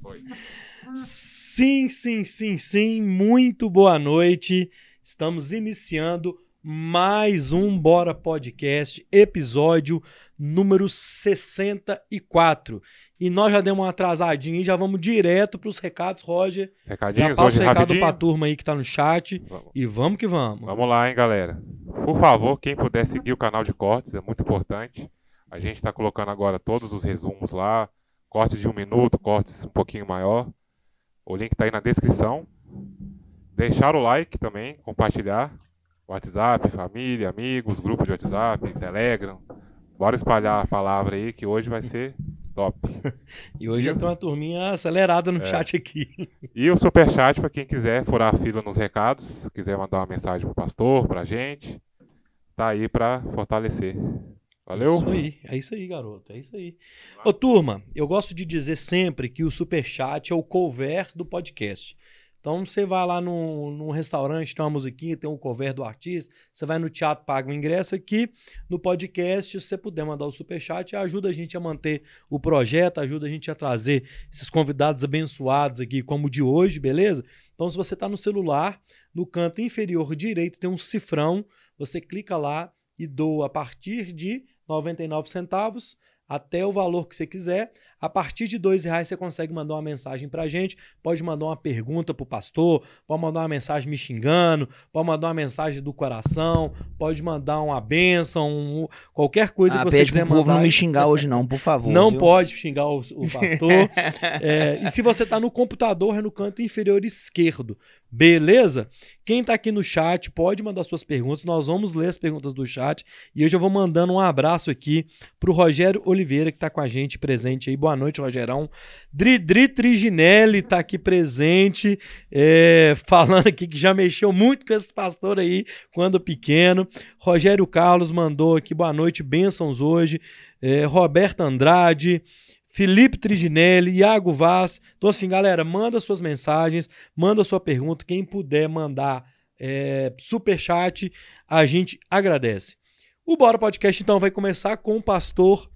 Foi. Sim, sim, sim, sim. Muito boa noite. Estamos iniciando mais um Bora Podcast, episódio número 64. E nós já demos uma atrasadinha e já vamos direto para os recados, Roger. Já Recadinhos passa hoje o recado para a turma aí que tá no chat. Vamos. E vamos que vamos. Vamos lá, hein, galera. Por favor, quem puder seguir o canal de cortes, é muito importante. A gente está colocando agora todos os resumos lá. Cortes de um minuto, cortes um pouquinho maior. O link está aí na descrição. Deixar o like também, compartilhar. WhatsApp, família, amigos, grupo de WhatsApp, Telegram. Bora espalhar a palavra aí que hoje vai ser top. E hoje já tem uma turminha acelerada no É. chat aqui. E o superchat para quem quiser furar a fila nos recados, quiser mandar uma mensagem pro pastor, pra gente, tá aí para fortalecer. Valeu? Isso aí, é isso aí, garoto. É isso aí. Ô, turma, eu gosto de dizer sempre que o Superchat é o cover do podcast. Então, você vai lá num, num restaurante, tem uma musiquinha, tem um cover do artista, você vai no teatro, paga o ingresso aqui, no podcast, se você puder mandar o Superchat, ajuda a gente a manter o projeto, ajuda a gente a trazer esses convidados abençoados aqui, como o de hoje, beleza? Então, se você está no celular, no canto inferior direito tem um cifrão, você clica lá e doa a partir de 99 centavos até o valor que você quiser. A partir de dois reais você consegue mandar uma mensagem pra gente. Pode mandar uma pergunta pro pastor, pode mandar uma mensagem me xingando, pode mandar uma mensagem do coração, pode mandar uma bênção, um- qualquer coisa Ah, que você pede quiser pro povo mandar. não me xingar hoje não, por favor. Não viu? pode xingar o, o pastor. É, e se você tá no computador, é no canto inferior esquerdo. Beleza? Quem tá aqui no chat pode mandar suas perguntas. Nós vamos ler as perguntas do chat. E eu já vou mandando um abraço aqui pro Rogério Oliveira, que tá com a gente presente aí. Boa noite, Rogerão. Dridri Triginelli tá aqui presente, é, falando aqui que já mexeu muito com esses pastores aí quando pequeno. Rogério Carlos mandou aqui boa noite, bênçãos hoje. É, Roberto Andrade, Felipe Triginelli, Iago Vaz. Então, assim, galera, manda suas mensagens, manda sua pergunta. Quem puder mandar é, superchat, a gente agradece. O Bora Podcast, então, vai começar com o pastor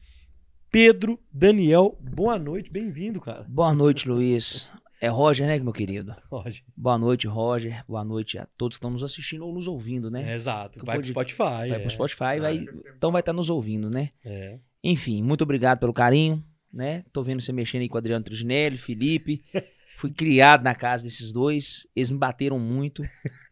Pedro Daniel. Boa noite, bem-vindo, cara. Boa noite, Luiz. É Roger, né, meu querido? Roger. Boa noite, Roger. Boa noite a todos que estão nos assistindo ou nos ouvindo, né? É, exato. Vai pro Spotify. vai é. pro Spotify, vai, então vai estar nos ouvindo, né? É. Enfim, muito obrigado pelo carinho, né? Tô vendo você mexendo aí com o Adriano Triginelli, Felipe. Fui criado na casa desses dois. Eles me bateram muito,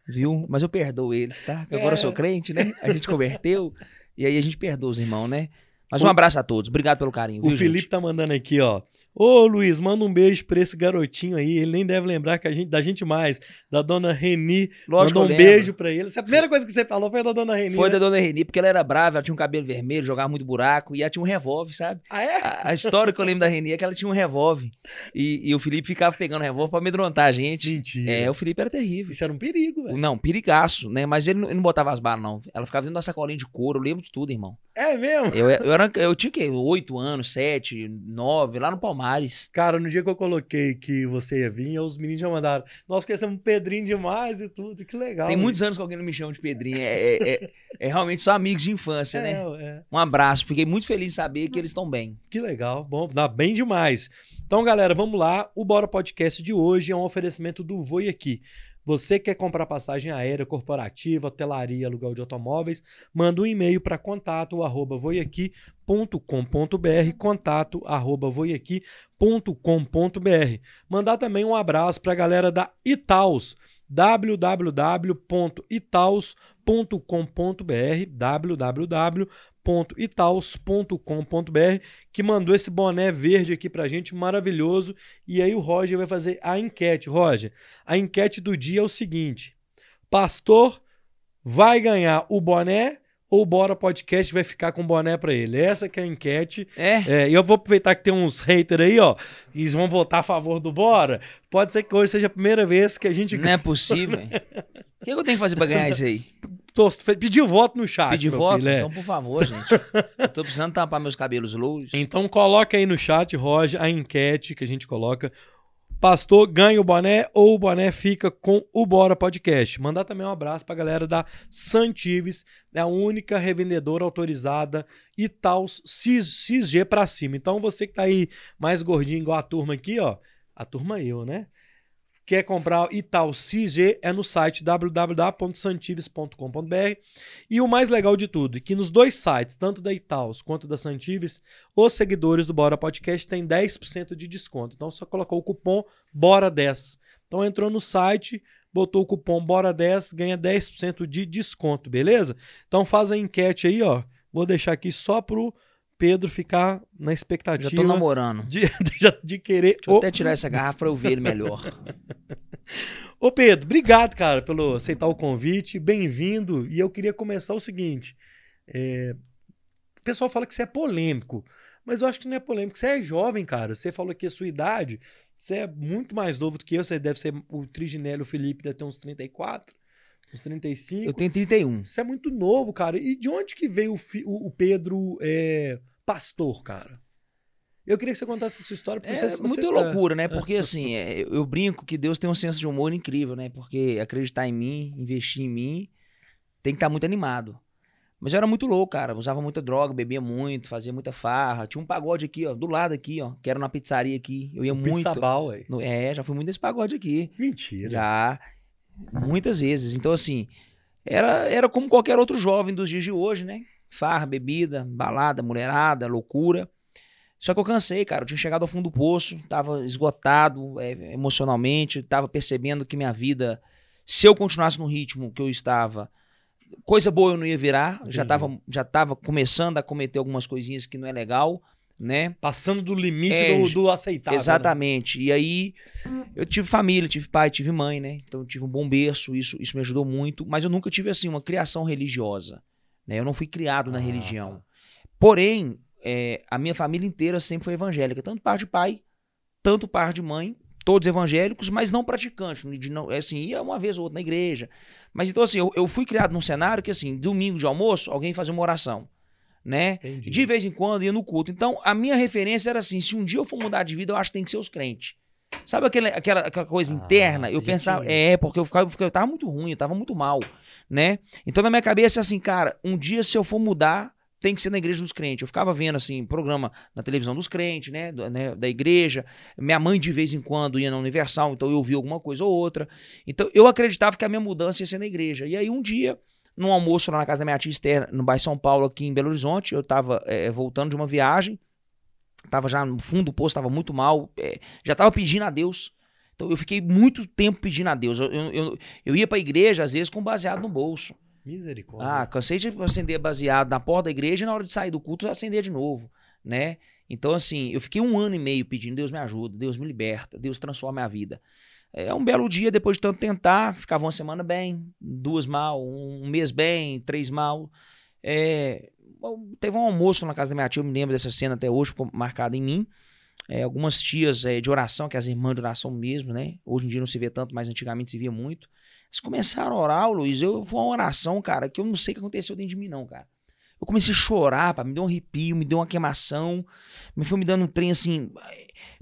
viu? Mas eu perdoo eles, tá? Que agora eu sou É. crente, né? A gente converteu. E aí a gente perdoa os irmãos, né? Mas O- um abraço a todos. Obrigado pelo carinho, O viu, Felipe gente? tá mandando aqui, ó. Ô, Luiz, manda um beijo pra esse garotinho aí. Ele nem deve lembrar que a gente, da gente mais. Da dona Reni. Lógico Manda um beijo pra ele. Essa é a primeira coisa que você falou foi da dona Reni. Foi né? da dona Reni, porque ela era brava, ela tinha um cabelo vermelho, jogava muito buraco, e ela tinha um revólver, sabe? Ah, é? A, a história que eu lembro da Reni é que ela tinha um revólver. E, e o Felipe ficava pegando o revólver pra amedrontar a gente. Mentira. É, o Felipe era terrível. Isso era um perigo, velho. Não, perigaço, né? Mas ele, não- ele não botava as balas, não. Ela ficava dentro da sacolinha de couro, eu lembro de tudo, irmão. É mesmo? Eu, eu, era, eu tinha o quê? Oito anos, sete, nove, lá no Cara, no dia que eu coloquei que você ia vir, os meninos já mandaram. Nós conhecemos Pedrinho demais e tudo. Que legal. Tem velho. muitos anos que alguém não me chama de Pedrinho. É, é, é- é realmente só amigos de infância, né? É, é. Um abraço. Fiquei muito feliz de saber que eles estão bem. Que legal. Bom, dá bem demais. Então, galera, vamos lá. O Bora Podcast de hoje é um oferecimento do Voi Aqui. Você quer comprar passagem aérea, corporativa, hotelaria, aluguel de automóveis, manda um e-mail para contato arroba voiaqui.com.br, contato arroba voiaqui.com.br. Mandar também um abraço para a galera da Itaus, www.itaus.com.br, www.itaus.com.br, que mandou esse boné verde aqui pra gente, maravilhoso. E aí o Roger vai fazer a enquete. Roger, a enquete do dia é o seguinte: Pastor vai ganhar o boné ou Bora Podcast vai ficar com o boné pra ele? Essa que é a enquete. É? É, e eu vou aproveitar que tem uns haters aí, ó, e eles vão votar a favor do Bora. Pode ser que hoje seja a primeira vez que a gente Não é possível. O que eu tenho que fazer pra ganhar isso aí? Tor- pediu voto no chat. Pedir meu voto? filho, é. Então, por favor, gente. Eu tô precisando tampar meus cabelos louros. Então coloca aí no chat, Roger, a enquete que a gente coloca. Pastor ganha o boné ou o boné fica com o Bora Podcast. Mandar também um abraço pra galera da Santives, é a única revendedora autorizada Itaus XG pra cima. Então você que tá aí mais gordinho igual a turma aqui, ó, a turma eu, né? Quer comprar Itaú CG é no site www.santives.com.br. E o mais legal de tudo é que nos dois sites, tanto da Itaus quanto da Santives, os seguidores do Bora Podcast têm 10% de desconto. Então só colocou o cupom BORA10. Então entrou no site, botou o cupom BORA10, ganha 10% de desconto, beleza? Então faz a enquete aí, ó. Vou deixar aqui só pro Pedro ficar na expectativa. Já tô namorando. De, de, de querer. Deixa eu até tirar essa garrafa pra eu ver ele melhor. Ô Pedro, obrigado, cara, pelo aceitar o convite. Bem-vindo. E eu queria começar o seguinte. É... O pessoal fala que você é polêmico. Mas eu acho que não é polêmico. Você é jovem, cara. Você falou que a sua idade. Você é muito mais novo do que eu. Você deve ser. O Triginelli, o Felipe, deve ter uns 34. Uns 35. Eu tenho 31. Você é muito novo, cara. E de onde que veio o, fi, o, o Pedro é, pastor, cara? Eu queria que você contasse essa história. Porque é você, muito você loucura, né? Porque assim, é, eu brinco que Deus tem um senso de humor incrível, né? Porque acreditar em mim, investir em mim, tem que estar muito animado. Mas eu era muito louco, cara. Usava muita droga, bebia muito, fazia muita farra. Tinha um pagode aqui, ó, do lado aqui, ó. Que era na pizzaria aqui. Eu ia o muito. Pizzabal, ué. No- É, já fui muito nesse pagode aqui. Mentira. Já. Muitas vezes. Então, assim, era, era como qualquer outro jovem dos dias de hoje, né? Farra, bebida, balada, mulherada, loucura. Só que eu cansei, cara. Eu tinha chegado ao fundo do poço, tava esgotado é, emocionalmente, tava percebendo que minha vida, se eu continuasse no ritmo que eu estava, coisa boa eu não ia virar. Já tava, já tava começando a cometer algumas coisinhas que não é legal, né? Passando do limite É, do, do aceitável. né? Exatamente. E aí eu tive família, tive pai, tive mãe, né? Então eu tive um bom berço, isso, isso me ajudou muito. Mas eu nunca tive, assim, uma criação religiosa. Né? Eu não fui criado na Ah, religião. tá. Porém, é, a minha família inteira sempre foi evangélica. Tanto par de pai, tanto par de mãe. Todos evangélicos, mas não praticantes. De não, é assim, ia uma vez ou outra na igreja. Mas então, assim, eu, eu fui criado num cenário que, assim, domingo de almoço, alguém fazia uma oração. Né? Entendi. De vez em quando ia no culto. Então, a minha referência era assim: se um dia eu for mudar de vida, eu acho que tem que ser os crentes. Sabe aquele, aquela, aquela coisa Ah, interna? Eu pensava, tinha é, porque eu ficava- eu tava muito ruim, eu tava muito mal, né? Então, na minha cabeça, assim, cara, um dia se eu for mudar, tem que ser na igreja dos crentes. Eu ficava vendo, assim, programa na televisão dos crentes, né? do- né, Da igreja. Minha mãe, de vez em quando, ia na Universal, então eu ouvia alguma coisa ou outra. Então, eu acreditava que a minha mudança ia ser na igreja. E aí, um dia, num almoço lá na casa da minha tia Esther, no bairro São Paulo, aqui em Belo Horizonte, eu tava eh, voltando de uma viagem, tava já no fundo do poço, tava muito mal, eh, já tava pedindo a Deus. Então, eu fiquei muito tempo pedindo a Deus. Eu, eu, eu, eu ia pra igreja, às vezes, com baseado no bolso. Misericórdia. Ah, cansei de acender baseado na porta da igreja e na hora de sair do culto acender de novo, né? Então, assim, eu fiquei um ano e meio pedindo, Deus me ajuda, Deus me liberta, Deus transforma minha vida. É um belo dia, depois de tanto tentar, ficava uma semana bem, duas mal, um mês bem, três mal. É, teve um almoço na casa da minha tia, eu me lembro dessa cena até hoje, ficou marcada em mim. É, algumas tias é, de oração, que as irmãs de oração mesmo, né? Hoje em dia não se vê tanto, mas antigamente se via muito. Eles começaram a orar, Luiz. Eu, foi uma oração, cara, que eu não sei o que aconteceu dentro de mim, não, cara. Eu comecei a chorar, pá, me deu um arrepio, me deu uma queimação, me foi me dando um trem assim.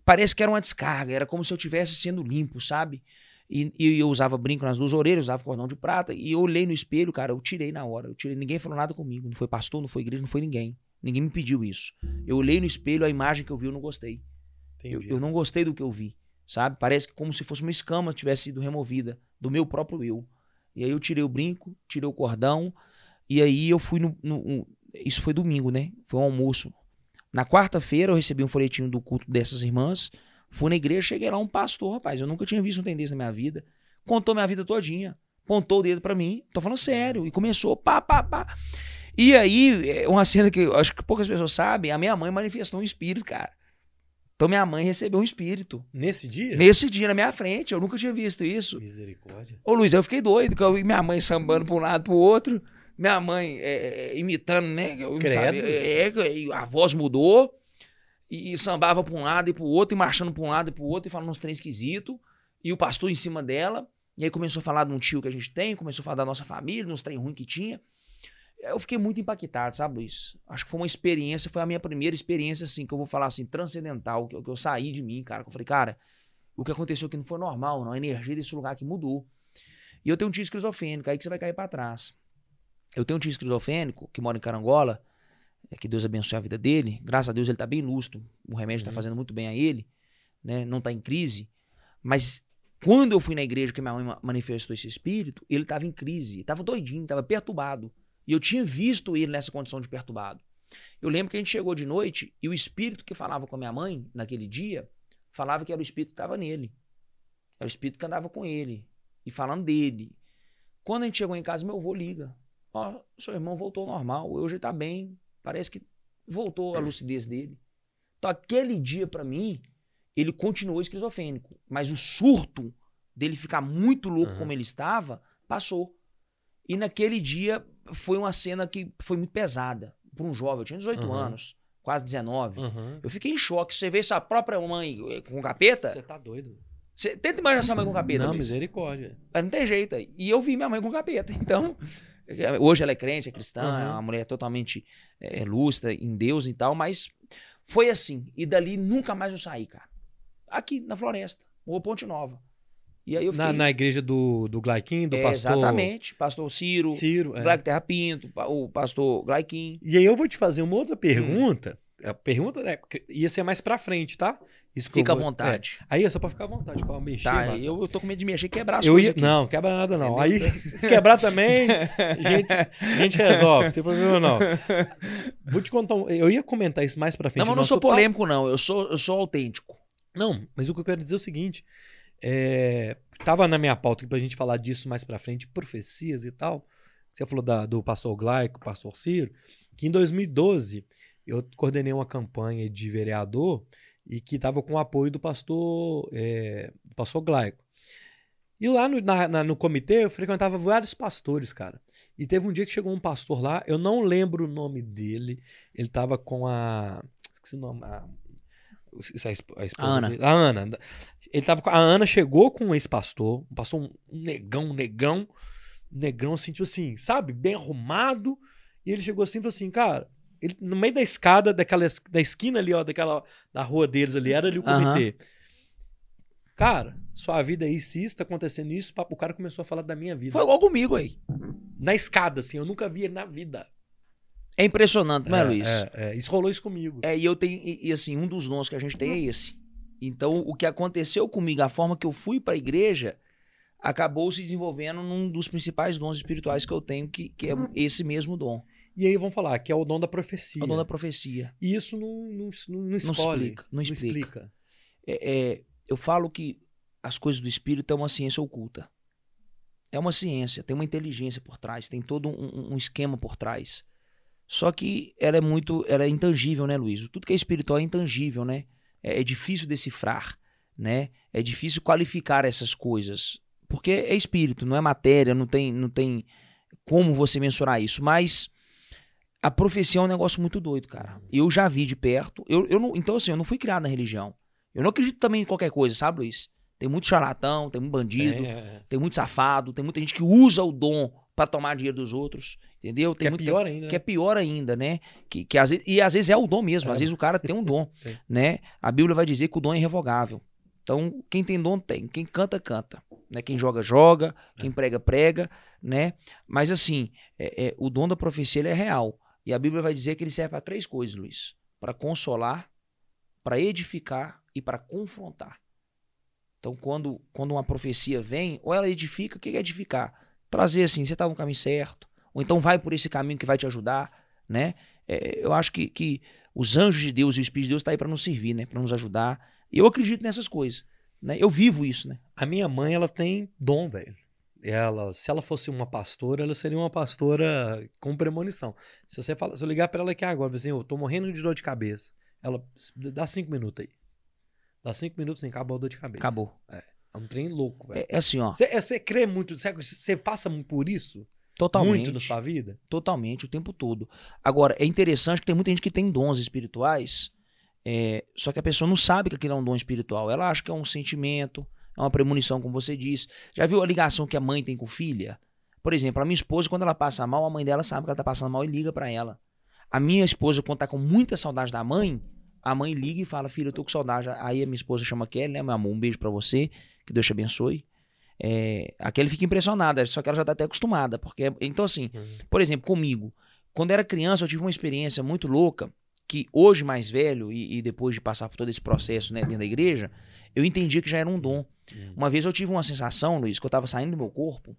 Parece que era uma descarga, era como se eu estivesse sendo limpo, sabe? E, e eu usava brinco nas duas orelhas, usava cordão de prata, e eu olhei no espelho, cara, eu tirei na hora. Eu tirei, ninguém falou nada comigo. Não foi pastor, não foi igreja, não foi ninguém. Ninguém me pediu isso. Eu olhei no espelho, a imagem que eu vi, eu não gostei. Eu, eu não gostei do que eu vi, sabe? Parece que como se fosse uma escama tivesse sido removida do meu próprio eu. E aí eu tirei o brinco, tirei o cordão, e aí eu fui no. no- no- isso foi domingo, né? Foi um almoço. Na quarta-feira eu recebi um folhetinho do culto dessas irmãs. Fui na igreja, cheguei lá, um pastor, rapaz. Eu nunca tinha visto um tendência na minha vida. Contou minha vida todinha. Pontou o dedo pra mim. Tô falando sério. E começou, pá, pá, pá. E aí, é uma cena que eu acho que poucas pessoas sabem, a minha mãe manifestou um espírito, cara. Então minha mãe recebeu um espírito. Nesse dia? Nesse dia, na minha frente. Eu nunca tinha visto isso. Misericórdia. Ô Luiz, eu fiquei doido, que eu vi minha mãe sambando pra um lado pro outro. Minha mãe é, é, imitando, né? Eu Credo. sabia, é, é, e a voz mudou. E, sambava pra um lado e pro outro, e marchando pra um lado e pro outro, e falando uns trem esquisitos. E o pastor em cima dela. E aí começou a falar de um tio que a gente tem, começou a falar da nossa família, uns trem ruim que tinha. Eu fiquei muito impactado, sabe, Luiz? Acho que foi uma experiência, foi a minha primeira experiência, assim, que eu vou falar assim, transcendental, que eu, que eu saí de mim, cara. Que eu falei, cara, o que aconteceu aqui não foi normal, não. A energia desse lugar aqui mudou. E eu tenho um tio esquizofrênico, aí que você vai cair para trás. Eu tenho um tio esquizofrênico que mora em Carangola, é, que Deus abençoe a vida dele. Graças a Deus ele tá bem lúcido. O remédio tá Uhum. fazendo muito bem a ele, né? Não tá em crise. Mas quando eu fui na igreja que minha mãe ma- manifestou esse espírito, ele tava em crise, tava doidinho, tava perturbado. E eu tinha visto ele nessa condição de perturbado. Eu lembro que a gente chegou de noite e o espírito que falava com a minha mãe naquele dia falava que era o espírito que estava nele. Era o espírito que andava com ele e falando dele. Quando a gente chegou em casa, meu avô liga. Ó, seu irmão voltou ao normal, hoje ele tá bem. Parece que voltou a lucidez dele. Então, aquele dia, pra mim, ele continuou esquizofrênico. Mas o surto dele ficar muito louco Aham. como ele estava, passou. E naquele dia foi uma cena que foi muito pesada para um jovem. Eu tinha 18 Aham. anos, quase 19. Uhum. Eu fiquei em choque. Você vê sua própria mãe eh, com capeta, Você tá doido. você tenta imaginar sua mãe com capeta. Não, misericórdia. Mas não tem jeito. E eu vi minha mãe com capeta. Então, hoje ela é crente, é cristã, Uhum. é uma mulher totalmente é, lúcida em Deus e tal, mas foi assim. E dali nunca mais eu saí, cara. Aqui na floresta, Rua Ponte Nova. E aí eu fiquei. Na, na igreja do, do Glaiquim, do É, pastor Exatamente. Pastor Ciro, Ciro. é. Glaico Terra Pinto, o pastor Glaiquim. E aí eu vou te fazer uma outra Hum. Pergunta. A pergunta né, ia ser mais pra frente, tá? Isso Fica à vou- vontade. é. Aí é só pra ficar à vontade, pra mexer. Tá, Marcão. eu, tô com medo de mexer e quebrar as Eu coisas ia, aqui. não, quebra nada não. Aí, se quebrar também, a gente, a gente resolve, não tem problema não. Vou te contar, um- eu ia comentar isso mais pra frente. Não, mas eu não sou papo- polêmico, não. Eu sou, eu sou autêntico. Não, mas o que eu quero dizer é o seguinte, é, tava na minha pauta aqui pra gente falar disso mais pra frente, profecias e tal. Você falou da- do pastor Glaico, pastor Ciro, que em 2012 eu coordenei uma campanha de vereador e que tava com o apoio do pastor, é, do pastor Glaico. E lá no, na- na- no comitê eu frequentava vários pastores, cara. E teve um dia que chegou um pastor lá, eu não lembro o nome dele, ele tava com a. Esqueci o nome. A, é a esp- a esposa Ana. dele. A Ana. Ele tava com, a Ana chegou com um ex-pastor, um pastor um, negão, um negão, um negrão assim, tipo assim, sabe? Bem arrumado. E ele chegou assim e falou assim, cara, ele, no meio da escada, daquela, da esquina ali, ó, daquela, da rua deles ali, era ali o comitê. Cara, sua vida é isso, isso, tá acontecendo isso. papo, O cara começou a falar da minha vida. Foi igual comigo aí. Na escada, assim, eu nunca vi ele na vida. É impressionante, não é, Luiz? É, é, isso rolou isso comigo. É, e eu tenho, e, e, assim, um dos dons que a gente tem é esse. Então, o que aconteceu comigo, a forma que eu fui para a igreja, acabou se desenvolvendo num dos principais dons espirituais que eu tenho, que, que é esse mesmo dom. E aí vamos falar que é o dom da profecia. É o dom da profecia. E isso não, não, não, não escolhe. explica, não explica. explica. É, é, eu falo que as coisas do espírito é uma ciência oculta. É uma ciência, tem uma inteligência por trás, tem todo um, um esquema por trás. Só que ela é muito, ela é intangível, né, Luiz? Tudo que é espiritual é intangível, né? É, é difícil decifrar, né? É difícil qualificar essas coisas, porque é espírito, não é matéria, não tem, não tem como você mensurar isso. Mas a profecia é um negócio muito doido, cara. Eu já vi de perto. Eu, eu não, então assim, eu não fui criado na religião. Eu não acredito também em qualquer coisa, sabe, Luiz? Tem muito charlatão, tem muito bandido, É, é. tem muito safado, tem muita gente que usa o dom pra tomar dinheiro dos outros, entendeu? Que Tem é muita- pior ainda. que é né? pior ainda, né? Que, que às vezes, e às vezes é o dom mesmo, É, às vezes o cara tem um dom, É. né? A Bíblia vai dizer que o dom é irrevogável. Então, quem tem dom tem, quem canta canta, né? Quem joga joga, quem prega prega, né? Mas assim, é- é, o dom da profecia é real. E a Bíblia vai dizer que ele serve para três coisas, Luiz: para consolar, para edificar e para confrontar. Então, quando, quando uma profecia vem, ou ela edifica, o que é edificar? Trazer assim, você está no caminho certo, ou então vai por esse caminho que vai te ajudar, né? É, eu acho que, que os anjos de Deus e o Espírito de Deus está aí para nos servir, né? Para nos ajudar. Eu acredito nessas coisas, né? Eu vivo isso, né? A minha mãe, ela tem dom, velho. Ela, se ela fosse uma pastora, ela seria uma pastora com premonição. Se você fala, se eu ligar pra ela aqui agora, assim, eu tô morrendo de dor de cabeça. Ela dá cinco minutos aí. Dá cinco minutos, assim, acabou a dor de cabeça. Acabou. É um trem louco, velho. É, é assim, ó. Você, você crê muito, você, você passa por isso? Totalmente. Muito na sua vida? Totalmente, o tempo todo. Agora, é interessante que tem muita gente que tem dons espirituais, é, só que a pessoa não sabe que aquilo é um dom espiritual. Ela acha que é um sentimento, é uma premonição, como você disse. Já viu a ligação que a mãe tem com filha? Por exemplo, a minha esposa, quando ela passa mal, a mãe dela sabe que ela tá passando mal e liga pra ela. A minha esposa, quando tá com muita saudade da mãe, a mãe liga e fala, filho, eu tô com saudade. Aí a minha esposa chama Kelly, né, meu amor, um beijo pra você, que Deus te abençoe. É, a Kelly fica impressionada, só que ela já tá até acostumada, porque, então assim, Uhum. por exemplo, comigo, quando era criança eu tive uma experiência muito louca, que hoje mais velho e, e depois de passar por todo esse processo né, dentro da igreja, eu entendia que já era um dom. Uhum. Uma vez eu tive uma sensação, Luiz, que eu tava saindo do meu corpo,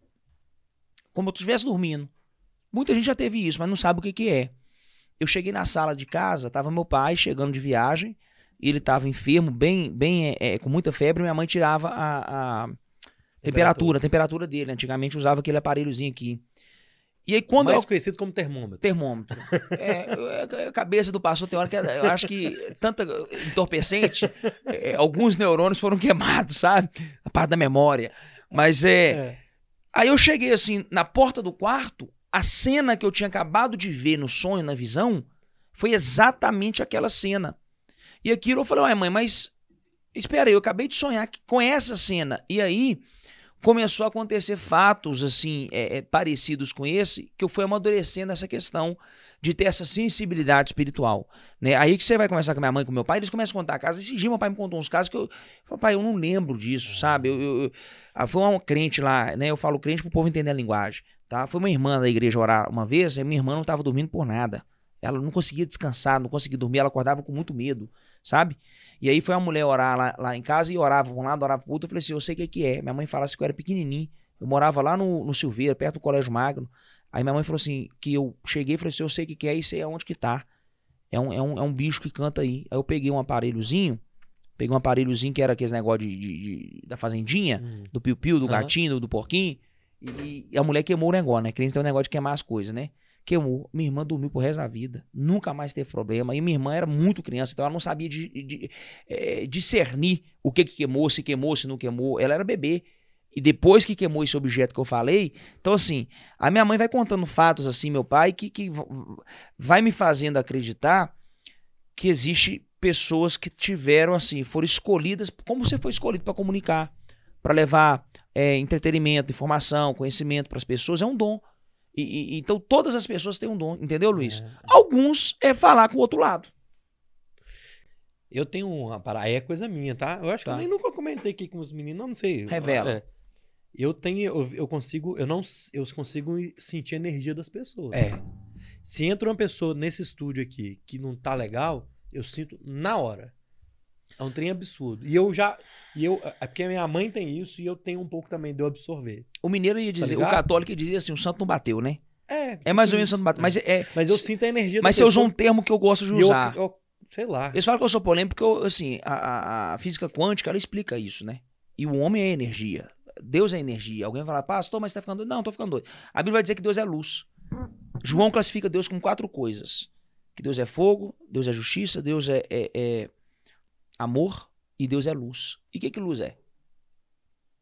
como eu estivesse dormindo. Muita gente já teve isso, mas não sabe o que, que é. Eu cheguei na sala de casa, tava meu pai chegando de viagem, e ele tava enfermo, bem, bem, é, é, com muita febre, minha mãe tirava a, a temperatura, a temperatura dele. Antigamente usava aquele aparelhozinho aqui. E aí quando Mais eu conhecido como termômetro. termômetro. É, é, a cabeça do pastor tem hora que é- eu acho que tanta entorpecente, é, alguns neurônios foram queimados, sabe? A parte da memória. Mas é, É. Aí eu cheguei assim, na porta do quarto, a cena que eu tinha acabado de ver no sonho, na visão, foi exatamente aquela cena. E aquilo eu falei, ué, mãe, mas espera aí, eu acabei de sonhar que- com essa cena. E aí começou a acontecer fatos assim é, é, parecidos com esse, que eu fui amadurecendo essa questão de ter essa sensibilidade espiritual. Né? Aí que você vai conversar com minha mãe e com meu pai, eles começam a contar casos. Esse dia meu pai me contou uns casos que eu, eu falei, pai, eu não lembro disso, sabe? Eu, eu- eu- ah, foi uma crente lá, né? Eu falo crente pro povo entender a linguagem, tá? Foi uma irmã da igreja orar uma vez, e minha irmã não estava dormindo por nada. Ela não conseguia descansar, não conseguia dormir, ela acordava com muito medo, sabe? E aí foi uma mulher orar lá, lá em casa e orava pra um lado, orava pro outro. Eu falei assim, eu sei o que que é. Minha mãe falasse assim que eu era pequenininho. Eu morava lá no, no Silveira, perto do Colégio Magno. Aí minha mãe falou assim, que eu cheguei e falei assim, eu sei o que que é e sei aonde que tá. É um, é, um, é um bicho que canta aí. Aí eu peguei um aparelhozinho, peguei um aparelhozinho que era aqueles negócio de, de- de- da fazendinha, Hum. do piu-piu, do Aham. gatinho, do, do porquinho. E, e a mulher queimou o negócio, né? Crente tem um negócio de queimar as coisas, né? Queimou. Minha irmã dormiu pro resto da vida. Nunca mais teve problema. E minha irmã era muito criança, então ela não sabia de, de- eh, discernir o que, que queimou, se queimou, se não queimou. Ela era bebê. E depois que queimou esse objeto que eu falei, então assim, a minha mãe vai contando fatos assim, meu pai, que, que vai me fazendo acreditar que existe pessoas que tiveram assim, foram escolhidas, como você foi escolhido para comunicar, para levar é, entretenimento, informação, conhecimento para as pessoas, é um dom. E, e- então todas as pessoas têm um dom, entendeu, Luiz? É. Alguns é falar com o outro lado. Eu tenho uma parada, é coisa minha, tá? Eu acho que Tá. eu nem nunca comentei aqui com os meninos, não, não sei. Revela. É. Eu tenho, eu, eu consigo, eu não, eu consigo sentir a energia das pessoas. É. Se entra uma pessoa nesse estúdio aqui que não tá legal, eu sinto na hora. É um trem absurdo. E eu já, e eu, é porque a minha mãe tem isso e eu tenho um pouco também de eu absorver. O mineiro ia Tá dizer, o ligado? católico dizia assim, o santo não bateu, né? É, É mais ou tipo menos o santo não bateu. Mas, isso. é, Mas eu sinto a energia mas você usou um termo que eu gosto de e eu- usar. eu- sei lá. Eles falam que eu sou polêmico porque, eu, assim, a, a- a física quântica, ela explica isso, né? E o homem é energia. Deus é energia. Alguém vai falar, pastor, mas você tá ficando doido? Não, tô ficando doido. A Bíblia vai dizer que Deus é luz. João classifica Deus com quatro coisas. Que Deus é fogo, Deus é justiça, Deus é, é- é amor e Deus é luz. E o que, que luz é?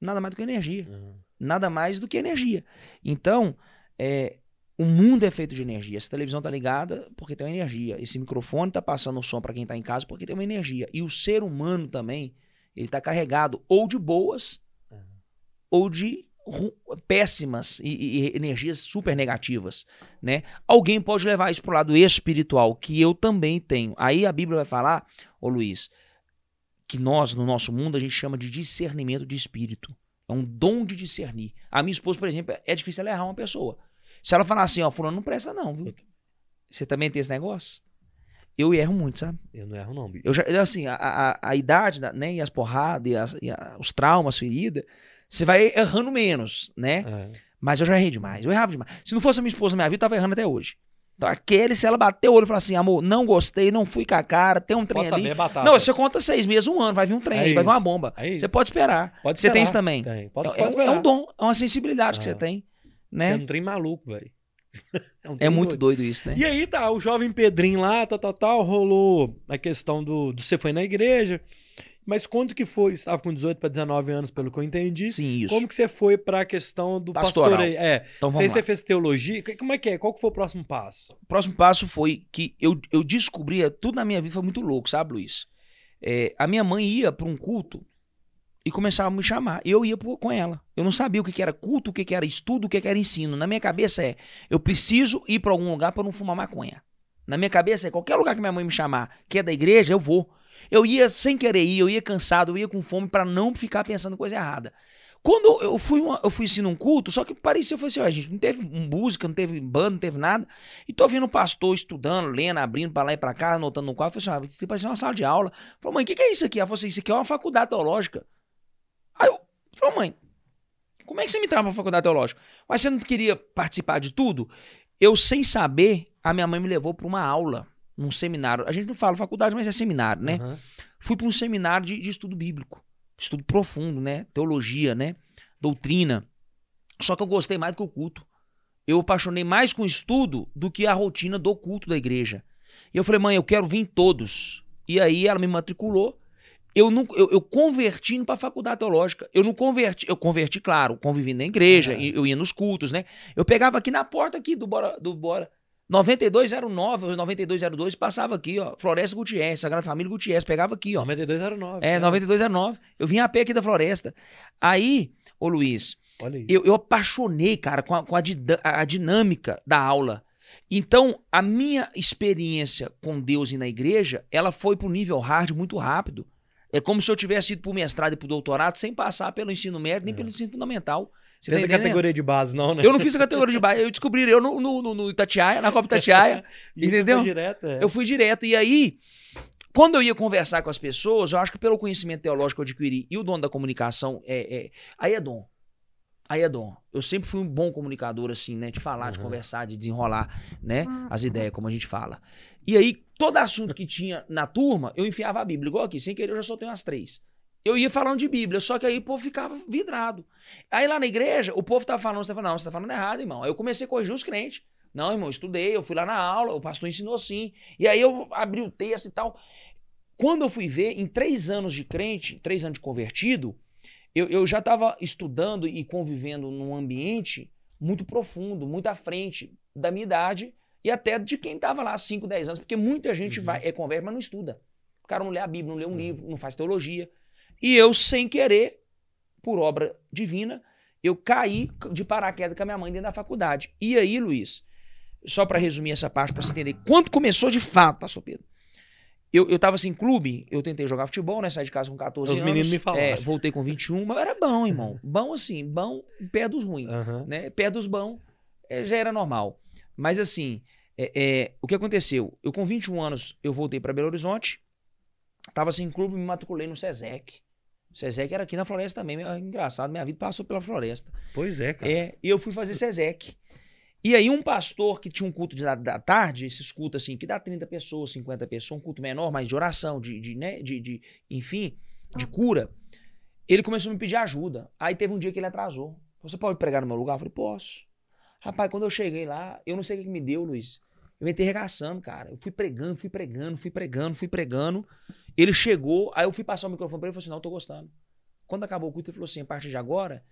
Nada mais do que energia Uhum. nada mais do que energia. Então, é, o mundo é feito de energia. Essa televisão tá ligada porque tem uma energia. Esse microfone tá passando o som para quem tá em casa porque tem uma energia. E o ser humano também, ele tá carregado ou de boas Uhum. ou de péssimas e, e- e energias super negativas, né? Alguém pode levar isso pro lado espiritual, que eu também tenho. Aí a Bíblia vai falar, ô Luiz, que nós, no nosso mundo, a gente chama de discernimento de espírito. É um dom de discernir. A minha esposa, por exemplo, é difícil ela errar uma pessoa. Se ela falar assim, ó, fulano não presta não, viu? Você também tem esse negócio? Eu erro muito, sabe? Eu não erro, não, bicho. Eu já, assim, a, a, a idade, da- né, e as porradas, e, as- e a- os traumas, feridas, você vai errando menos, né? É. Mas eu já errei demais, eu errava demais. Se não fosse a minha esposa na minha vida, eu tava errando até hoje. Então, aquele, se ela bater o olho e falar assim, amor, não gostei, não fui com a cara, tem um trem Pode ali. saber, é. Não, você conta seis meses, um ano, vai vir um trem É aí, vai vir uma bomba. É. Você pode esperar. Pode você tem isso também. Tem. Pode, É, pode é, é um dom, é uma sensibilidade que você Ah. tem, Você né? É um trem maluco, velho. um É muito doido. doido isso, né? E aí tá, o jovem Pedrinho lá, tal, tal, tal, rolou a questão do, do você foi na igreja. Mas quando que foi? Estava com 18 para 19 anos, pelo que eu entendi. Sim, isso. Como que você foi para a questão do Pastoral. pastoreio? É, Então não sei vamos se lá. você fez teologia. Como é que é? Qual que foi o próximo passo? O próximo passo foi que eu, eu descobria, tudo na minha vida foi muito louco, sabe, Luiz? É, a minha mãe ia para um culto e começava a me chamar. E eu ia pro- com ela. Eu não sabia o que, que era culto, o que, que era estudo, o que, que era ensino. Na minha cabeça é, eu preciso ir para algum lugar para não fumar maconha. Na minha cabeça, é qualquer lugar que minha mãe me chamar, que é da igreja, eu vou. Eu ia sem querer ir, eu ia cansado, eu ia com fome para não ficar pensando coisa errada. Quando eu fui, uma, eu fui ensinar um culto, só que parecia, eu falei assim, ó, gente, não teve música, não teve banda, não teve nada. E tô vendo o pastor estudando, lendo, abrindo pra lá e pra cá, anotando no quadro. Eu falei assim, ah, parece uma sala de aula. Falei, mãe, o que, que é isso aqui? Ela falou assim, isso aqui é uma faculdade teológica. Aí eu falei, mãe, como é que você me traz pra faculdade teológica? Mas você não queria participar de tudo? Eu, sem saber, a minha mãe me levou pra uma aula, num seminário. A gente não fala faculdade, mas é seminário, né? Aham. fui para um seminário de, de estudo bíblico, estudo profundo, né? Teologia, né? Doutrina. Só que eu gostei mais do que o culto. Eu apaixonei mais com o estudo do que a rotina do culto da igreja. E eu falei, mãe, eu quero vir todos. E aí ela me matriculou. Eu não, eu, eu converti indo para faculdade teológica. Eu não converti, eu converti, claro, convivi na igreja, É. eu ia nos cultos, né? Eu pegava aqui na porta aqui do Bora, do Bora 9209 ou 9202, passava aqui, ó, Floresta Gutierrez, Sagrada Família Gutierrez, pegava aqui, ó. 9209. É, né? 9209. Eu vim a pé aqui da floresta. Aí, ô Luiz, eu, eu apaixonei, cara, com, a, com a, a dinâmica da aula. Então, a minha experiência com Deus e na igreja, ela foi pro nível hard muito rápido. É como se eu tivesse ido pro mestrado e pro doutorado sem passar pelo ensino médio nem É. pelo ensino fundamental. Você Fez tá a entendendo? categoria de base, não, né? Eu não fiz a categoria de base, eu descobri eu no, no, no, Itatiaia, na Copa Itatiaia. Entendeu? foi direto, é. Eu fui direto. E aí, quando eu ia conversar com as pessoas, eu acho que pelo conhecimento teológico que eu adquiri e o dom da comunicação, é, é- aí é dom. Aí é dom. Eu sempre fui um bom comunicador, assim, né? De falar, de Uhum. conversar, de desenrolar, né? As ideias, como a gente fala. E aí, todo assunto que tinha na turma, eu enfiava a Bíblia. Igual aqui, sem querer, eu já soltei umas três. Eu ia falando de Bíblia, só que aí o povo ficava vidrado. Aí lá na igreja, o povo tava falando, você tava falando, não, você tá falando errado, irmão. Aí eu comecei a corrigir os crentes. Não, irmão, eu estudei, eu fui lá na aula, o pastor ensinou assim. E aí eu abri o texto e tal. Quando eu fui ver, em três anos de crente, três anos de convertido, eu, eu já estava estudando e convivendo num ambiente muito profundo, muito à frente da minha idade e até de quem estava lá há 5, 10 anos, porque muita gente Uhum. vai, é converte, mas não estuda. O cara não lê a Bíblia, não lê um livro, não faz teologia. E eu, sem querer, por obra divina, eu caí de paraquedas com a minha mãe dentro da faculdade. E aí, Luiz, só para resumir essa parte, para você entender quando começou de fato, pastor Pedro. Eu, eu tava assim, clube, eu tentei jogar futebol, né? Saí de casa com 14 Os anos. meninos me falaram. É, voltei com 21, mas era bom, irmão. Bom assim, bom pé dos ruins Aham. né? Pé dos bons é, já era normal. Mas assim, é, é, o que aconteceu? Eu com 21 anos, eu voltei para Belo Horizonte, tava sem clube, me matriculei no SESEC. SESEC era aqui na floresta também, engraçado, minha vida passou pela floresta. Pois é, cara. É, e eu fui fazer SESEC. E aí um pastor que tinha um culto de, da, da tarde, esses cultos assim, que dá 30 pessoas, 50 pessoas, um culto menor, mas de oração, de, de, né, de, de enfim, de cura, ele começou a me pedir ajuda. Aí teve um dia que ele atrasou. Você pode pregar no meu lugar? Eu falei, posso. Rapaz, quando eu cheguei lá, eu não sei o que me deu, Luiz. Eu entrei regaçando, cara. Eu fui pregando, fui pregando, fui pregando, fui pregando. Ele chegou, aí eu fui passar o microfone pra ele e falei assim: não, eu tô gostando. Quando acabou o culto, ele falou assim: a partir de agora,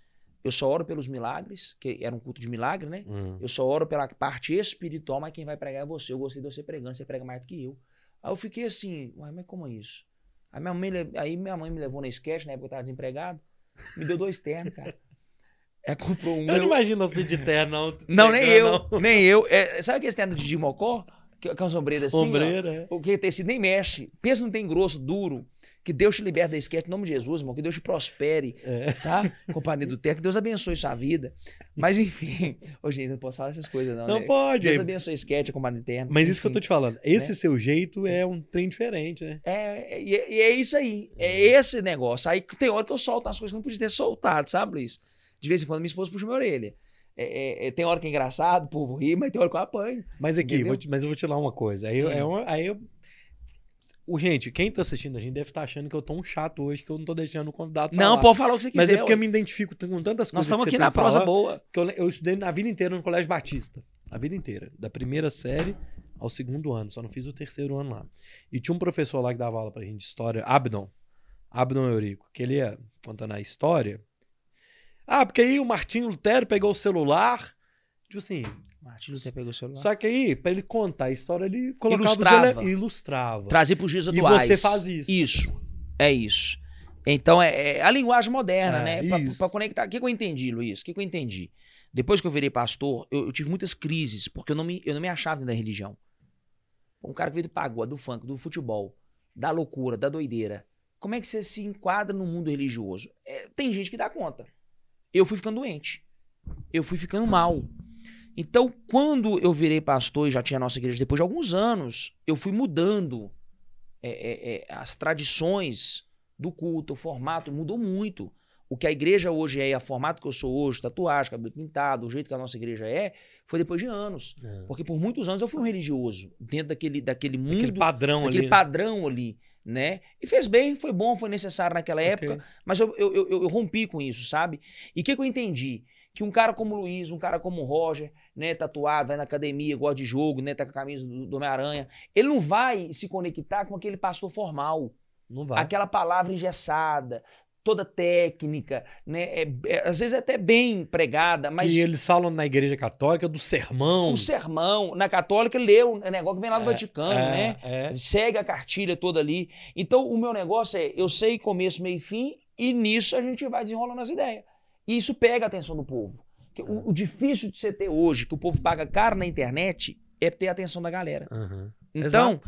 eu só oro pelos milagres, que era um culto de milagre, né? Hum. Eu só oro pela parte espiritual, mas quem vai pregar é você. Eu gostei de você pregando, você prega mais do que eu. Aí eu fiquei assim, uai, mas como é isso? Aí minha mãe, aí minha mãe me levou na sketch, na época eu tava desempregado, me deu dois ternos, cara. É, comprou um. Eu não imagino você de terno, não. Nem eu, nem eu. É, sabe aquele terno de Didi Mocó? Que, que é uma sombreira assim, ó? Ombreira, é. O que tecido nem mexe. Pensa não tem grosso, duro. Que Deus te liberte da esquete em nome de Jesus, irmão. Que Deus te prospere, É. tá? Companhia do Teco. Que Deus abençoe sua vida. Mas enfim. Ô, gente, não posso falar essas coisas, não. Não né? pode. Deus abençoe a esquete, a companhia interna. Mas isso que eu tô te falando. Esse né? seu jeito é um trem diferente, né? É, é- e é, e é isso aí. É esse negócio. Aí tem hora que eu solto as coisas que não podia ter soltado, sabe, Luiz? De vez em quando minha esposa puxa minha orelha. É, é, é, tem hora que é engraçado, o povo ri, mas tem hora que eu apanho. Mas aqui, te- mas eu vou te falar uma coisa. Aí, eu- Hum. é uma- aí eu. O, gente, quem tá assistindo a gente deve estar achando que eu tô um chato hoje, que eu não tô deixando o convidado falar. Não, pode falar o que você quiser. Mas é porque eu me identifico com tantas coisas. Nós estamos aqui na prosa falar, boa. que eu, eu estudei na vida inteira no Colégio Batista. A vida inteira. Da primeira série ao segundo ano. Só não fiz o terceiro ano lá. E tinha um professor lá que dava aula pra gente de história, Abdon. Abdon Eurico. Que ele ia contando a história. Ah, porque aí o Martinho Lutero pegou o celular. Tipo assim. Martin Luther pegou o celular. Só que aí, pra ele contar a história, ele colocava Ilustrava. ele... ilustrava. Trazer para os dias E atuais. você faz isso. Isso. É isso. Então é, é a linguagem moderna, É, né? Pra, pra conectar. O que, que eu entendi, Luiz? O que, que eu entendi? Depois que eu virei pastor, eu, eu tive muitas crises, porque eu não me, eu não me achava dentro da religião. Um cara que veio do pagode, do funk, do futebol, da loucura, da doideira. Como é que você se enquadra no mundo religioso? É, tem gente que dá conta. Eu fui ficando doente. Eu fui ficando mal. Então, quando eu virei pastor e já tinha a nossa igreja, depois de alguns anos, eu fui mudando é, é, é, as tradições do culto, o formato mudou muito. O que a igreja hoje é, o formato que eu sou hoje, tatuagem, cabelo pintado, o jeito que a nossa igreja é, foi depois de anos. É. Porque por muitos anos eu fui um religioso, dentro daquele, daquele mundo, Aquele padrão daquele ali. né? padrão ali, né? E fez bem, foi bom, foi necessário naquela época, mas eu, eu, eu, eu rompi com isso, sabe? E o que, que eu entendi? Que um cara como o Luiz, um cara como o Roger, né, tatuado, vai na academia, gosta de jogo, né, tá com a camisa do, do Homem-Aranha, ele não vai se conectar com aquele pastor formal, Não vai. aquela palavra engessada, toda técnica, né? é- é- às vezes é até bem pregada, mas Que eles falam na igreja católica do sermão. o sermão, na católica, leu o negócio que vem lá do É, Vaticano, é, né? É. Segue a cartilha toda ali. Então, o meu negócio é, eu sei começo, meio e fim, e nisso a gente vai desenrolando as ideias. E isso pega a atenção do povo. O, o difícil de você ter hoje, que o povo paga caro na internet, é ter a atenção da galera. Aham. Então,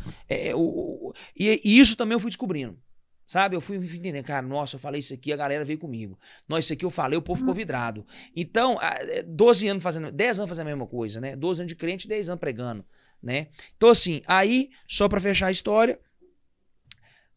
o, o- e, e isso também eu fui descobrindo. Sabe? Eu fui entendendo, cara, nossa, eu falei isso aqui, a galera veio comigo. Nossa, isso aqui eu falei, o povo ficou vidrado. Então, a- é, 12 anos fazendo, 10 anos fazendo a mesma coisa, né? 12 anos de crente, 10 anos pregando, né? Então, assim, aí, só pra fechar a história,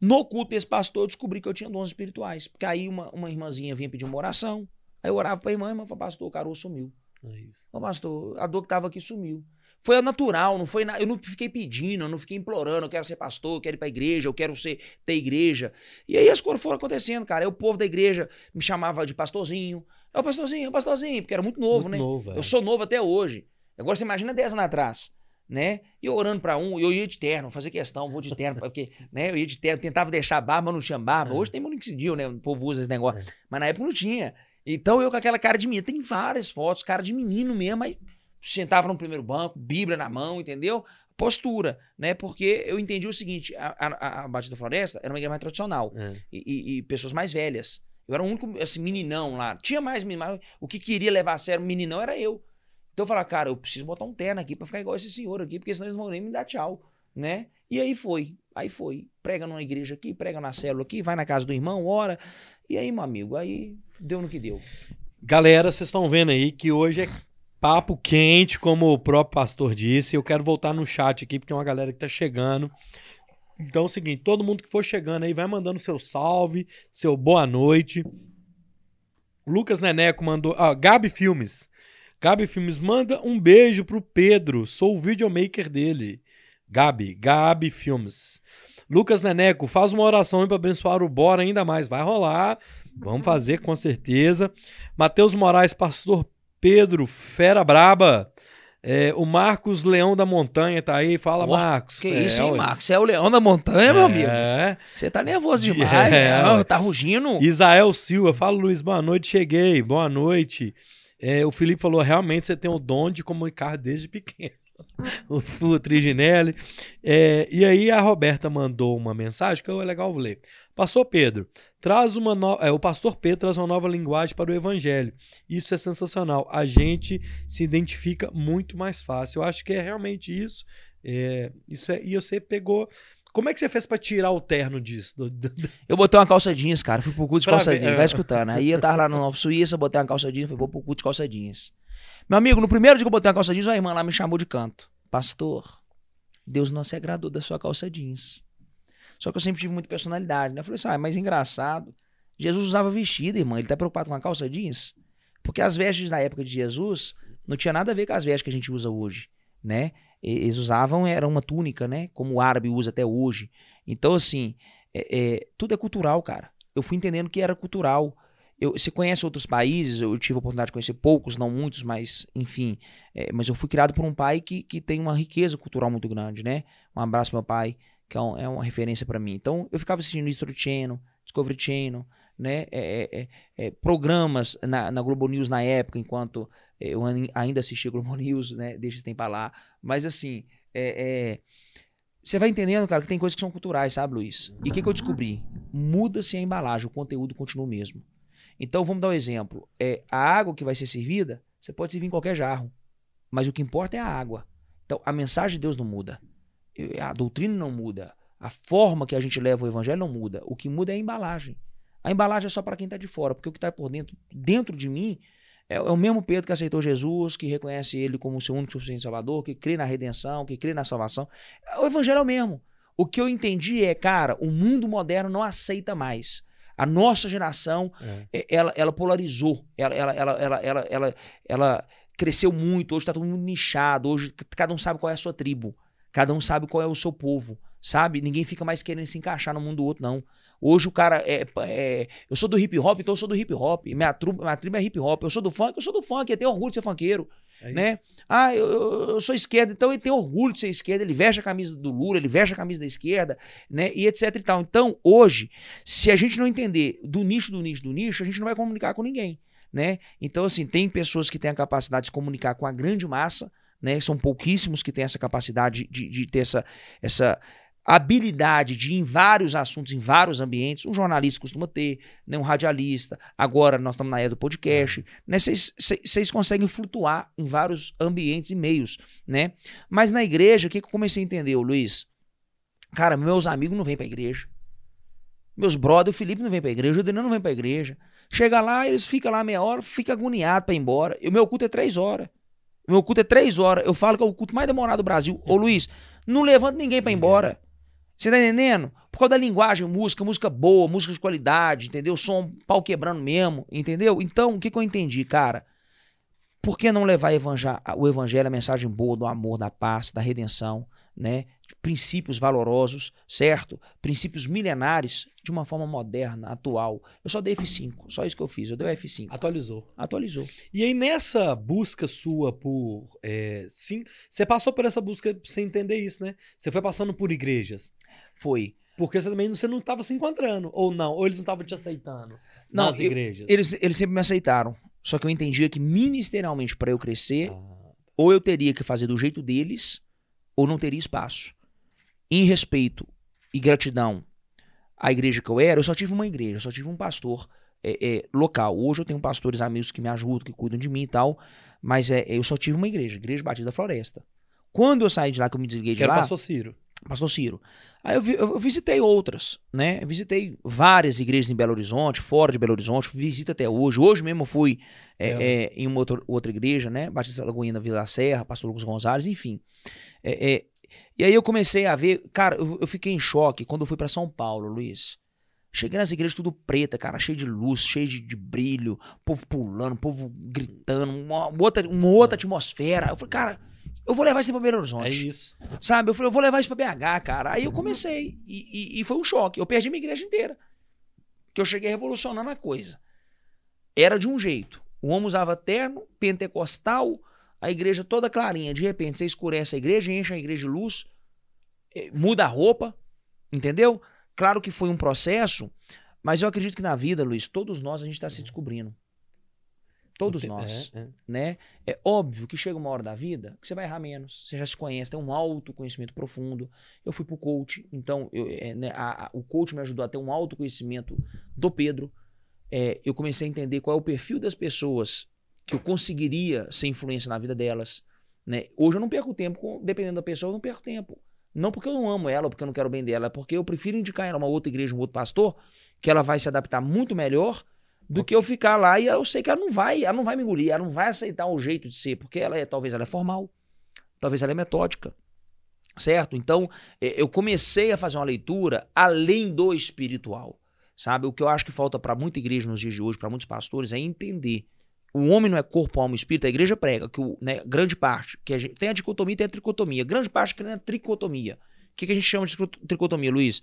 no culto desse pastor, eu descobri que eu tinha dons espirituais. Porque aí uma, uma irmãzinha vinha pedir uma oração, aí eu orava pra irmã, a irmã falou, pastor, o caroço sumiu. É isso. Ô, pastor, a dor que tava aqui sumiu. Foi natural, não foi nada. Eu não fiquei pedindo, eu não fiquei implorando, eu quero ser pastor, eu quero ir pra igreja, eu quero ser, ter igreja. E aí as coisas foram acontecendo, cara. Aí o povo da igreja me chamava de pastorzinho. É o pastorzinho, é o pastorzinho, porque era muito novo, Muito né? novo, é. Eu sou novo até hoje. Agora você imagina 10 anos atrás, né? E eu orando pra um, eu ia de terno, fazer questão, vou de terno, porque, né? Eu ia de terno, tentava deixar barba, mas não tinha barba. É. Hoje tem monixidil, né? O povo usa esse negócio. Mas na época não tinha. Então eu com aquela cara de menino, tem várias fotos, cara de menino mesmo, aí sentava no primeiro banco, Bíblia na mão, entendeu? Postura, né? Porque eu entendi o seguinte: a, a, a Batista Floresta era uma igreja mais tradicional É. e, e- e pessoas mais velhas. Eu era o único, assim, meninão lá. Tinha mais menino, mas o que queria levar a sério o meninão era eu. Então eu falava, cara, eu preciso botar um terno aqui pra ficar igual esse senhor aqui, porque senão eles não vão nem me dar tchau, né? E aí foi, aí foi. Prega numa igreja aqui, prega na célula aqui, vai na casa do irmão, ora. E aí, meu amigo, aí deu no que deu. Galera, vocês estão vendo aí que hoje é papo quente, como o próprio pastor disse. Eu quero voltar no chat aqui, porque tem uma galera que tá chegando. Então é o seguinte, todo mundo que for chegando aí, vai mandando seu salve, seu boa noite. Lucas Neneco mandou. Ah, Gabi Filmes. Gabi Filmes, manda um beijo pro Pedro. Sou o videomaker dele. Gabi, Gabi Filmes. Lucas Neneco, faz uma oração aí pra abençoar o Bora ainda mais. Vai rolar. Vamos fazer com certeza. Matheus Moraes, pastor Pedro, fera braba. É, o Marcos Leão da Montanha tá aí. Fala, Ó, Marcos. Que É, isso, hein. Marcos? Você é o leão da montanha, meu amigo? É. Você tá nervoso É, demais, né? ué. Tá rugindo? Isael Silva, fala Luiz, boa noite, cheguei, boa noite. É, o Felipe falou, realmente você tem o dom de comunicar desde pequeno. o Fu Triginelli. É, e aí a Roberta mandou uma mensagem que é legal ler. Pastor Pedro, traz uma no... é, o pastor Pedro traz uma nova linguagem para o evangelho. Isso é sensacional. A gente se identifica muito mais fácil. Eu acho que é realmente isso. É, isso é, e você pegou. Como é que você fez para tirar o terno disso? Eu botei uma calça jeans, cara. Fui pro culto de Pra calça ver, jeans. é. Vai escutando. Aí eu tava lá no Nova Suíça, botei uma calça jeans, fui pro culto de calça jeans. Meu amigo, no primeiro dia que eu botei uma calça jeans, a irmã lá me chamou de canto. Pastor, Deus não se agradou da sua calça jeans. Só que eu sempre tive muita personalidade, né? Eu falei assim, ah, é mais engraçado. Jesus usava vestido, irmã. Ele tá preocupado com a calça jeans? Porque as vestes da época de Jesus não tinha nada a ver com as vestes que a gente usa hoje, né? Eles usavam, era uma túnica, né? Como o árabe usa até hoje. Então, assim, é- é, tudo é cultural, cara. Eu fui entendendo que era cultural. Eu, você conhece outros países, eu tive a oportunidade de conhecer poucos, não muitos, mas enfim. É, mas eu fui criado por um pai que, que tem uma riqueza cultural muito grande, né? Um abraço meu pai, que é, um- é uma referência pra mim. Então, eu ficava assistindo History Channel, Discovery Channel, né? É, é, é, é, programas na, na Globo News na época, enquanto eu ai- ainda assistia Globo News, né? Deixa esse tempo lá. Mas assim, é, é, você vai entendendo, cara, que tem coisas que são culturais, sabe, Luiz? E o que, que eu descobri? Muda-se a embalagem, o conteúdo continua o mesmo. Então, vamos dar um exemplo. É, a água que vai ser servida, você pode servir em qualquer jarro. Mas o que importa é a água. Então, a mensagem de Deus não muda. A doutrina não muda. A forma que a gente leva o evangelho não muda. O que muda é a embalagem. A embalagem é só para quem está de fora, porque o que está por dentro, dentro de mim, é, é, o mesmo Pedro que aceitou Jesus, que reconhece ele como o seu único suficiente salvador, que crê na redenção, que crê na salvação. O evangelho é o mesmo. O que eu entendi é, cara, o mundo moderno não aceita mais. A nossa geração, é. é ela, ela polarizou. Ela, ela, ela, ela, ela, ela, ela cresceu muito. Hoje está todo mundo nichado. Hoje cada um sabe qual é a sua tribo. Cada um sabe qual é o seu povo. Sabe? Ninguém fica mais querendo se encaixar no mundo do outro, não. Hoje o cara é, é, Eu sou do hip hop, então eu sou do hip hop. Minha, tribo, minha tribo é hip hop. Eu sou do funk, eu sou do funk. Eu tenho orgulho de ser funkeiro. É né? Ah, eu, eu, sou esquerda, então ele tem orgulho de ser esquerda, ele veste a camisa do Lula, ele veste a camisa da esquerda, né? E etc e tal. Então, hoje, se a gente não entender do nicho, do nicho, do nicho, a gente não vai comunicar com ninguém, né? Então, assim, tem pessoas que têm a capacidade de se comunicar com a grande massa, né? São pouquíssimos que têm essa capacidade de, de ter essa, essa habilidade de em vários assuntos, em vários ambientes. Um jornalista costuma ter, né, um radialista. Agora nós estamos na era do podcast. Vocês né, conseguem flutuar em vários ambientes e meios. né? Mas na igreja, o que, que eu comecei a entender, Luiz? Cara, meus amigos não vêm para a igreja. Meus brothers, o Felipe não vem para a igreja, o Adriano não vem para a igreja. Chega lá, eles ficam lá meia hora, fica agoniado para ir embora. E o meu culto é três horas. Meu culto é três horas. Eu falo que é o culto mais demorado do Brasil. Ô Luiz, não levanta ninguém para ir embora. Você tá entendendo? Por causa da linguagem, música, música boa, música de qualidade, entendeu? Som pau quebrando mesmo, entendeu? Então, o que, que eu entendi, cara? Por que não levar o evangelho, a mensagem boa do amor, da paz, da redenção, né? Princípios valorosos, certo? Princípios milenares de uma forma moderna, atual. Eu só dei F5, só isso que eu fiz, eu dei F5. Atualizou. Atualizou. E aí nessa busca sua por, é, sim, você passou por essa busca sem entender isso, né? Você foi passando por igrejas. Foi. Porque você também você não estava se encontrando, ou não, ou eles não estavam te aceitando não, nas igrejas. eles, eles sempre me aceitaram. Só que eu entendia que ministerialmente para eu crescer, ah. ou eu teria que fazer do jeito deles, ou não teria espaço. Em respeito e gratidão à igreja que eu era, eu só tive uma igreja, eu só tive um pastor é, é, local. Hoje eu tenho pastores amigos que me ajudam, que cuidam de mim e tal, mas é, eu só tive uma igreja, Igreja Batista da Floresta. Quando eu saí de lá, que eu me desliguei de lá... Pastor Ciro. Pastor Ciro. Aí eu, vi, eu, visitei outras, né? Eu visitei várias igrejas em Belo Horizonte, fora de Belo Horizonte, visito até hoje. Hoje mesmo fui é, é. É, em uma outra, outra igreja, né? Batista Lagoinha Vila da Serra, Pastor Lucas Gonzalez, enfim. É, é, e aí eu comecei a ver, cara, eu, eu fiquei em choque quando eu fui para São Paulo, Luiz. Cheguei nas igrejas tudo preta, cara, cheio de luz, cheio de, de brilho, povo pulando, povo gritando, uma, outra, uma outra atmosfera. Eu falei, cara, eu vou levar isso pra Belo Horizonte. É isso. Sabe? Eu falei, eu vou levar isso pra BH, cara. Aí eu comecei. E, e, e foi um choque. Eu perdi minha igreja inteira. Que eu cheguei revolucionando a coisa. Era de um jeito. O homem usava terno, pentecostal, a igreja toda clarinha. De repente, você escurece a igreja, enche a igreja de luz, eh, muda a roupa, entendeu? Claro que foi um processo, mas eu acredito que na vida, Luiz, todos nós a gente está se descobrindo. Todos nós, é, é. né? É óbvio que chega uma hora da vida que você vai errar menos, você já se conhece, tem um autoconhecimento profundo. Eu fui pro coach, então eu, é, né, a, a, o coach me ajudou a ter um autoconhecimento do Pedro. É, eu comecei a entender qual é o perfil das pessoas que eu conseguiria ser influência na vida delas. Né? Hoje eu não perco tempo, com, dependendo da pessoa, eu não perco tempo. Não porque eu não amo ela, porque eu não quero bem dela, é porque eu prefiro indicar ela uma outra igreja, um outro pastor, que ela vai se adaptar muito melhor do que eu ficar lá e eu sei que ela não vai, ela não vai me engolir, ela não vai aceitar o jeito de ser, porque ela é, talvez ela é formal, talvez ela é metódica. Certo? Então, é, eu comecei a fazer uma leitura além do espiritual. Sabe? O que eu acho que falta para muita igreja nos dias de hoje, para muitos pastores, é entender. O homem não é corpo, alma e espírito. A igreja prega que o, né, grande parte, que a gente, tem a dicotomia e tem a tricotomia. Grande parte que é a tricotomia. O que, que a gente chama de tricotomia, Luiz?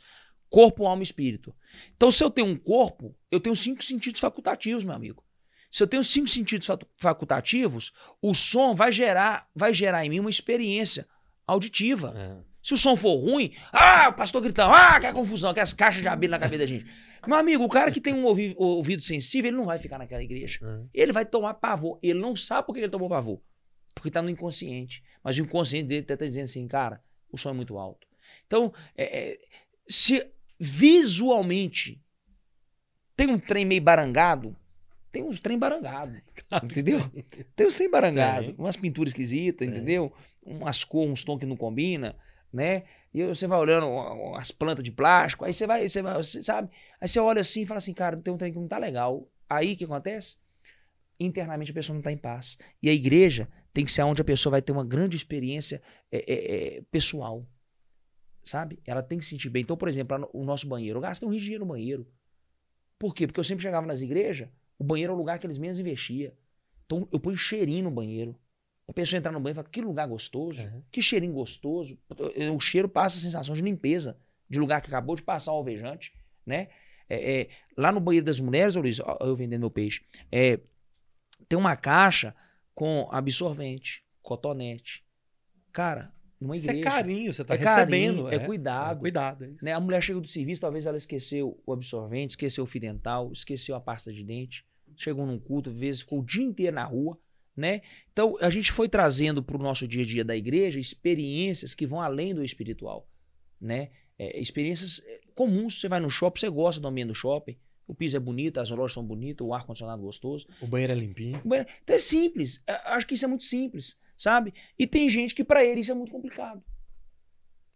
Corpo, alma e espírito. Então, se eu tenho um corpo, eu tenho cinco sentidos facultativos, meu amigo. Se eu tenho cinco sentidos facultativos, o som vai gerar, vai gerar em mim uma experiência auditiva. É. Se o som for ruim, ah, o pastor gritando, ah, que confusão, aquelas caixas de abelha na cabeça da gente. Meu amigo, o cara que tem um ouvido, ouvido sensível, ele não vai ficar naquela igreja. É. Ele vai tomar pavor. Ele não sabe por que ele tomou pavor. Porque está no inconsciente. Mas o inconsciente dele está dizendo assim, cara, o som é muito alto. Então, é, é, se visualmente tem um trem meio barangado, tem uns trem barangado, entendeu? Tem uns trem barangado, umas pinturas esquisitas, entendeu? Umas cores, uns tons que não combina, né? E você vai olhando as plantas de plástico, aí você vai, você vai, você sabe? Aí você olha assim e fala assim, cara, tem um trem que não tá legal. Aí o que acontece? Internamente a pessoa não tá em paz. E a igreja tem que ser onde a pessoa vai ter uma grande experiência é, é, é, pessoal. Sabe? Ela tem que se sentir bem. Então, por exemplo, o nosso banheiro. Eu gastei um rio de dinheiro no banheiro. Por quê? Porque eu sempre chegava nas igrejas, o banheiro é o lugar que eles menos investiam. Então eu ponho cheirinho no banheiro. A pessoa entrar no banheiro e fala, que lugar gostoso, uhum. que cheirinho gostoso. O cheiro passa a sensação de limpeza, de lugar que acabou de passar o alvejante, né? É, é, lá no banheiro das mulheres, Luiz, eu vendendo meu peixe, é, tem uma caixa com absorvente, cotonete. Cara, numa igreja. Isso é carinho, você tá é recebendo. Carinho, é, é, cuidado. É cuidado. É né? A mulher chega do serviço, talvez ela esqueceu o absorvente, esqueceu o fio dental, esqueceu a pasta de dente, chegou num culto, às vezes ficou o dia inteiro na rua né? Então, a gente foi trazendo para o nosso dia a dia da igreja experiências que vão além do espiritual, né? É, experiências é, comuns. Você vai no shopping, você gosta do ambiente do shopping, o piso é bonito, as lojas são bonitas, o ar-condicionado gostoso. O banheiro é limpinho. Banheiro... Então é simples. É, acho que isso é muito simples, sabe? E tem gente que para ele isso é muito complicado.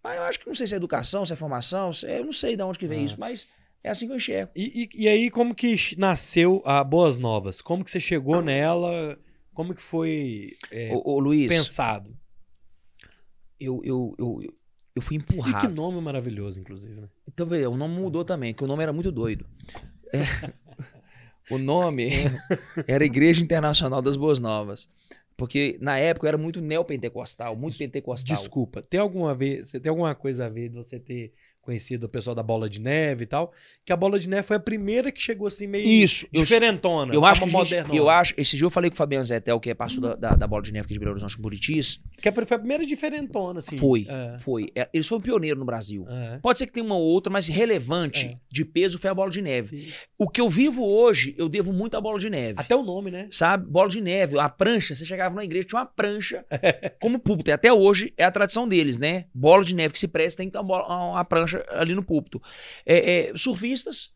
Mas eu acho que não sei se é educação, se é formação, se é... eu não sei de onde que vem ah. isso, mas é assim que eu enxergo. E, e, e, aí, como que nasceu a Boas Novas? Como que você chegou nela? Como que foi é, ô, ô, Luiz, pensado? Eu, eu, eu, eu fui empurrado. E que nome maravilhoso, inclusive, né? Então, o nome mudou também, que o nome era muito doido. É, o nome era Igreja Internacional das Boas Novas. Porque na época eu era muito neopentecostal, muito pentecostal. Desculpa, tem alguma vez, tem alguma coisa a ver de você ter conhecido o pessoal da Bola de Neve e tal, que a Bola de Neve foi a primeira que chegou assim meio Isso, diferentona. Eu, eu acho que gente, eu acho, esse dia eu falei com o Fabiano Zetel, que é pastor da, da, da, Bola de Neve aqui de Belo Horizonte, Buritis. Que foi a primeira diferentona, assim. Foi, é. foi. É, eles foram pioneiros no Brasil. É. Pode ser que tenha uma outra, mas relevante é. de peso foi a Bola de Neve. Sim. O que eu vivo hoje, eu devo muito à Bola de Neve. Até o nome, né? Sabe? Bola de Neve, a prancha, você chegava na igreja, tinha uma prancha como púlpito. E até hoje é a tradição deles, né? Bola de neve que se presta, tem que ter uma, uma prancha ali no púlpito. É, é, surfistas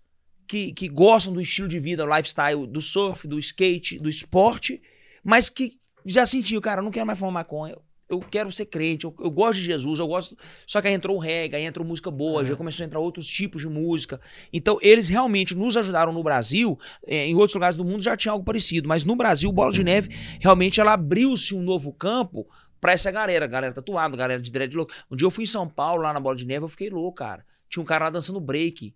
que, que gostam do estilo de vida, lifestyle do surf, do skate, do esporte, mas que já sentiu, cara, eu não quero mais fumar maconha. Eu quero ser crente, eu, eu, gosto de Jesus, eu gosto. Só que aí entrou o reggae, aí entrou música boa, uhum. já começou a entrar outros tipos de música. Então, eles realmente nos ajudaram no Brasil. É, em outros lugares do mundo já tinha algo parecido, mas no Brasil, Bola de Neve, realmente ela abriu-se um novo campo pra essa galera, galera tatuada, galera de dreadlock. Um dia eu fui em São Paulo, lá na Bola de Neve, eu fiquei louco, cara. Tinha um cara lá dançando break.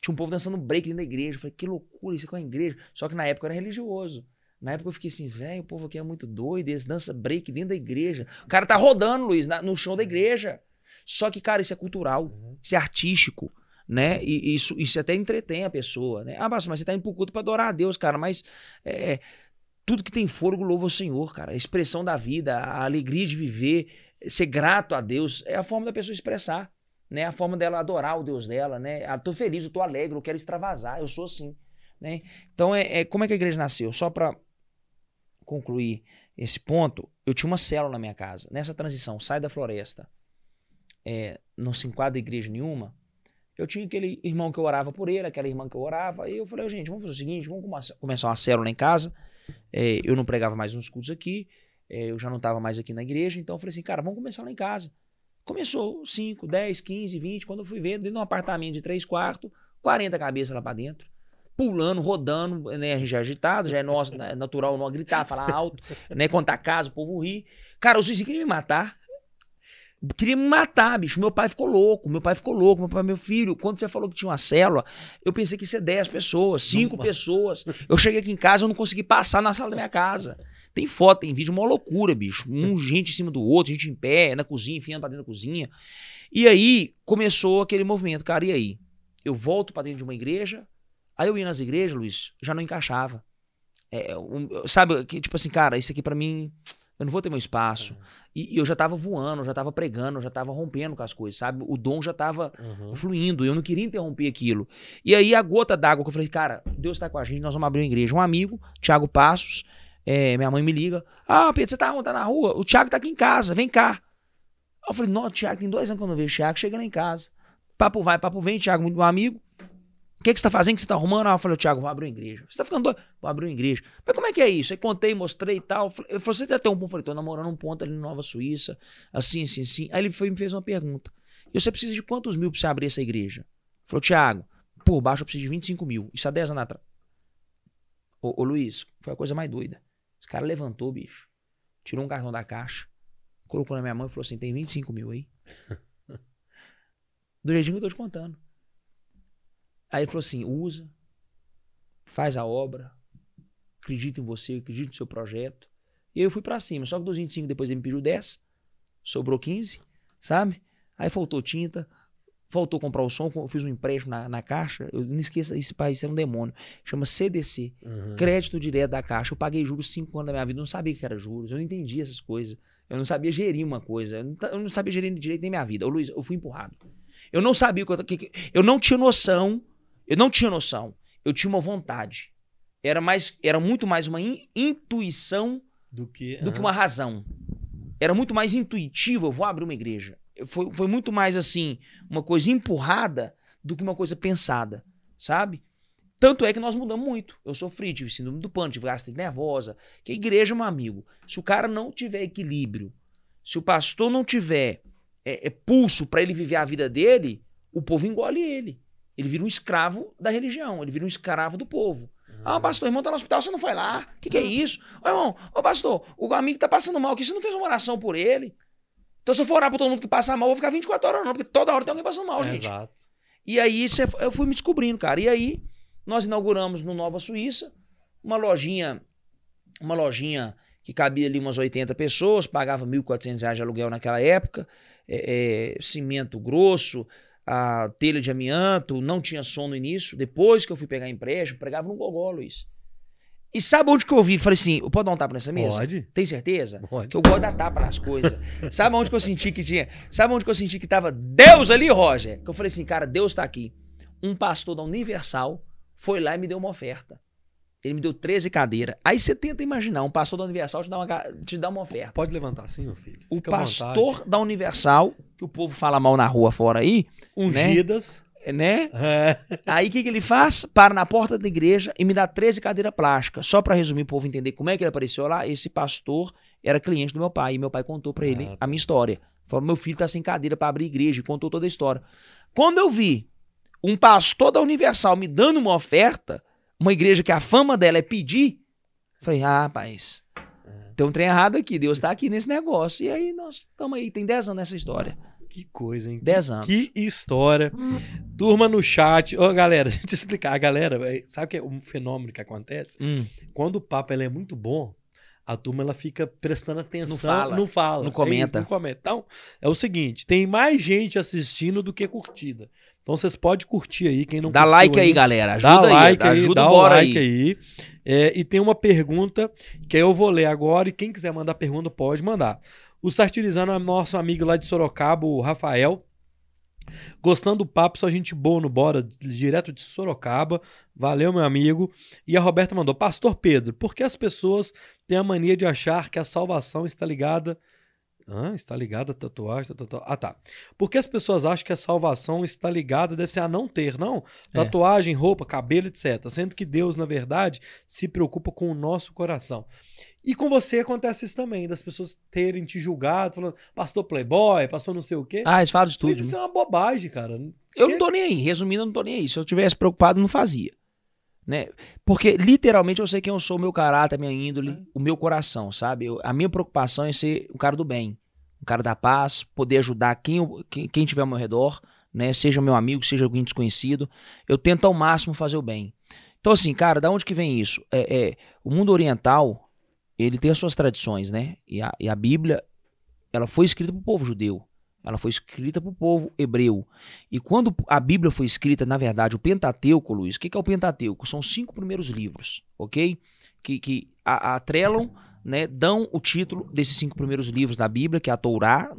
Tinha um povo dançando break dentro da igreja. Eu falei, que loucura, isso aqui é uma igreja. Só que na época eu era religioso. Na época eu fiquei assim, velho, o povo aqui é muito doido, eles dançam break dentro da igreja. O cara tá rodando, Luiz, na, no chão da igreja. Só que, cara, isso é cultural, uhum. isso é artístico, né? E isso, isso até entretém a pessoa, né? Ah, mas você tá indo pro culto pra adorar a Deus, cara, mas é, é, tudo que tem fogo louva o Senhor, cara. A expressão da vida, a alegria de viver, ser grato a Deus, é a forma da pessoa expressar né? A forma dela adorar o Deus dela, né? Ah, tô feliz, eu tô alegre, eu quero extravasar, eu sou assim, né? Então, é, é como é que a igreja nasceu? Só para concluir esse ponto, eu tinha uma célula na minha casa. Nessa transição, sai da floresta, é, não se enquadra igreja nenhuma, eu tinha aquele irmão que eu orava por ele, aquela irmã que eu orava, e eu falei, gente, vamos fazer o seguinte, vamos começar uma célula em casa. É, eu não pregava mais uns cultos aqui, é, eu já não estava mais aqui na igreja, então eu falei assim, cara, vamos começar lá em casa. Começou 5, 10, 15, 20. Quando eu fui ver, dentro de um apartamento de 3 quartos, 40 cabeças lá pra dentro. Pulando, rodando, né? A gente já é agitado, já é nosso, é natural não gritar, falar alto, né? Contar casa, o povo rir. Cara, os vizinhos queriam me matar. Queria me matar, bicho. Meu pai ficou louco, meu pai ficou louco, meu pai, meu filho. Quando você falou que tinha uma célula, eu pensei que ia ser 10 pessoas, 5 pessoas. Eu cheguei aqui em casa, eu não consegui passar na sala da minha casa. Tem foto, tem vídeo, uma loucura, bicho. Um gente em cima do outro, gente em pé, na cozinha, enfiando pra dentro da cozinha. E aí começou aquele movimento, cara. E aí? Eu volto para dentro de uma igreja. Aí eu ia nas igrejas, Luiz, já não encaixava. É, um, sabe, que, tipo assim, cara, isso aqui para mim, eu não vou ter meu espaço. É. E, e, eu já tava voando, eu já tava pregando, eu já tava rompendo com as coisas, sabe? O dom já tava uhum. fluindo, eu não queria interromper aquilo. E aí a gota d'água que eu falei, cara, Deus tá com a gente, nós vamos abrir uma igreja. Um amigo, Thiago Passos, é, minha mãe me liga. Ah, Pedro, você tá onde? Tá na rua? O Thiago tá aqui em casa, vem cá. Eu falei, não, Thiago, tem dois anos que eu não vejo o Thiago, chega lá em casa. Papo vai, papo vem, Thiago, muito meu amigo. O que, que você tá fazendo? O que você tá arrumando? Ah, eu falei, Thiago, vou abrir uma igreja. Você tá ficando doido? Vou abrir uma igreja. Mas como é que é isso? Aí contei, mostrei e tal. Eu falei, você já tem um ponto? Eu falei, tô namorando um ponto ali em Nova Suíça, assim, assim, assim. Aí ele foi me fez uma pergunta. E você precisa de quantos mil pra você abrir essa igreja? Falou, Tiago, por baixo eu preciso de 25 mil. Isso há 10 anos atrás. Ô, ô Luiz, foi a coisa mais doida. Esse cara levantou, bicho. Tirou um cartão da caixa, colocou na minha mão e falou assim: tem 25 mil aí. Do jeitinho que eu tô te contando. Aí ele falou assim: usa, faz a obra, acredito em você, acredito no seu projeto. E eu fui pra cima. Só que dos 25 depois ele me pediu 10, sobrou 15, sabe? Aí faltou tinta, faltou comprar o som, eu fiz um empréstimo na, na caixa. Eu não esqueça, esse país é um demônio. Chama CDC, Uhum. crédito direto da caixa. Eu paguei juros 5 anos da minha vida, eu não sabia o que era juros, eu não entendia essas coisas. Eu não sabia gerir uma coisa, eu não, ta- eu não sabia gerir direito nem minha vida. Ô Luiz, eu fui empurrado. Eu não sabia o que eu, eu não tinha noção, eu não tinha noção. Eu tinha uma vontade. Era mais, era muito mais uma in- intuição Do que. do que aham. uma razão. Era muito mais intuitivo, eu vou abrir uma igreja. Foi, foi muito mais assim, uma coisa empurrada do que uma coisa pensada, sabe? Tanto é que nós mudamos muito. Eu sofri, tive síndrome do pânico, tive gastrite nervosa. Que a igreja, meu amigo, se o cara não tiver equilíbrio, se o pastor não tiver é, é, pulso para ele viver a vida dele, o povo engole ele. Ele vira um escravo da religião, ele vira um escravo do povo. Ah, pastor, irmão tá no hospital, você não foi lá. O que, que é isso? Ô, irmão, ô, pastor, o amigo tá passando mal aqui, você não fez uma oração por ele? Então, se eu for orar pra todo mundo que passa mal, eu vou ficar 24 horas, não, porque toda hora tem alguém passando mal, É, gente. Exato. E aí eu fui me descobrindo, cara. E aí nós inauguramos no Nova Suíça uma lojinha, uma lojinha que cabia ali umas 80 pessoas, pagava 1.400 reais de aluguel naquela época, é, é, cimento grosso, a telha de amianto, não tinha som no início. Depois que eu fui pegar empréstimo, pregava no gogó, Luiz. E sabe onde que eu vi? Falei assim, eu posso dar um tapa nessa mesa? Pode. Tem certeza? Pode. Que eu gosto da tapa nas coisas. Sabe onde que eu senti que tinha? Sabe onde que eu senti que tava Deus ali, Roger? Que eu falei assim, cara, Deus tá aqui. Um pastor da Universal foi lá e me deu uma oferta. Ele me deu 13 cadeiras. Aí você tenta imaginar, um pastor da Universal te dá uma, te dá uma oferta. Pode levantar assim, meu filho. O Fica à pastor da Universal, que o povo fala mal na rua fora aí, Ungidas. né? É. Aí o que, que ele faz? Para na porta da igreja e me dá 13 cadeiras plásticas. Só para resumir, o povo entender como é que ele apareceu lá. Esse pastor era cliente do meu pai. E meu pai contou para ele Ah, a minha história. Falou: meu filho tá sem cadeira para abrir igreja. E contou toda a história. Quando eu vi um pastor da Universal me dando uma oferta, uma igreja que a fama dela é pedir, falei: ah, rapaz. Tem um trem errado aqui, Deus tá aqui nesse negócio. E aí nós estamos aí, tem 10 anos nessa história. Que coisa, hein? 10 anos. Que história. Turma no chat. Ô, galera, deixa eu te explicar. A galera, é, sabe o que é um fenômeno que acontece? Hum, Quando o papo é muito bom, a turma ela fica prestando atenção. Não fala. Não fala. Não É comenta. isso, não comenta. Então, é o seguinte: tem mais gente assistindo do que curtida. Então vocês podem curtir aí. Quem não dá like aí, ainda, galera. Ajuda Dá aí. like aí, ajuda dá o like aí. aí. É, e tem uma pergunta que eu vou ler agora e quem quiser mandar pergunta pode mandar. O Sartilizando é nosso amigo lá de Sorocaba, o Rafael. Gostando do papo, só gente boa no Bora, direto de Sorocaba. Valeu, meu amigo. E a Roberta mandou: Pastor Pedro, por que as pessoas têm a mania de achar que a salvação está ligada. Ah, está ligada a tatuagem. tá, tá, tá. Ah, tá. Por que as pessoas acham que a salvação está ligada, deve ser a não ter, não? É. Tatuagem, roupa, cabelo, etc. Sendo que Deus, na verdade, se preocupa com o nosso coração. E com você acontece isso também, das pessoas terem te julgado, falando, pastor playboy, pastor não sei o quê. Ah, eles falam de tudo. Mas isso é uma bobagem, cara. Eu não tô nem aí. Resumindo, eu não tô nem aí. Se eu tivesse preocupado, não fazia. Né? Porque literalmente eu sei quem eu sou, o meu caráter, a minha índole, o meu coração, sabe? Eu- a minha preocupação é ser um cara do bem, um cara da paz, poder ajudar quem, eu- quem, quem tiver ao meu redor, né? Seja meu amigo, seja alguém desconhecido. Eu tento ao máximo fazer o bem. Então, assim, cara, da onde que vem isso? É, é, o mundo oriental, ele tem as suas tradições, né? E a, e a Bíblia, ela foi escrita para o povo judeu. Ela foi escrita para o povo hebreu. E quando a Bíblia foi escrita, na verdade, o Pentateuco, Luiz, o que que é o Pentateuco? São os cinco primeiros livros, ok? Que, que atrelam, né, dão o título desses cinco primeiros livros da Bíblia, que é a Torá,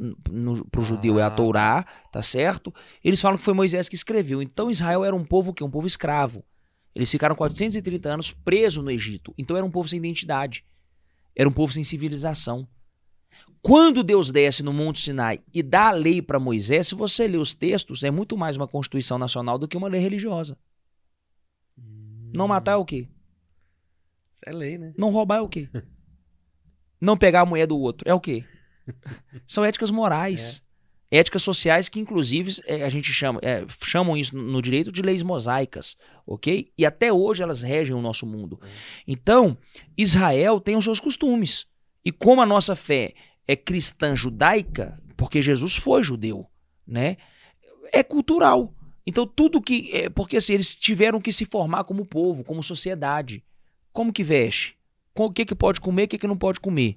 para o judeu é a Ah. Torá, tá certo? Eles falam que foi Moisés que escreveu. Então Israel era um povo que Um povo escravo. Eles ficaram 430 anos presos no Egito. Então era um povo sem identidade. Era um povo sem civilização. Quando Deus desce no Monte Sinai e dá a lei para Moisés, se você ler os textos, é muito mais uma Constituição Nacional do que uma lei religiosa. Não matar é o quê? É lei, né? Não roubar é o quê? Não pegar a mulher do outro é o quê? São éticas morais. Éticas sociais que, inclusive, é, a gente chama, é, chamam isso no direito de leis mosaicas, ok? E até hoje elas regem o nosso mundo. Então, Israel tem os seus costumes. E como a nossa fé é cristã judaica, porque Jesus foi judeu, né? É cultural. Então, tudo que. É, porque assim, eles tiveram que se formar como povo, como sociedade. Como que veste? O que, que pode comer, o que, que não pode comer?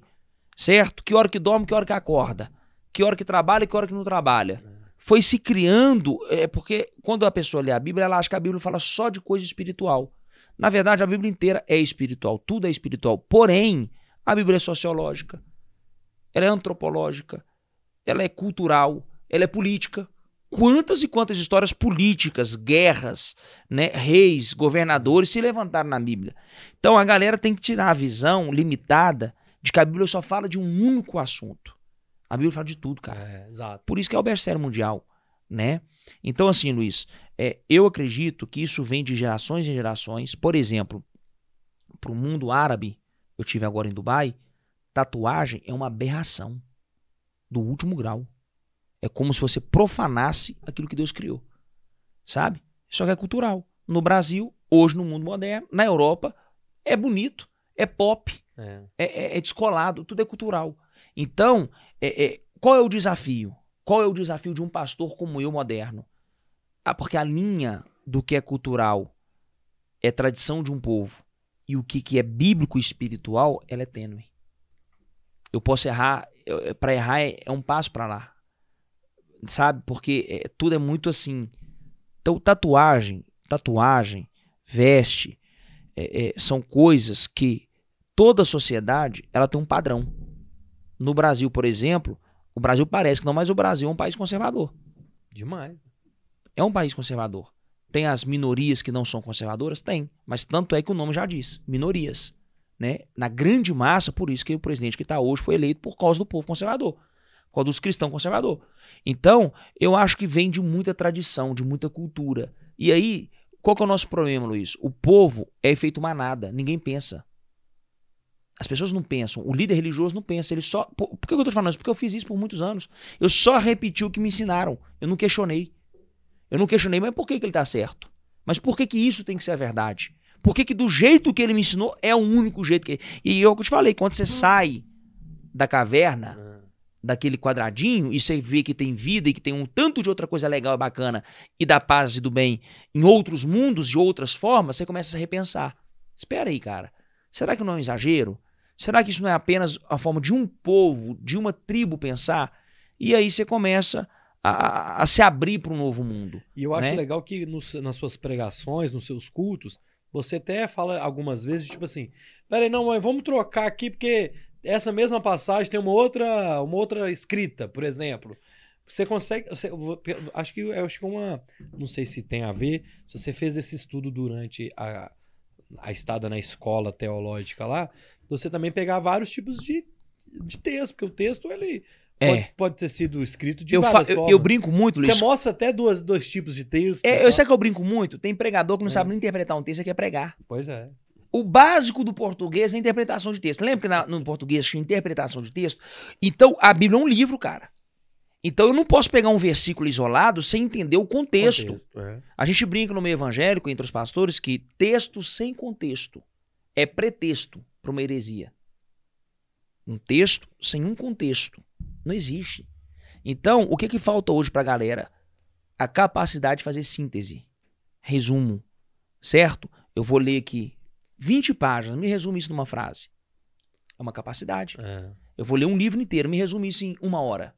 Certo? Que hora que dorme, que hora que acorda? Que hora que trabalha, que hora que não trabalha? Foi se criando. É, porque quando a pessoa lê a Bíblia, ela acha que a Bíblia fala só de coisa espiritual. Na verdade, a Bíblia inteira é espiritual, tudo é espiritual. Porém, a Bíblia é sociológica, ela é antropológica, ela é cultural, ela é política quantas e quantas histórias políticas, guerras, né, reis, governadores se levantaram na Bíblia. Então a galera tem que tirar a visão limitada de que a Bíblia só fala de um único assunto. A Bíblia fala de tudo, cara. É. Por isso que é o best-seller mundial, né? Então assim, Luiz, é, eu acredito que isso vem de gerações em gerações. Por exemplo, para o mundo árabe, eu tive agora em Dubai, tatuagem é uma aberração do último grau. É como se você profanasse aquilo que Deus criou. Sabe? Só que é cultural. No Brasil, hoje no mundo moderno, na Europa, é bonito, é pop, é, é, é, é descolado, tudo é cultural. Então, é, é, qual é o desafio? Qual é o desafio de um pastor como eu, moderno? Ah, porque a linha do que é cultural é tradição de um povo e o que, que é bíblico e espiritual, ela é tênue. Eu posso errar, para errar é, é um passo para lá sabe? Porque é, tudo é muito assim. Então, tatuagem, tatuagem, veste, é, são coisas que toda sociedade ela tem um padrão. No Brasil, por exemplo, o Brasil parece que não, mas o Brasil é um país conservador. Demais. É um país conservador. Tem as minorias que não são conservadoras? Tem. Mas tanto é que o nome já diz: minorias. Né? Na grande massa, por isso que o presidente que está hoje foi eleito por causa do povo conservador qual dos cristãos conservador. Então, eu acho que vem de muita tradição, de muita cultura. E aí, qual que é o nosso problema, Luiz? O povo é efeito manada, ninguém pensa. As pessoas não pensam, o líder religioso não pensa, ele só. Por, por que eu estou falando isso? Porque eu fiz isso por muitos anos. Eu só repeti o que me ensinaram. Eu não questionei. Eu não questionei, mas por que, que ele está certo? Mas por que, que isso tem que ser a verdade? Por que, do jeito que ele me ensinou é o único jeito que. E eu te falei, quando você sai da caverna, daquele quadradinho e você vê que tem vida e que tem um tanto de outra coisa legal e bacana e da paz e do bem em outros mundos, de outras formas, você começa a repensar. Espera aí, cara. Será que não é um exagero? Será que isso não é apenas a forma de um povo, de uma tribo pensar? E aí você começa a, a se abrir para um novo mundo. E eu acho né? legal que nas suas pregações, nos seus cultos, você até fala algumas vezes, tipo assim, peraí, não, mas vamos trocar aqui, porque essa mesma passagem tem uma outra, uma outra escrita, por exemplo. Você consegue. Você, acho que acho que uma. Não sei se tem a ver. Se você fez esse estudo durante a, a estada na escola teológica lá, você também pegar vários tipos de, de texto, porque o texto ele é. pode, pode ter sido escrito de eu várias eu, eu brinco muito, Luiz. Você mostra até dois, dois tipos de texto. É, tá? eu sei que eu brinco muito. Tem pregador que não É. sabe nem interpretar um texto e quer pregar. Pois é. O básico do português é a interpretação de texto. Lembra que na- no português tinha interpretação de texto? Então, a Bíblia é um livro, cara. Então, eu não posso pegar um versículo isolado sem entender o contexto. é. A gente brinca no meio evangélico, entre os pastores, que texto sem contexto é pretexto para uma heresia. Um texto sem um contexto não existe. Então, o que, que falta hoje para a galera? A capacidade de fazer síntese, resumo, certo? Eu vou ler aqui 20 páginas, me resume isso numa frase. É uma capacidade. É. Eu vou ler um livro inteiro, me resume isso em uma hora.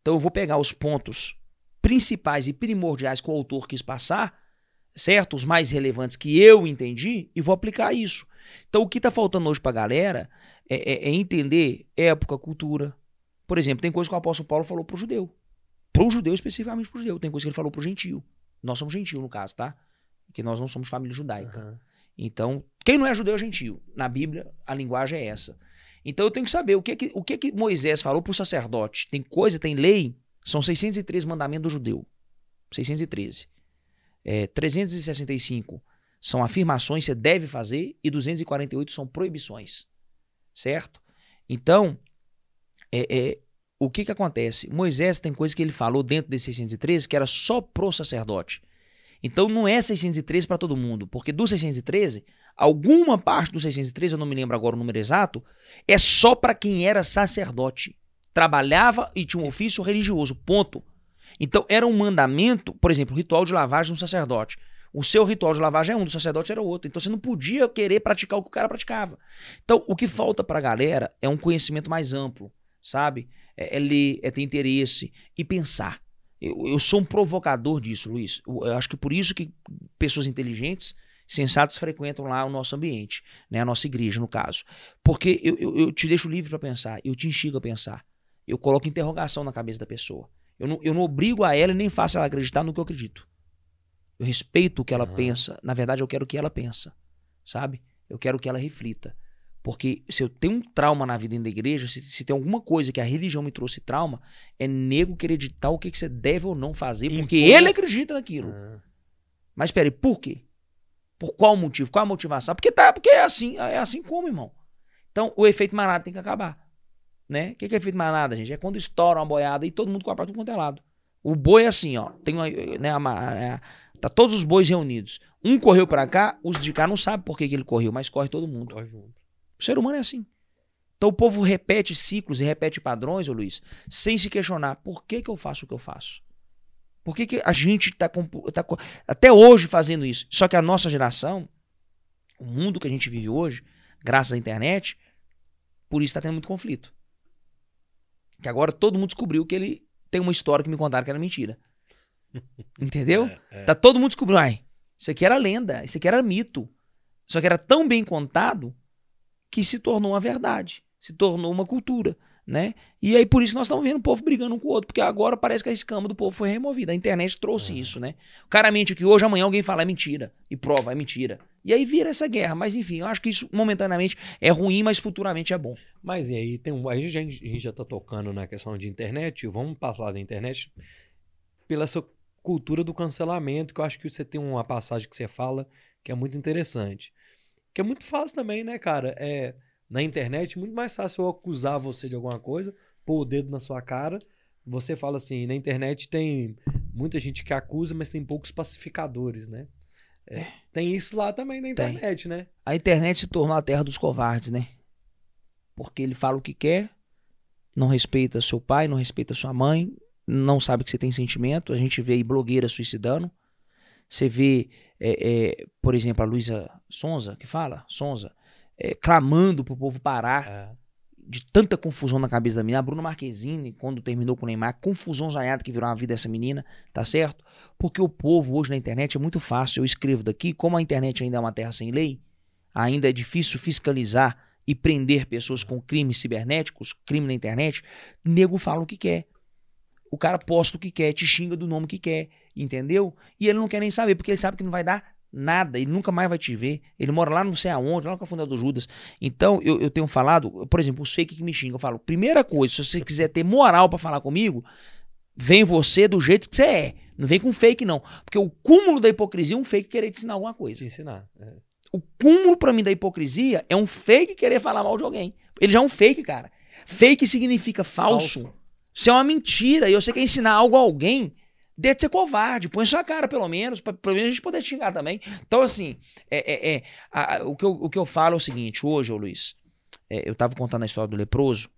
Então eu vou pegar os pontos principais e primordiais que o autor quis passar, certo? Os mais relevantes que eu entendi e vou aplicar isso. Então o que está faltando hoje para a galera é, é- é entender época, cultura. Por exemplo, tem coisa que o apóstolo Paulo falou pro judeu. Pro judeu, especificamente pro judeu. Tem coisa que ele falou pro gentio. Nós somos gentio, no caso, tá? Porque nós não somos família judaica. Aham. Então, quem não é judeu é gentio. Na Bíblia, a linguagem é essa. Então eu tenho que saber o que que, o que, que Moisés falou pro sacerdote. Tem coisa, tem lei, são 613 mandamentos do judeu. 613. É, 365 são afirmações que você deve fazer e 248 são proibições. Certo? Então, é, é, o que que acontece? Moisés tem coisa que ele falou dentro desse 613 que era só pro sacerdote. Então não é 613 para todo mundo, porque do 613, alguma parte do 613, eu não me lembro agora o número exato, é só para quem era sacerdote. Trabalhava e tinha um ofício religioso, ponto. Então era um mandamento, por exemplo, ritual de lavagem de um sacerdote. O seu ritual de lavagem é um, do sacerdote era outro. Então você não podia querer praticar o que o cara praticava. Então o que falta para a galera é um conhecimento mais amplo, sabe? É, é ler, é ter interesse e pensar. Eu, eu sou um provocador disso, Luiz. Eu, eu acho que por isso que pessoas inteligentes, sensatas frequentam lá o nosso ambiente, né? a nossa igreja, no caso. Porque eu, eu, eu te deixo livre para pensar, eu te instigo a pensar. Eu coloco interrogação na cabeça da pessoa. Eu não, eu não obrigo a ela e nem faço ela acreditar no que eu acredito. Eu respeito o que ela uhum. pensa. Na verdade, eu quero o que ela pensa. Sabe? Eu quero que ela reflita. Porque se eu tenho um trauma na vida da igreja, se, se, tem alguma coisa que a religião me trouxe trauma, é nego acreditar o que, que você deve ou não fazer, porque ele acredita naquilo. Uhum. Mas espere, por quê? Por qual motivo? Qual a motivação? Porque tá, porque é assim, é assim como, irmão. Então, o efeito manada tem que acabar. Né? O que é efeito manada, gente? É quando estoura uma boiada e todo mundo compra tudo quanto é lado. O boi é assim, ó. Tem uma, né, uma, é, tá todos os bois reunidos. Um correu para cá, os de cá não sabem por que, que ele correu, mas corre todo mundo. Corre junto. O ser humano é assim. Então o povo repete ciclos e repete padrões, ô Luiz, sem se questionar por que, que eu faço o que eu faço. Por que, que a gente está tá, até hoje fazendo isso? Só que a nossa geração, o mundo que a gente vive hoje, graças à internet, por isso está tendo muito conflito. Que agora todo mundo descobriu que ele tem uma história que me contaram que era mentira. Entendeu? É, é. Tá todo mundo descobrindo, ai, isso aqui era lenda, isso aqui era mito. Só que era tão bem contado que se tornou uma verdade, se tornou uma cultura, né? E aí por isso nós estamos vendo o povo brigando um com o outro, porque agora parece que a escama do povo foi removida. A internet trouxe isso, né? O cara mente que hoje, amanhã alguém fala é mentira e prova é mentira. E aí vira essa guerra. Mas enfim, eu acho que isso momentaneamente é ruim, mas futuramente é bom. Mas e aí tem um, a gente, a gente já está tocando na questão de internet. Vamos passar da internet pela sua cultura do cancelamento, que eu acho que você tem uma passagem que você fala que é muito interessante. Que é muito fácil também, né, cara? É, na internet, muito mais fácil eu acusar você de alguma coisa, pôr o dedo na sua cara. Você fala assim, na internet tem muita gente que acusa, mas tem poucos pacificadores, né? É, é. tem isso lá também na internet, tem. né? A internet se tornou a terra dos covardes, né? Porque ele fala o que quer, não respeita seu pai, não respeita sua mãe, não sabe que você tem sentimento. A gente vê aí blogueira suicidando. Você vê, é, é, por exemplo, a Luísa Sonza, que fala, Sonza, é, clamando pro povo parar. É. De tanta confusão na cabeça da menina. A Bruna Marquezine, quando terminou com o Neymar, confusão zaiada que virou a vida dessa menina, tá certo? Porque o povo hoje na internet é muito fácil. Eu escrevo daqui, como a internet ainda é uma terra sem lei, ainda é difícil fiscalizar e prender pessoas com crimes cibernéticos, crime na internet, nego fala o que quer. O cara posta o que quer, te xinga do nome que quer entendeu? E ele não quer nem saber, porque ele sabe que não vai dar nada, ele nunca mais vai te ver. Ele mora lá não sei aonde, lá no Cafundé do Judas. Então, eu, eu tenho falado, por exemplo, os fake que me xingam, eu falo, primeira coisa, se você quiser ter moral para falar comigo, vem você do jeito que você é. Não vem com fake, não. Porque o cúmulo da hipocrisia é um fake querer te ensinar alguma coisa. Te ensinar. É. O cúmulo para mim da hipocrisia é um fake querer falar mal de alguém. Ele já é um fake, cara. Fake significa falso. falso. Isso é uma mentira. E você quer ensinar algo a alguém Deixa de ser covarde, põe sua cara, pelo menos, para pelo menos a gente poder xingar também. Então, assim, é, é, é a, a, o, que eu, o que eu falo é o seguinte: hoje, ô Luiz, é, eu tava contando a história do leproso.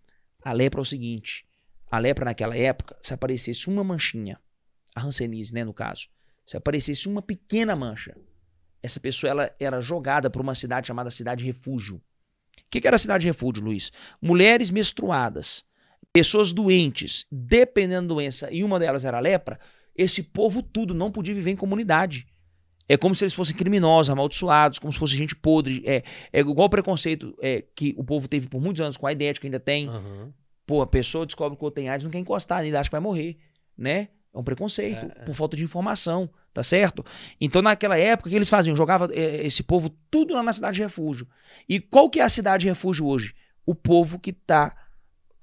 A lepra é o seguinte: a lepra naquela época, se aparecesse uma manchinha, a Hanseníase, né, no caso, se aparecesse uma pequena mancha, essa pessoa ela era jogada para uma cidade chamada Cidade Refúgio. O que, que era a Cidade Refúgio, Luiz? Mulheres menstruadas, pessoas doentes, dependendo da doença, e uma delas era a lepra, esse povo tudo não podia viver em comunidade. É como se eles fossem criminosos, amaldiçoados, como se fosse gente podre. É, é igual o preconceito é, que o povo teve por muitos anos com a ideia de que ainda tem. Uhum. Pô, a pessoa descobre que o tem AIDS, não quer encostar, ainda acha que vai morrer, né? É um preconceito, é, é. por falta de informação, tá certo? Então, naquela época, o que eles faziam? Jogava é, esse povo tudo lá na cidade de refúgio. E qual que é a cidade de refúgio hoje? O povo que tá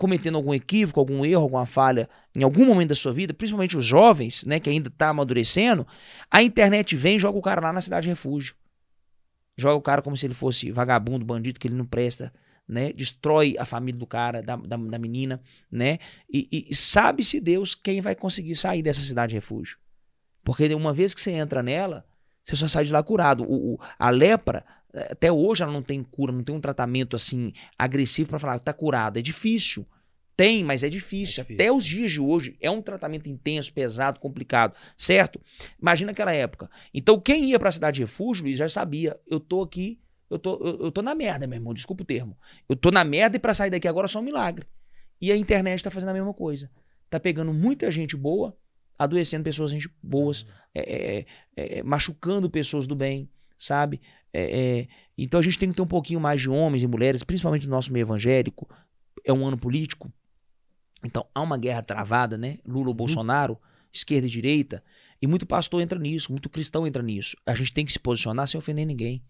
cometendo algum equívoco, algum erro, alguma falha em algum momento da sua vida, principalmente os jovens, né, que ainda está amadurecendo, a internet vem e joga o cara lá na cidade de refúgio. Joga o cara como se ele fosse vagabundo, bandido, que ele não presta, né? Destrói a família do cara, da, da, da menina, né? E, e sabe-se Deus quem vai conseguir sair dessa cidade de refúgio. Porque uma vez que você entra nela, você só sai de lá curado. O, o, a lepra, até hoje ela não tem cura, não tem um tratamento assim agressivo para falar que tá curado. É difícil. Tem, mas é difícil. É difícil. Até os dias de hoje é um tratamento intenso, pesado, complicado, certo? Imagina aquela época. Então quem ia para a cidade de refúgio, Luiz, já sabia, eu tô aqui, eu tô, eu, eu tô na merda, meu irmão, desculpa o termo. Eu tô na merda e para sair daqui agora é só um milagre. E a internet tá fazendo a mesma coisa. Tá pegando muita gente boa, adoecendo pessoas gente boas, é, é, é, machucando pessoas do bem, sabe? É, é, então a gente tem que ter um pouquinho mais de homens e mulheres, principalmente no nosso meio evangélico. É um ano político. Então há uma guerra travada, né? Lula ou Bolsonaro, esquerda e direita. E muito pastor entra nisso, muito cristão entra nisso. A gente tem que se posicionar sem ofender ninguém.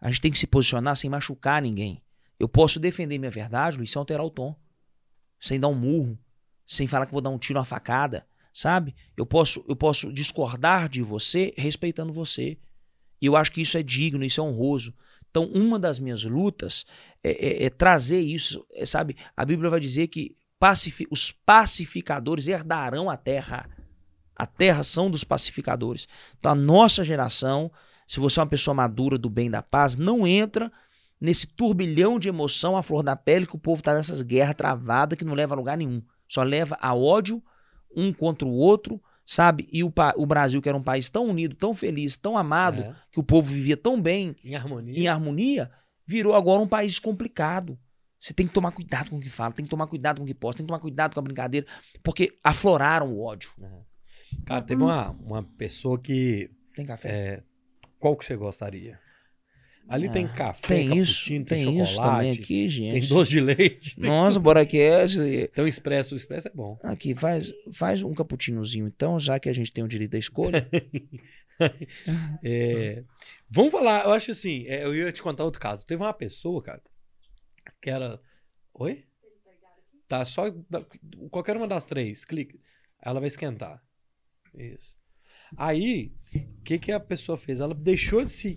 A gente tem que se posicionar sem machucar ninguém. Eu posso defender minha verdade, Luiz, sem alterar o tom. Sem dar um murro. Sem falar que vou dar um tiro, uma facada. Sabe? Eu posso, eu posso discordar de você respeitando você. E eu acho que isso é digno, isso é honroso. Então, uma das minhas lutas é, é- é trazer isso, é, sabe? A Bíblia vai dizer que pacifi- os pacificadores herdarão a terra. A terra são dos pacificadores. Então, a nossa geração, se você é uma pessoa madura do bem da paz, não entra nesse turbilhão de emoção à flor da pele que o povo está nessas guerras travadas que não leva a lugar nenhum. Só leva a ódio um contra o outro, sabe? E o, o Brasil, que era um país tão unido, tão feliz, tão amado, É. que o povo vivia tão bem, Em harmonia. em harmonia, virou agora um país complicado. Você tem que tomar cuidado com o que fala, tem que tomar cuidado com o que posta, tem que tomar cuidado com a brincadeira, porque afloraram o ódio. Cara, teve uma, uma pessoa que. Tem café? é, qual que você gostaria? Ali tem Ah, café, tem isso, tem, tem, isso também aqui, gente. tem doce de leite. tem Nossa, aqui é Tem um expresso, o expresso é bom. Aqui, faz, faz um cappuccinozinho então, já que a gente tem o direito da escolha. É, vamos falar, eu acho assim, é, eu ia te contar outro caso. Teve uma pessoa, cara, que era. Oi? Tá, só. Qualquer uma das três, clica. Ela vai esquentar. Isso. Aí, o que, que a pessoa fez? Ela deixou de, se,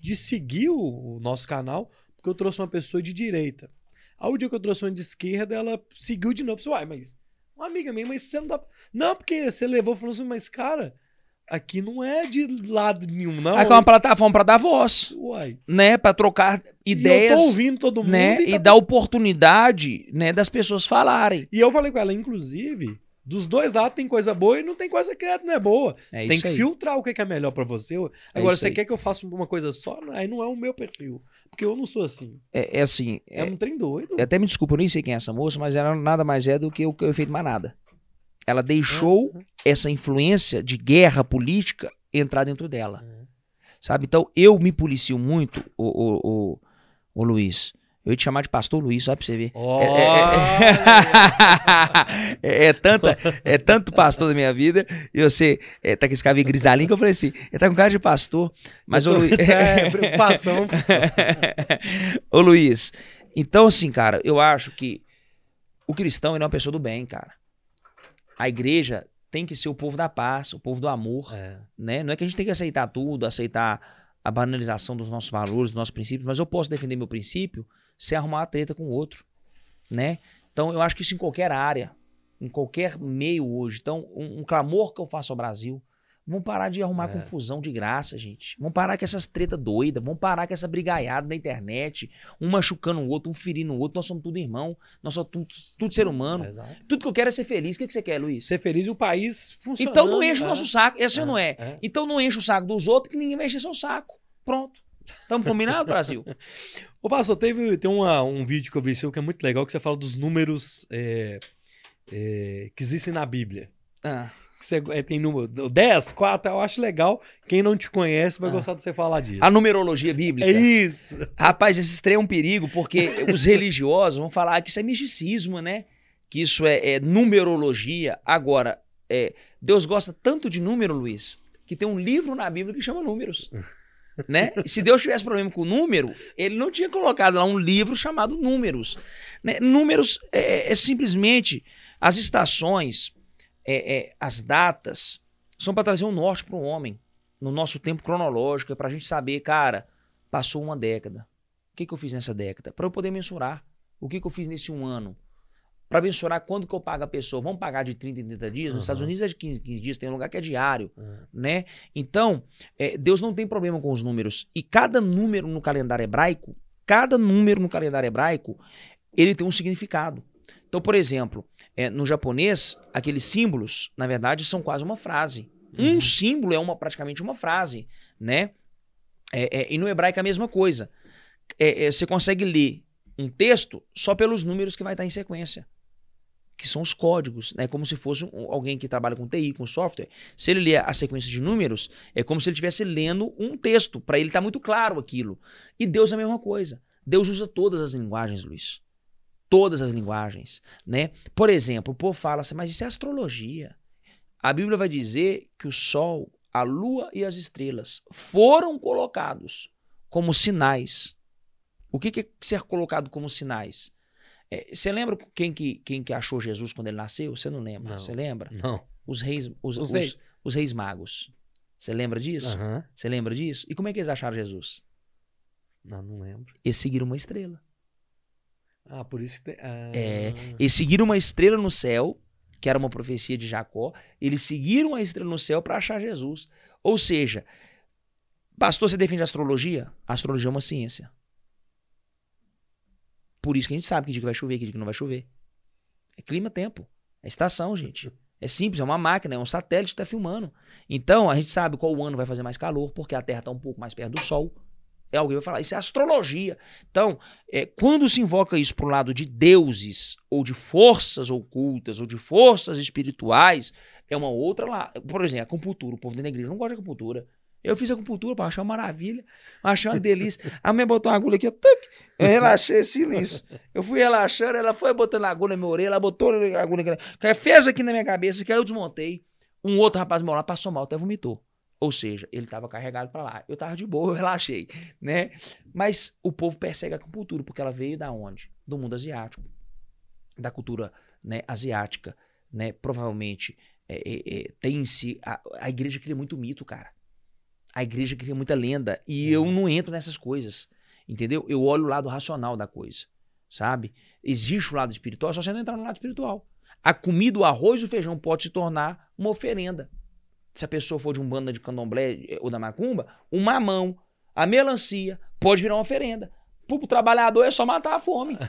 de seguir o, o nosso canal porque eu trouxe uma pessoa de direita. Aí o dia que eu trouxe uma de esquerda, ela seguiu de novo. Falei, Uai, mas. Uma amiga minha, mas você não dá. Não, porque você levou falou assim, mas cara, aqui não é de lado nenhum, não. Aqui é uma plataforma para dar voz, Uai. né? Para trocar E ideias, eu tô ouvindo todo mundo. né? e E tá- dar oportunidade, né, das pessoas falarem. E eu falei com ela, inclusive, dos dois lados tem coisa boa e não tem coisa que não é boa. É Você tem que aí. filtrar o que que é melhor pra você. Agora, isso você aí. quer que eu faça uma coisa só? Aí não é o meu perfil. Porque eu não sou assim. É, é assim, É, é- um trem doido. até me desculpa, eu nem sei quem é essa moça, mas ela nada mais é do que o que eu efeito manada. Ela deixou essa influência de guerra política entrar dentro dela. É. Sabe? Então, eu me policio muito, o, o, o, o Luiz. Eu ia te chamar de pastor Luiz, só pra você ver. Olha! É, é tanta, é tanto pastor da minha vida, e você é, tá com esse cabelo grisalinho que eu falei assim, ele tá com cara de pastor, mas ô Luiz... É, preocupação. Ô Luiz, então assim, cara, eu acho que o cristão ele é uma pessoa do bem, cara. A igreja tem que ser o povo da paz, o povo do amor, É. né? Não é que a gente tem que aceitar tudo, aceitar a banalização dos nossos valores, dos nossos princípios, mas eu posso defender meu princípio sem arrumar uma treta com o outro, né? Então eu acho que isso em qualquer área, em qualquer meio hoje. Então, um, um clamor que eu faço ao Brasil, vamos parar de arrumar É. confusão de graça, gente. Vamos parar com essas tretas doidas, vamos parar com essa brigaiada na internet, um machucando o outro, um ferindo o outro. Nós somos tudo irmão, nós somos tudo, tudo ser humano. Exato. Tudo que eu quero é ser feliz. O que, que você quer, Luiz? Ser feliz e o país funcionando. Então não enche o é. nosso saco. Essa não é. É. Então não enche o saco dos outros que ninguém vai encher seu saco. Pronto. Estamos combinados, Brasil? Ô, pastor, teve, tem uma- um vídeo que eu vi seu que é muito legal, que você fala dos números é, é, que existem na Bíblia. Ah, Que Você, é, tem número 10, 4, eu acho legal. Quem não te conhece vai Ah. gostar de você falar disso. a numerologia bíblica. É isso. Rapaz, esse trem é um perigo, porque os religiosos vão falar que isso é misticismo, né? Que isso é, é numerologia. Agora, é, Deus gosta tanto de número, Luiz, que tem um livro na Bíblia que chama Números. Né? Se Deus tivesse problema com o número, ele não tinha colocado lá um livro chamado Números. né? Números é, é simplesmente as estações, é, é, as datas, são para trazer um norte para o homem, no nosso tempo cronológico, é para a gente saber, cara, passou uma década, O que, que eu fiz nessa década? Para eu poder mensurar. O que, que eu fiz nesse um ano? Para mensurar quando que eu pago a pessoa. Vamos pagar de 30 em 30 dias? Nos Uhum. Estados Unidos é de 15 em 15 dias, tem um lugar que é diário É. né? Então, é, Deus não tem problema com os números. E cada número no calendário hebraico, cada número no calendário hebraico, ele tem um significado. Então, por exemplo, é, no japonês, aqueles símbolos, na verdade, são quase uma frase. Um Uhum. símbolo é uma praticamente uma frase, né? É, é, e no hebraico é a mesma coisa. É, é, você consegue ler um texto só pelos números que vai estar em sequência. Que são os códigos, né? Como se fosse um- alguém que trabalha com TI, com software. Se ele ler a sequência de números, é como se ele estivesse lendo um texto. Para ele estar muito claro aquilo. E Deus é a mesma coisa. Deus usa todas as linguagens, Luiz. Todas as linguagens, né? Por exemplo, o povo fala assim, mas isso é astrologia. A Bíblia vai dizer que o Sol, a Lua e as estrelas foram colocados como sinais. O que que é ser colocado como sinais? É, Você lembra quem que, quem que achou Jesus quando ele nasceu? Você não lembra? Você lembra? Não. Os reis, os, Os os- reis. os reis magos. Você lembra disso? Você lembra disso? E como é que eles acharam Jesus? Não, não lembro. Eles seguiram uma estrela. Ah, por isso que tem. Ah. É. Eles seguiram uma estrela no céu, que era uma profecia de Jacó. Eles seguiram a estrela no céu para achar Jesus. Ou seja, pastor, você defende astrologia? A astrologia é uma ciência. Por isso que a gente sabe que dia que vai chover, que dia que não vai chover. É clima-tempo. É estação, gente. É simples, é uma máquina, é um satélite que está filmando. Então, a gente sabe qual ano vai fazer mais calor, porque a Terra está um pouco mais perto do Sol. É alguém vai falar, isso é astrologia. Então, é, quando se invoca isso para o lado de deuses, ou de forças ocultas, ou de forças espirituais, é uma outra lá. Por exemplo, a acupuntura. O povo da igreja não gosta de acupuntura. Eu fiz acupuntura para achar uma maravilha, achar uma delícia. A minha botou uma agulha aqui, ó, tuc, eu relaxei isso. Eu fui relaxando, ela foi botando a agulha na minha orelha, ela botou a agulha aqui, fez aqui na minha cabeça, que aí eu desmontei. Um outro rapaz meu lado passou mal, até vomitou. Ou seja, ele estava carregado para lá. Eu estava de boa, eu relaxei, né? Mas o povo persegue a acupuntura, porque ela veio da onde? Do mundo asiático. Da cultura né, asiática, né? Provavelmente é, é, é, tem em si... A, a igreja cria muito mito, cara. A igreja cria muita lenda. E eu não entro nessas coisas, entendeu? Eu olho o lado racional da coisa, sabe? Existe o lado espiritual, é só você não entrar no lado espiritual. A comida, o arroz e o feijão pode se tornar uma oferenda. Se a pessoa for de um banda de candomblé eh, ou da macumba, o mamão, a melancia, pode virar uma oferenda. Pro trabalhador é só matar a fome.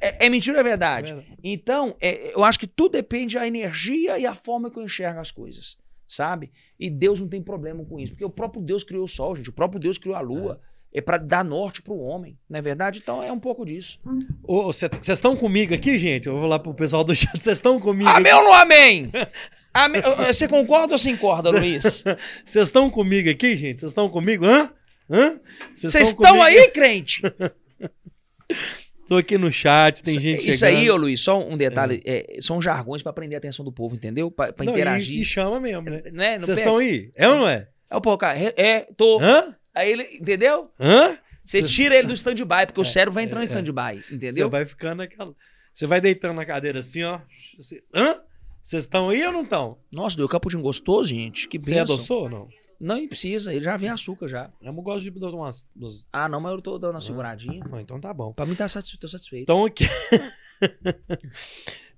É, é mentira ou é verdade? Então, é, eu acho que tudo depende da energia e a forma que eu enxergo as coisas, sabe? E Deus não tem problema com isso, porque o próprio Deus criou o sol, gente, o próprio Deus criou a lua, é, para dar norte pro homem, não é verdade? Então é um pouco disso. Vocês estão comigo aqui, gente? Eu vou lá pro pessoal do chat. Vocês estão comigo Amém aqui? ou não amém? Amém? Você concorda ou se concorda, Luiz? Vocês estão comigo aqui, gente? Vocês estão comigo? Hã? Hã? Vocês estão aí, crente? Tô aqui no chat, tem gente Isso chegando. aí, ô Luiz, só um detalhe, é, são jargões para prender a atenção do povo, entendeu? Para Não, e- interagir. E, chama mesmo, né? né? Vocês estão aí? É ou não é? É o pô, cara, é, é, tô. Hã? Aí ele, entendeu? Hã? Você Cê- tira ele do stand-by, porque o cérebro vai entrando é, em stand-by, Você entendeu? vai ficando naquela. Você vai deitando na cadeira assim, ó. Você... Hã? Vocês estão aí ou não estão? Nossa, deu caputinho gostoso, gente. Que Você benção. adoçou ou não? Não precisa, ele já vem açúcar já. Eu não gosto de dar umas. umas- Ah, não, mas eu tô dando uma seguradinha. Não, então tá bom. Pra mim tá satisfeito, tô satisfeito. Então aqui.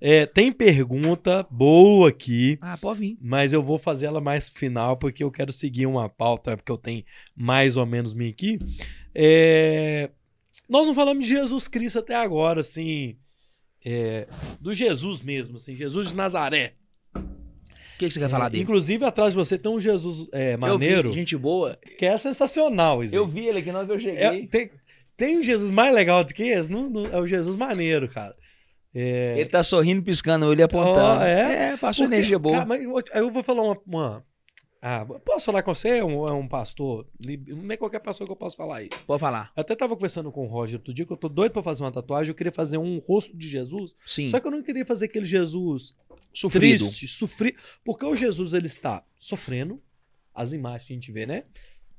É, tem pergunta boa aqui, Ah, pode vir. mas eu vou fazer ela mais final porque eu quero seguir uma pauta porque eu tenho mais ou menos minha aqui. É, nós não falamos de Jesus Cristo até agora, assim, é, do Jesus mesmo, assim, Jesus de Nazaré. O que, que você quer falar É, dele? Inclusive atrás de você tem um Jesus é, maneiro vi, gente boa. que é sensacional. Isaac. Eu vi ele aqui na hora que eu cheguei. É, tem, tem um Jesus mais legal do que esse? Não, não- é o Jesus maneiro, cara. É, Ele tá sorrindo, piscando o olho e apontando. Ó, é? É, passou Porque, energia boa. cara, mas eu vou falar uma. uma- ah, posso falar com você? É um, é um pastor? Não é qualquer pastor que eu posso falar isso. Pode falar. Eu até tava conversando com o Roger outro dia que eu tô doido pra fazer uma tatuagem. Eu queria fazer um rosto de Jesus. Sim. Só que eu não queria fazer aquele Jesus Sofrido. triste, sofrido. Porque o Jesus ele está sofrendo. As imagens que a gente vê, né?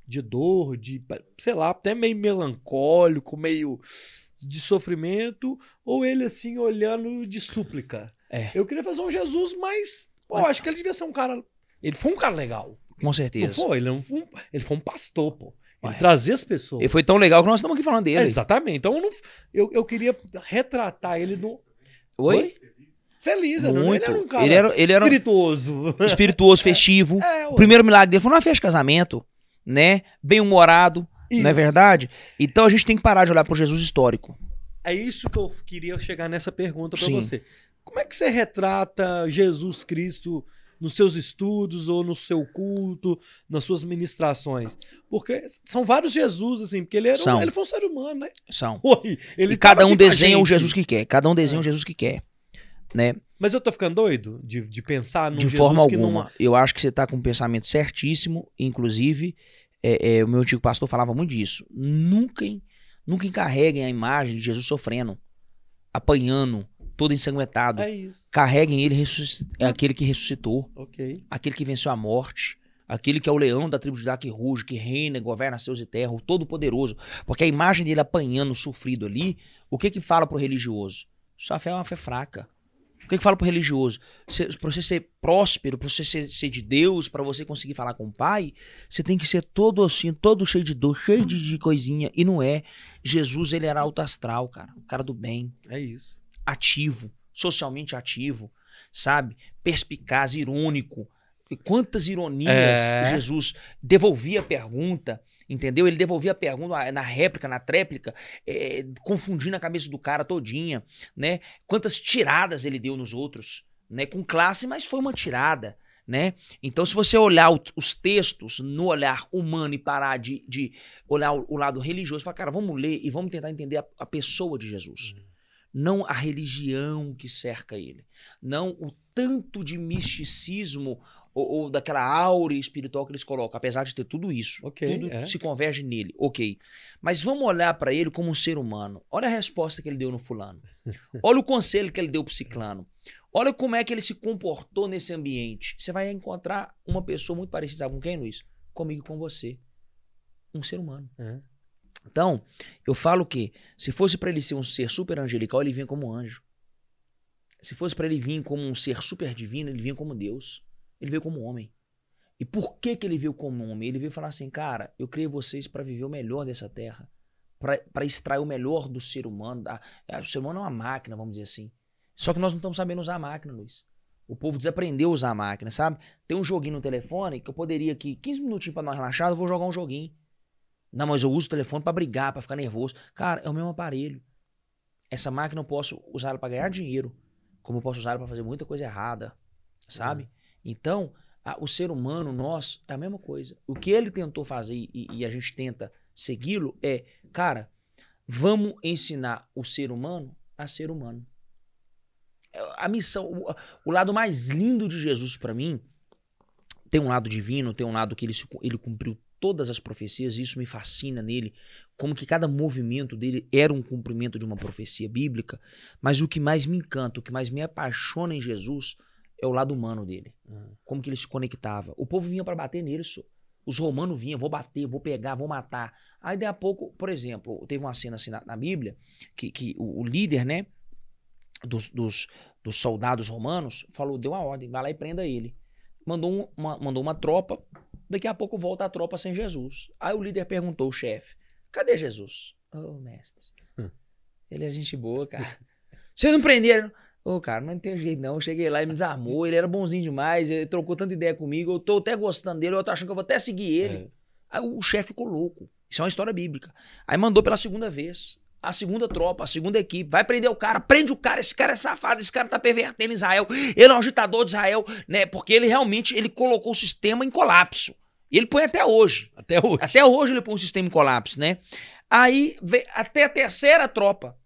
De dor, de, sei lá, até meio melancólico, meio de sofrimento, ou ele assim olhando de súplica. É. Eu queria fazer um Jesus mais. Pô, eu acho que ele devia ser um cara. Ele foi um cara legal. Com Não certeza. foi? Ele, não foi um, ele foi um pastor, pô. Ele Ué. trazia as pessoas. Ele foi tão legal que nós estamos aqui falando dele. Exatamente. Então eu, não- eu, eu queria retratar ele no. Oi? Feliz, era- Muito. ele era um cara Ele era, ele era um espirituoso. espirituoso, festivo. É, O ué. primeiro milagre dele foi numa festa de casamento, né? Bem-humorado, não é verdade? Então a gente tem que parar de olhar pro Jesus histórico. É isso que eu queria chegar nessa pergunta pra Sim. você. Como é que você retrata Jesus Cristo nos seus estudos ou no seu culto, nas suas ministrações? Porque são vários Jesus, assim, porque ele, era um- ele foi um ser humano, né? São. Oi, ele e cada um desenha o. Jesus que quer. Cada um desenha É. o Jesus que quer. Né? Mas eu tô ficando doido de, de pensar num De Jesus forma que alguma. não... Eu acho que você tá com um pensamento certíssimo. Inclusive, é, é, o meu antigo pastor falava muito disso. Nunca, nunca encarreguem a imagem de Jesus sofrendo, apanhando, todo ensanguentado. É isso. Carreguem ele, é aquele que ressuscitou, Ok. aquele que venceu a morte, aquele que é o leão da tribo de Judá que ruge, que reina, governa céus e terra, o todo-poderoso. Porque a imagem dele apanhando, sofrido ali, o que que fala pro religioso? Sua fé é uma fé fraca. O que que fala pro religioso? Pra você ser próspero, pra você ser, ser de Deus, pra você conseguir falar com o pai, você tem que ser todo assim, todo cheio de dor, cheio de, de coisinha. E não é. Jesus, ele era alto astral, cara. O cara do bem É isso. Ativo, socialmente ativo, sabe? Perspicaz, irônico. Quantas ironias É. Jesus devolvia a pergunta, entendeu? Ele devolvia a pergunta ah, na réplica, na tréplica, eh, confundindo a cabeça do cara todinha, né? Quantas tiradas ele deu nos outros, né? Com classe, mas foi uma tirada, né? Então, se você olhar o- os textos no olhar humano e parar de, de olhar o, o lado religioso, falar, cara, vamos ler e vamos tentar entender a, a pessoa de Jesus não a religião que cerca ele, não o tanto de misticismo ou, ou daquela aura espiritual que eles colocam, apesar de ter tudo isso, Ok, tudo é. se converge nele, ok. Mas vamos olhar para ele como um ser humano. Olha a resposta que ele deu no fulano. Olha o conselho que ele deu pro ciclano. Olha como é que ele se comportou nesse ambiente. Você vai encontrar uma pessoa muito parecida com quem, Luiz? Comigo e com você. Um ser humano. É. Então, eu falo que se fosse pra ele ser um ser super angelical, ele vinha como anjo. Se fosse pra ele vir como um ser super divino, ele vinha como Deus. Ele veio como homem. E por que que ele veio como homem? Ele veio falar assim, cara, eu criei vocês pra viver o melhor dessa terra, pra extrair o melhor do ser humano. Da, é, o ser humano é uma máquina, vamos dizer assim. Só que nós não estamos sabendo usar a máquina, Luiz. O povo desaprendeu a usar a máquina, sabe? Tem um joguinho no telefone que eu poderia aqui, 15 minutinhos pra nós relaxar, eu vou jogar um joguinho. Não, mas eu uso o telefone pra brigar, pra ficar nervoso. Cara, é o mesmo aparelho. Essa máquina eu posso usar ela pra ganhar dinheiro, como eu posso usar ela pra fazer muita coisa errada, sabe? Então, a- o ser humano, nós, é a mesma coisa. O que ele tentou fazer e, e a gente tenta segui-lo é, cara, vamos ensinar o ser humano a ser humano. É, A missão, o, o lado mais lindo de Jesus pra mim, tem um lado divino, tem um lado que ele, ele cumpriu todas as profecias, e isso me fascina nele, como que cada movimento dele era um cumprimento de uma profecia bíblica, mas o que mais me encanta, o que mais me apaixona em Jesus é o lado humano dele. Ah. Como que ele se conectava. O povo vinha pra bater nele, só. Os romanos vinham, vou bater, vou pegar, vou matar. Aí, daí a pouco, por exemplo, teve uma cena assim na, na Bíblia, que, que o, o líder, né, dos, dos, dos soldados romanos, falou, deu uma ordem, vai lá e prenda ele. Mandou um- uma, mandou uma tropa, daqui a pouco volta a tropa sem Jesus. Aí o líder perguntou, o chefe, cadê Jesus? Ô, mestre, Hum. ele é gente boa, cara. Vocês não prenderam? Ô, cara, não tem jeito não. Eu cheguei lá e me desarmou. Ele era bonzinho demais. Ele trocou tanta ideia comigo. Eu tô até gostando dele. Eu tô achando que eu vou até seguir ele. É. Aí o chefe ficou louco. Isso é uma história bíblica. Aí mandou pela segunda vez. A segunda tropa, a segunda equipe. Vai prender o cara. Prende o cara. Esse cara é safado. Esse cara tá pervertendo Israel. Ele é um agitador de Israel, né? Porque ele realmente ele colocou o sistema em colapso. E ele põe até hoje. Até hoje. Até hoje ele põe um sistema em colapso, né? Aí, até a terceira tropa.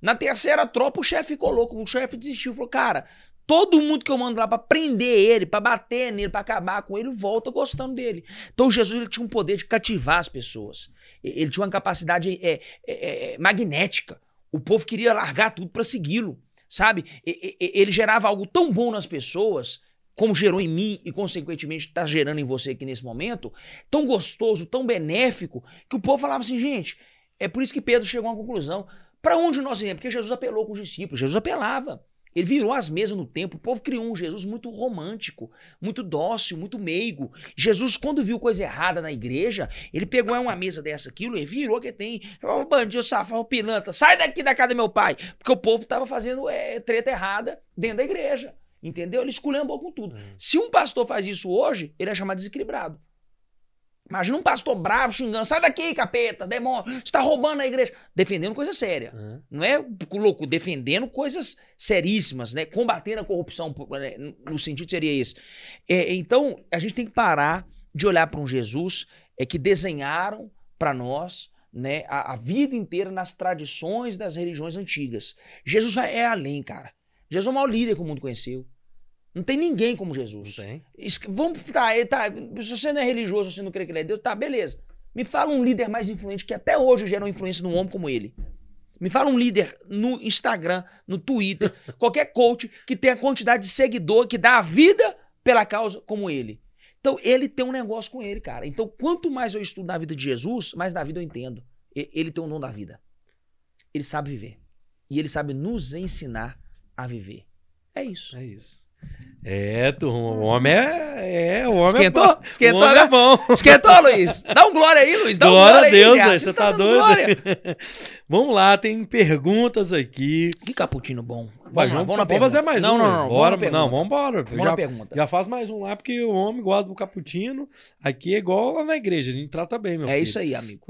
Na terceira tropa, o chefe ficou louco. O chefe desistiu. Falou, cara, todo mundo que eu mando lá pra prender ele, pra bater nele, pra acabar com ele, volta gostando dele. Então, Jesus ele tinha um poder de cativar as pessoas. Ele tinha uma capacidade é, é, é, magnética. O povo queria largar tudo pra segui-lo, sabe? Ele gerava algo tão bom nas pessoas, como gerou em mim e, consequentemente, está gerando em você aqui nesse momento, tão gostoso, tão benéfico, que o povo falava assim, gente, é por isso que Pedro chegou a uma conclusão. Para onde nós iremos? Porque Jesus apelou com os discípulos, Jesus apelava. Ele virou as mesas no tempo. O povo criou um Jesus muito romântico, muito dócil, muito meigo. Jesus, quando viu coisa errada na igreja, ele pegou uma mesa dessa, aquilo, e virou que tem. Ô, bandido, safado, pilantra, sai daqui da casa do meu pai. Porque o povo tava fazendo é, treta errada dentro da igreja. Entendeu? Ele esculhambou com tudo. Se um pastor faz isso hoje, ele é chamado desequilibrado. Imagina um pastor bravo xingando, sai daqui, capeta, demônio, está roubando a igreja. Defendendo coisa séria. Não é louco, defendendo coisas seríssimas, né? Combatendo a corrupção, né? no sentido seria esse. É, então, a gente tem que parar de olhar para um Jesus é, que desenharam para nós né, a, a, vida inteira nas tradições das religiões antigas. Jesus é além, cara. Jesus é o maior líder que o mundo conheceu. Não tem ninguém como Jesus. Não tem. Vamos, tá, tá, se você não é religioso, se você não crê que ele é Deus, tá, beleza. Me fala um líder mais influente que até hoje gera uma influência num homem como ele. Me fala um líder no Instagram, no Twitter, qualquer coach que tenha a quantidade de seguidor, que dá a vida pela causa como ele. Então, ele tem um negócio com ele, cara. Então, quanto mais eu estudo a vida de Jesus, mais da vida eu entendo. Ele tem o um dom da vida. Ele sabe viver. E ele sabe nos ensinar a viver. É isso. É isso. É, turma, o homem é. é o homem Esquentou? é bom. Esquentou, o homem né? é bom. Esquentou, Luiz? Dá um glória aí, Luiz. Dá um Glória glória a Deus, aí, você tá dando doido? glória. Vamos lá, tem perguntas aqui. Que cappuccino bom. Vai, Vamos lá, vamos fazer mais não, um. Não, né? não, não. Bora, vamos não, vamos embora. Vamos Já, pergunta. já faz mais um lá, porque o homem gosta do cappuccino. Aqui é igual lá na igreja, a gente trata bem, meu É filho. isso aí, amigo.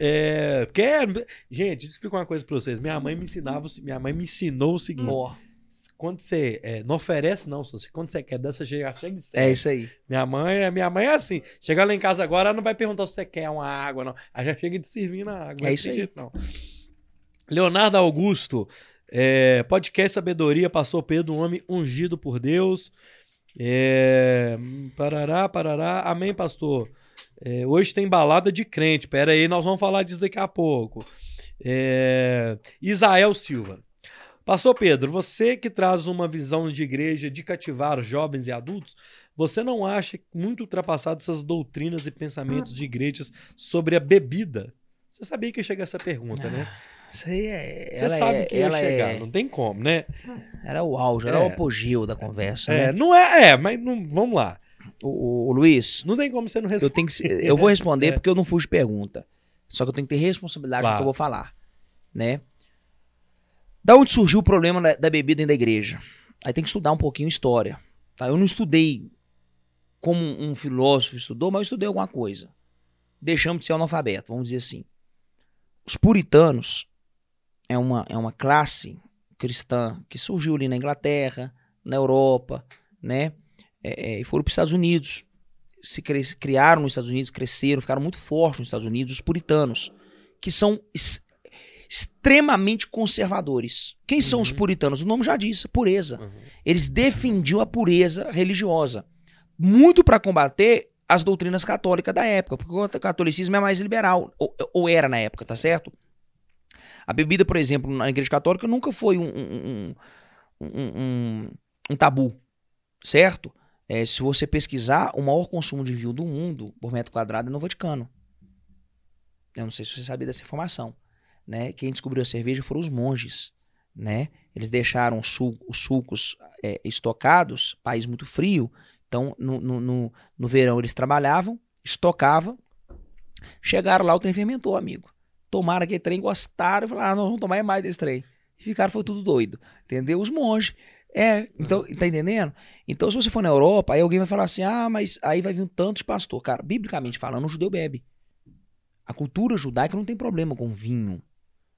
É, quer... Gente, deixa eu explicar uma coisa pra vocês. Minha mãe me ensinava, minha mãe me ensinou o seguinte: Ó, quando você é, não oferece, não, se- quando você quer dar, você chega, chega e é serve. isso aí. Minha mãe, é- minha mãe é assim. Chegar lá em casa agora, ela não vai perguntar se você quer uma água, não. Ela já chega te servindo a água. É não isso aí. jeito, não. Leonardo Augusto, é, podcast Sabedoria, Pastor Pedro, um homem ungido por Deus. É, parará, parará. Amém, pastor. É, hoje tem balada de crente. Pera aí, nós vamos falar disso daqui a pouco. É, Isael Silva. Pastor Pedro, você que traz uma visão de igreja de cativar jovens e adultos, você não acha muito ultrapassado essas doutrinas e pensamentos de igrejas sobre a bebida? Você sabia que ia chegar essa pergunta, né? Isso aí é. Você sabe é, que ia chegar, é, não tem como, né? Era o auge, era É. o apogeu da conversa. É, né? não é, é, mas não, vamos lá. O, o- Luiz, Não tem como você não eu responder. tenho que. Eu vou responder É. porque eu não fujo de pergunta. Só que eu tenho que ter responsabilidade Claro. do que eu vou falar. Né? Da onde surgiu o problema da, da bebida dentro da igreja? Aí tem que estudar um pouquinho história. Tá? Eu não estudei como um filósofo estudou, mas eu estudei alguma coisa. Deixamos de ser analfabeto, vamos dizer assim. Os puritanos é uma, é uma classe cristã que surgiu ali na Inglaterra, na Europa, né? É, é, e foram para os Estados Unidos. Se criaram nos Estados Unidos, cresceram, ficaram muito fortes nos Estados Unidos, os puritanos, que são extremamente conservadores. Quem são os Uhum. puritanos? O nome já diz, pureza. Uhum. Eles defendiam a pureza religiosa, muito para combater as doutrinas católicas da época, porque o catolicismo é mais liberal, ou, ou era na época, tá certo? A bebida, por exemplo, na igreja católica nunca foi um, um, um, um- um tabu, certo? É, se você pesquisar, o maior consumo de vinho do mundo por metro quadrado é no Vaticano. Eu não sei se você sabia dessa informação. Né? Quem descobriu a cerveja foram os monges. Né? Eles deixaram os, sul- os sucos é, estocados, país muito frio. Então, no, no, no, no verão eles trabalhavam, estocavam. Chegaram lá, o trem fermentou, amigo. Tomaram aquele trem, gostaram, falaram, ah, não vamos tomar mais desse trem. E ficaram, foi tudo doido. Entendeu? Os monges. É, então, tá entendendo? Então, se você for na Europa, aí alguém vai falar assim: ah, mas aí vai vir um tanto de pastor. Cara, biblicamente falando, o judeu bebe. A cultura judaica não tem problema com vinho,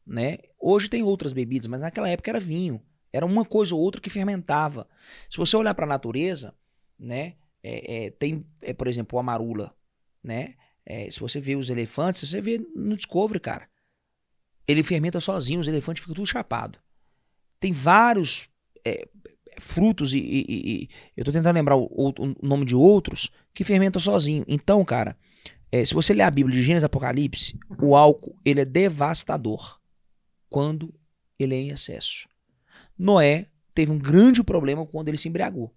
né? Hoje tem outras bebidas, mas naquela época era vinho. Era uma coisa ou outra que fermentava. Se você olhar para a natureza, né? é, é, tem, é, por exemplo, a marula, né? É, se você vê os elefantes, você vê no Discovery, cara. Ele fermenta sozinho, os elefantes ficam tudo chapado. Tem vários é, frutos e, e- e- eu tô tentando lembrar o, o- o nome de outros que fermentam sozinho. Então, cara, é, se você ler a Bíblia de Gênesis Apocalipse, o álcool ele é devastador quando ele é em excesso. Noé teve um grande problema quando ele se embriagou.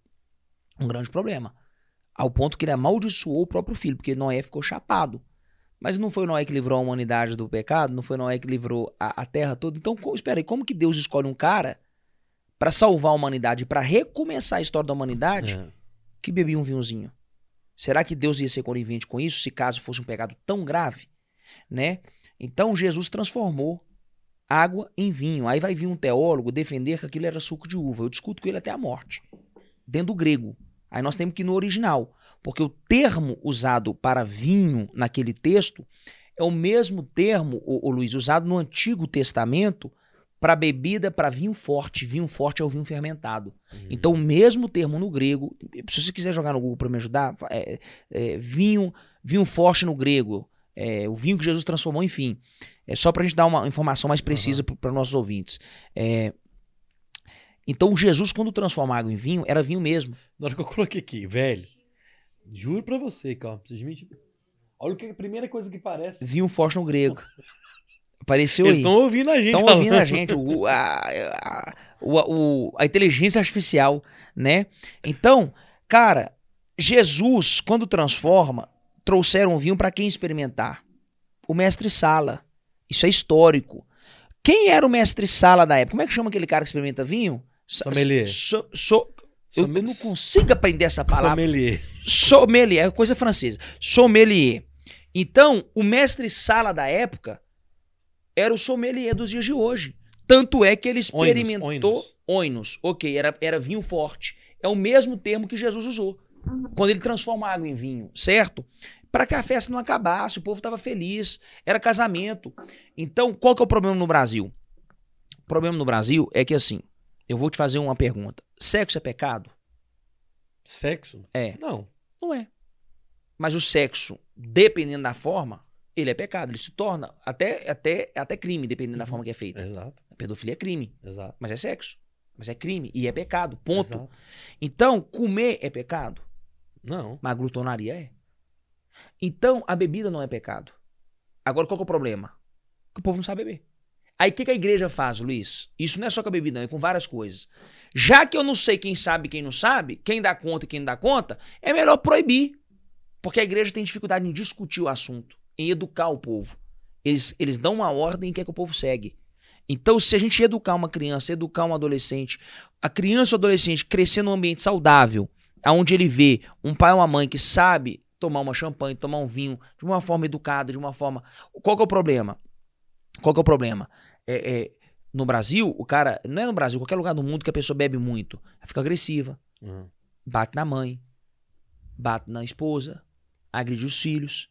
Um grande problema. Ao ponto que ele amaldiçoou o próprio filho, porque Noé ficou chapado. Mas não foi Noé que livrou a humanidade do pecado? Não foi Noé que livrou a, a terra toda? Então, co- espera aí, como que Deus escolhe um cara para salvar a humanidade, para recomeçar a história da humanidade, É. que bebia um vinhozinho. Será que Deus ia ser conivente com isso, se caso fosse um pecado tão grave, né? Então Jesus transformou água em vinho. Aí vai vir um teólogo defender que aquilo era suco de uva. Eu discuto com ele até a morte, dentro do grego. Aí nós temos que ir no original, porque o termo usado para vinho naquele texto é o mesmo termo, o, Luiz, usado no Antigo Testamento para bebida, para vinho forte. Vinho forte é o vinho fermentado. Uhum. Então, o mesmo termo no grego, se você quiser jogar no Google para me ajudar, é, é, vinho, vinho forte no grego, é, o vinho que Jesus transformou, enfim. É só para a gente dar uma informação mais precisa para nossos ouvintes. É, então, Jesus, quando transforma água em vinho, era vinho mesmo. Na hora que eu coloquei aqui, velho, juro pra você, de mentir. Olha o que a primeira coisa que parece. Vinho forte no grego. Apareceu Eles aí. estão ouvindo a gente. Estão ouvindo a gente, o, a, a, o- a inteligência artificial, né? Então, cara, Jesus, quando transforma, trouxeram vinho para quem experimentar? O mestre Sala. Isso é histórico. Quem era o mestre Sala da época? Como é que chama aquele cara que experimenta vinho? Sommelier. So, so- eu, eu não consigo aprender essa palavra. Sommelier. Sommelier, é coisa francesa. Sommelier. Então, o mestre Sala da época era o sommelier dos dias de hoje. Tanto é que ele experimentou. oinos. Oinos, ok, era, era vinho forte. É o mesmo termo que Jesus usou. Quando ele transforma a água em vinho, certo? Para que a festa não acabasse, o povo estava feliz, era casamento. Então, qual que é o problema no Brasil? O problema no Brasil é que assim, eu vou te fazer uma pergunta. Sexo é pecado? Sexo? É. Não. Não é. Mas o sexo, dependendo da forma, ele é pecado. Ele se torna até, até, até crime, dependendo da forma que é feita. Exato, A pedofilia é crime, exato. mas é sexo. Mas é crime e é pecado. Ponto. Exato. Então, comer é pecado, Não. mas a glutonaria é. Então, a bebida não é pecado. Agora, qual que é o problema? Que o povo não sabe beber. Aí, o que, que a igreja faz, Luiz? Isso não é só com a bebida, não, é com várias coisas. Já que eu não sei quem sabe e quem não sabe, quem dá conta e quem não dá conta, é melhor proibir. Porque a igreja tem dificuldade em discutir o assunto, em educar o povo. Eles, eles dão uma ordem e quer que o povo segue. Então, se a gente educar uma criança, educar um adolescente, a criança ou adolescente crescer num ambiente saudável, onde ele vê um pai ou uma mãe que sabe tomar uma champanhe, tomar um vinho de uma forma educada, de uma forma. Qual que é o problema? Qual que é o problema? É, é, no Brasil, o cara. Não é no Brasil, qualquer lugar do mundo que a pessoa bebe muito, ela fica agressiva, Uhum. bate na mãe, bate na esposa, agride os filhos.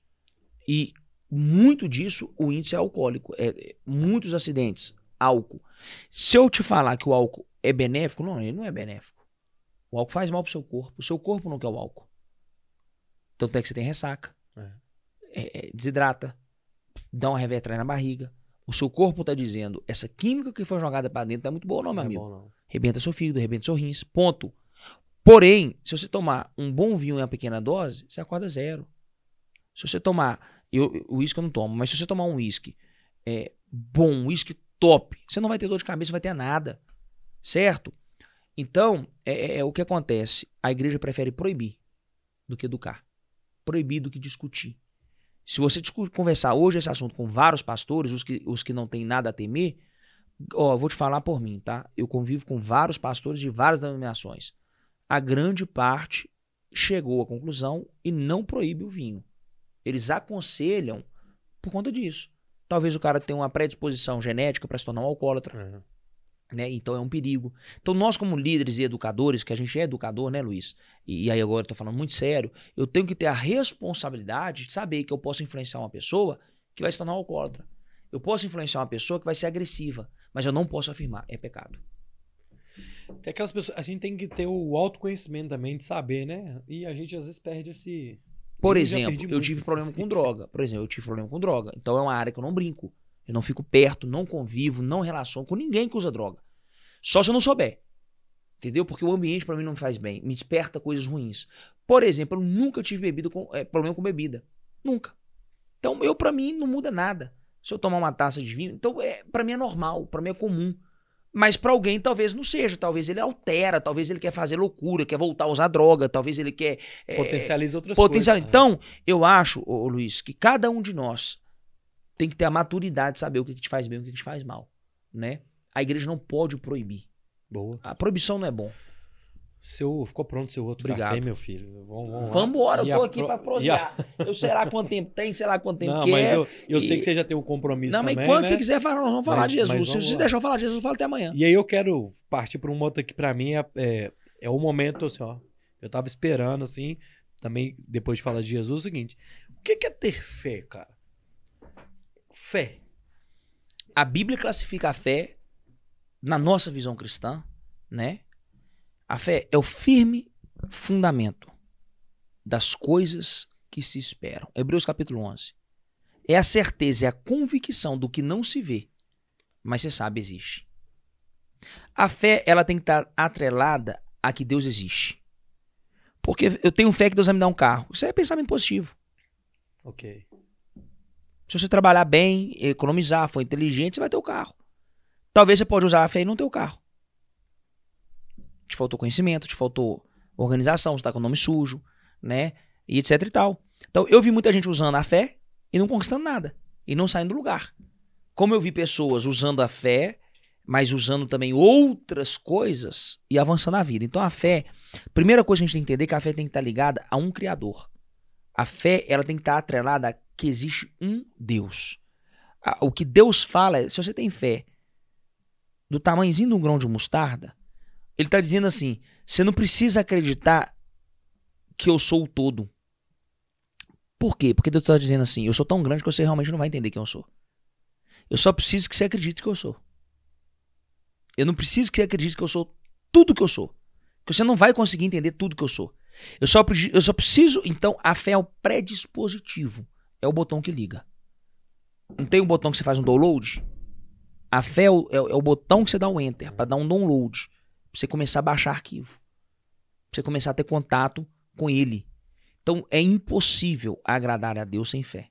E muito disso, o índice é alcoólico. É, é, muitos acidentes, álcool. Se eu te falar que o álcool é benéfico, não, ele não é benéfico. O álcool faz mal pro seu corpo. O seu corpo não quer o álcool. Tanto é que você tem ressaca. É. É, é, desidrata. Dá uma revertrai na barriga. O seu corpo tá dizendo, essa química que foi jogada pra dentro tá muito boa não, meu Não é amigo. bom, não. Rebenta seu fígado, rebenta seu rins, ponto. Porém, se você tomar um bom vinho em uma pequena dose, você acorda zero. Se você tomar, eu, o uísque eu não tomo, mas se você tomar um uísque é, bom, um uísque top, você não vai ter dor de cabeça, não vai ter nada. Certo? Então, é, é- é o que acontece. A igreja prefere proibir do que educar. Proibir do que discutir. Se você conversar hoje esse assunto com vários pastores, os que, os que não têm nada a temer, ó, vou te falar por mim, tá? Eu convivo com vários pastores de várias denominações. A grande parte chegou à conclusão e não proíbe o vinho. Eles aconselham por conta disso. Talvez o cara tenha uma predisposição genética para se tornar um alcoólatra, É. né? Então é um perigo. Então nós como líderes e educadores, que a gente é educador, né, Luiz? E, e aí agora eu tô falando muito sério, eu tenho que ter a responsabilidade de saber que eu posso influenciar uma pessoa que vai se tornar alcoólatra. Eu posso influenciar uma pessoa que vai ser agressiva, mas eu não posso afirmar, é pecado. Tem aquelas pessoas. A gente tem que ter o autoconhecimento também de saber, né? E a gente às vezes perde esse. Por Eu exemplo, eu tive problema com droga. Por exemplo, eu tive problema com droga. Então é uma área que eu não brinco. Eu não fico perto, não convivo, não relaciono com ninguém que usa droga. Só se eu não souber. Entendeu? Porque o ambiente pra mim não me faz bem. Me desperta coisas ruins. Por exemplo, eu nunca tive bebida com, eh, problema com bebida. Nunca. Então, eu pra mim não muda nada. Se eu tomar uma taça de vinho, então é, para mim é normal, pra mim é comum. Mas pra alguém talvez não seja, talvez ele altera, talvez ele quer fazer loucura, quer voltar a usar droga, talvez ele quer eh, Potencializa outras Potencial. coisas. Então, eu acho, ô, Luiz, que cada um de nós tem que ter a maturidade de saber o que, que te faz bem e o que, que te faz mal, né? A igreja não pode proibir. Boa. A proibição não é bom. Seu, ficou pronto seu outro Obrigado. café, meu filho. Vamos, vamos. Vamos embora, eu tô aqui pro- pra e a- prosear. Eu sei lá quanto tempo tem, sei lá quanto tempo Não, que mas é. eu, eu sei E- que você já tem um compromisso Não, mas também, quando né? você quiser nós vamos falar Mas- de Jesus. mas Se você deixar eu falar de Jesus, eu falo até amanhã. E aí eu quero partir para um outro aqui pra mim é, é, é o momento assim, ó. Eu tava esperando assim, também depois de falar de Jesus, é o seguinte: o que é ter fé, cara? Fé. A Bíblia classifica a fé, na nossa visão cristã, né? A fé é o firme fundamento das coisas que se esperam. Hebreus capítulo 11. É a certeza, é a convicção do que não se vê, mas você sabe existe. A fé, ela tem que estar atrelada a que Deus existe. Porque eu tenho fé que Deus vai me dar um carro. Isso é pensamento positivo. Ok. Se você trabalhar bem, economizar, for inteligente, você vai ter o carro. Talvez você pode usar a fé e não ter o carro. Te faltou conhecimento, te faltou organização, você está com o nome sujo, né? E etc e tal. Então, eu vi muita gente usando a fé e não conquistando nada. E não saindo do lugar. Como eu vi pessoas usando a fé, mas usando também outras coisas e avançando na vida. Então, a fé, primeira coisa que a gente tem que entender é que a fé tem que estar ligada a um Criador. A fé, ela tem que estar atrelada a que existe um Deus. O que Deus fala, é, se você tem fé do tamanhozinho de um grão de mostarda, ele está dizendo assim: você não precisa acreditar que eu sou o todo. Por quê? Porque Deus está dizendo assim: eu sou tão grande que você realmente não vai entender quem eu sou. Eu só preciso que você acredite que eu sou. Eu não preciso que você acredite que eu sou tudo que eu sou. Que você não vai conseguir entender tudo que eu sou. Eu só, eu só preciso. Então, a fé é o predispositivo. É o botão que liga. Não tem um botão que você faz um download? A fé é o, é é o botão que você dá um enter para dar um download. Pra você começar a baixar arquivo. Pra você começar a ter contato com ele. Então, é impossível agradar a Deus sem fé.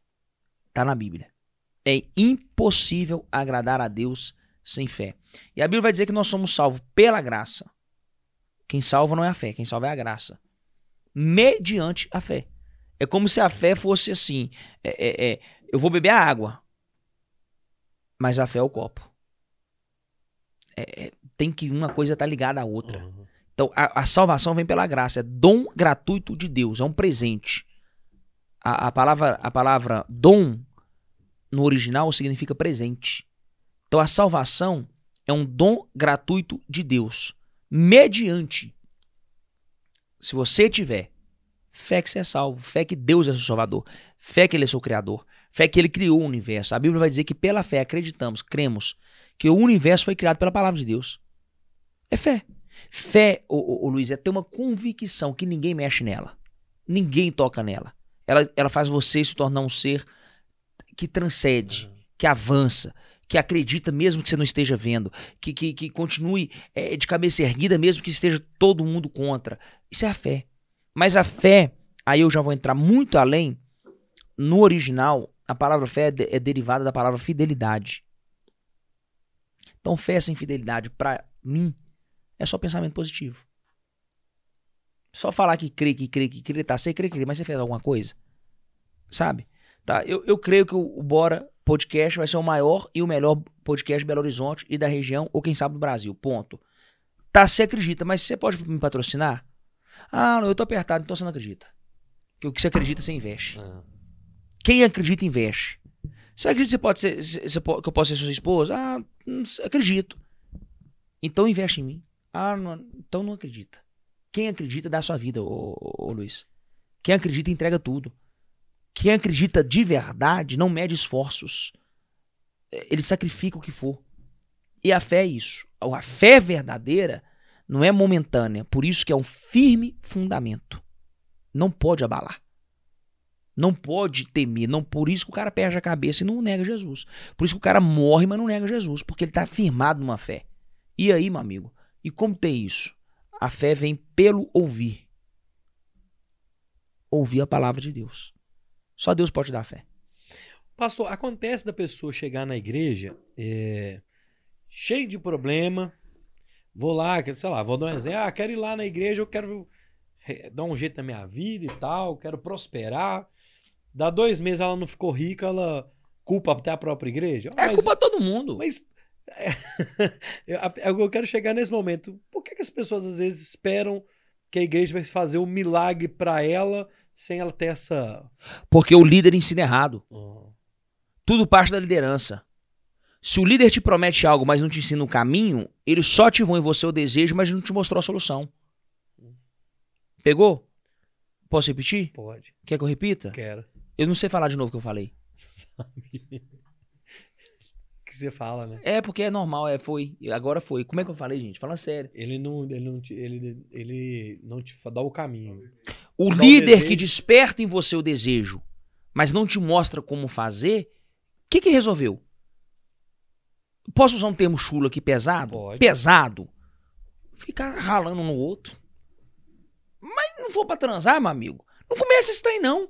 Tá na Bíblia. É impossível agradar a Deus sem fé. E a Bíblia vai dizer que nós somos salvos pela graça. Quem salva não é a fé, quem salva é a graça. Mediante a fé. É como se a fé fosse assim: é, é, é, eu vou beber a água, mas a fé é o copo. É, é, tem que uma coisa estar ligada à outra. Uhum. Então, a, a salvação vem pela graça, é dom gratuito de Deus, é um presente. A, a palavra, a palavra dom no original significa presente. Então, a salvação é um dom gratuito de Deus, mediante. Se você tiver fé que você é salvo, fé que Deus é seu salvador, fé que Ele é seu criador, fé que Ele criou o universo. A Bíblia vai dizer que pela fé acreditamos, cremos que o universo foi criado pela palavra de Deus. É fé. Fé, ô, ô, ô, Luiz, é ter uma convicção que ninguém mexe nela. Ninguém toca nela. Ela, ela faz você se tornar um ser que transcende, que avança, que acredita mesmo que você não esteja vendo, que, que, que continue é, de cabeça erguida mesmo que esteja todo mundo contra. Isso é a fé. Mas a fé, aí eu já vou entrar muito além. No original, a palavra fé é, é derivada da palavra fidelidade. Então, fé sem fidelidade, pra mim, é só pensamento positivo. Só falar que crê, que crê, que crê, tá, você crê, que crê, mas você fez alguma coisa? Sabe? Tá, eu, eu creio que o, o Bora Podcast vai ser o maior e o melhor podcast de Belo Horizonte e da região, ou quem sabe do Brasil. Ponto. Tá, você acredita, mas você pode me patrocinar? Ah, não, eu tô apertado, então você não acredita. Que o que você acredita, você investe. Ah, Quem acredita, investe. Você acredita que, você pode ser, você- que eu posso ser sua esposa? Ah, acredito. Então investe em mim. Ah, não, então não acredita. Quem acredita dá a sua vida, ô, ô, ô, Luiz. Quem acredita entrega tudo. Quem acredita de verdade não mede esforços. É, Ele sacrifica o que for. E a fé é isso. A fé verdadeira não é momentânea. Por isso que é um firme fundamento. Não pode abalar. Não pode temer. Não, por isso que o cara perde a cabeça e não nega Jesus. Por isso que o cara morre, mas não nega Jesus. Porque ele está firmado numa fé. E aí, meu amigo? E como tem isso? A fé vem pelo ouvir. Ouvir a palavra de Deus. Só Deus pode dar fé. Pastor, acontece da pessoa chegar na igreja é, cheio de problema. Vou lá, sei lá, vou dar um exemplo. Ah, quero ir lá na igreja, eu quero dar um jeito na minha vida e tal, quero prosperar. Dá dois meses ela não ficou rica, ela culpa até a própria igreja. É mas, culpa todo mundo. mas eu, quero chegar nesse momento. Por que, que as pessoas às vezes esperam que a igreja vai fazer um milagre para ela sem ela ter essa. Porque o líder ensina errado. Oh. Tudo parte da liderança. Se o líder te promete algo, mas não te ensina o caminho, ele só ativou em você o desejo, mas não te mostrou a solução. Pegou? Posso repetir? Pode. Quer que eu repita? Quero. Eu não sei falar de novo o que eu falei. que você fala, né? É, porque é normal, é, foi. Agora foi. Como é que eu falei, gente? Falando sério. Ele não, ele não, te, ele, ele não te dá o caminho. O líder que desperta em você o desejo, mas não te mostra como fazer, o que, que resolveu? Posso usar um termo chulo aqui pesado? Pode. Pesado. Ficar ralando no outro. Mas não for pra transar, meu amigo. Não começa esse trem, não.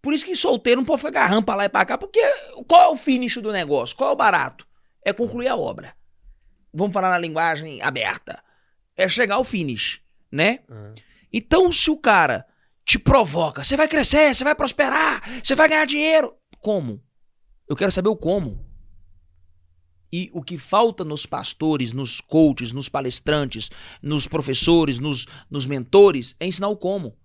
Por isso que solteiro não pode ficar agarrando pra lá e pra cá, porque qual é o finish do negócio? Qual é o barato? É concluir a obra. Vamos falar na linguagem aberta. É chegar ao finish, né? Uhum. Então, se o cara te provoca, você vai crescer, você vai prosperar, você vai ganhar dinheiro. Como? Eu quero saber o como. E o que falta nos pastores, nos coaches, nos palestrantes, nos professores, nos, nos mentores, é ensinar o como.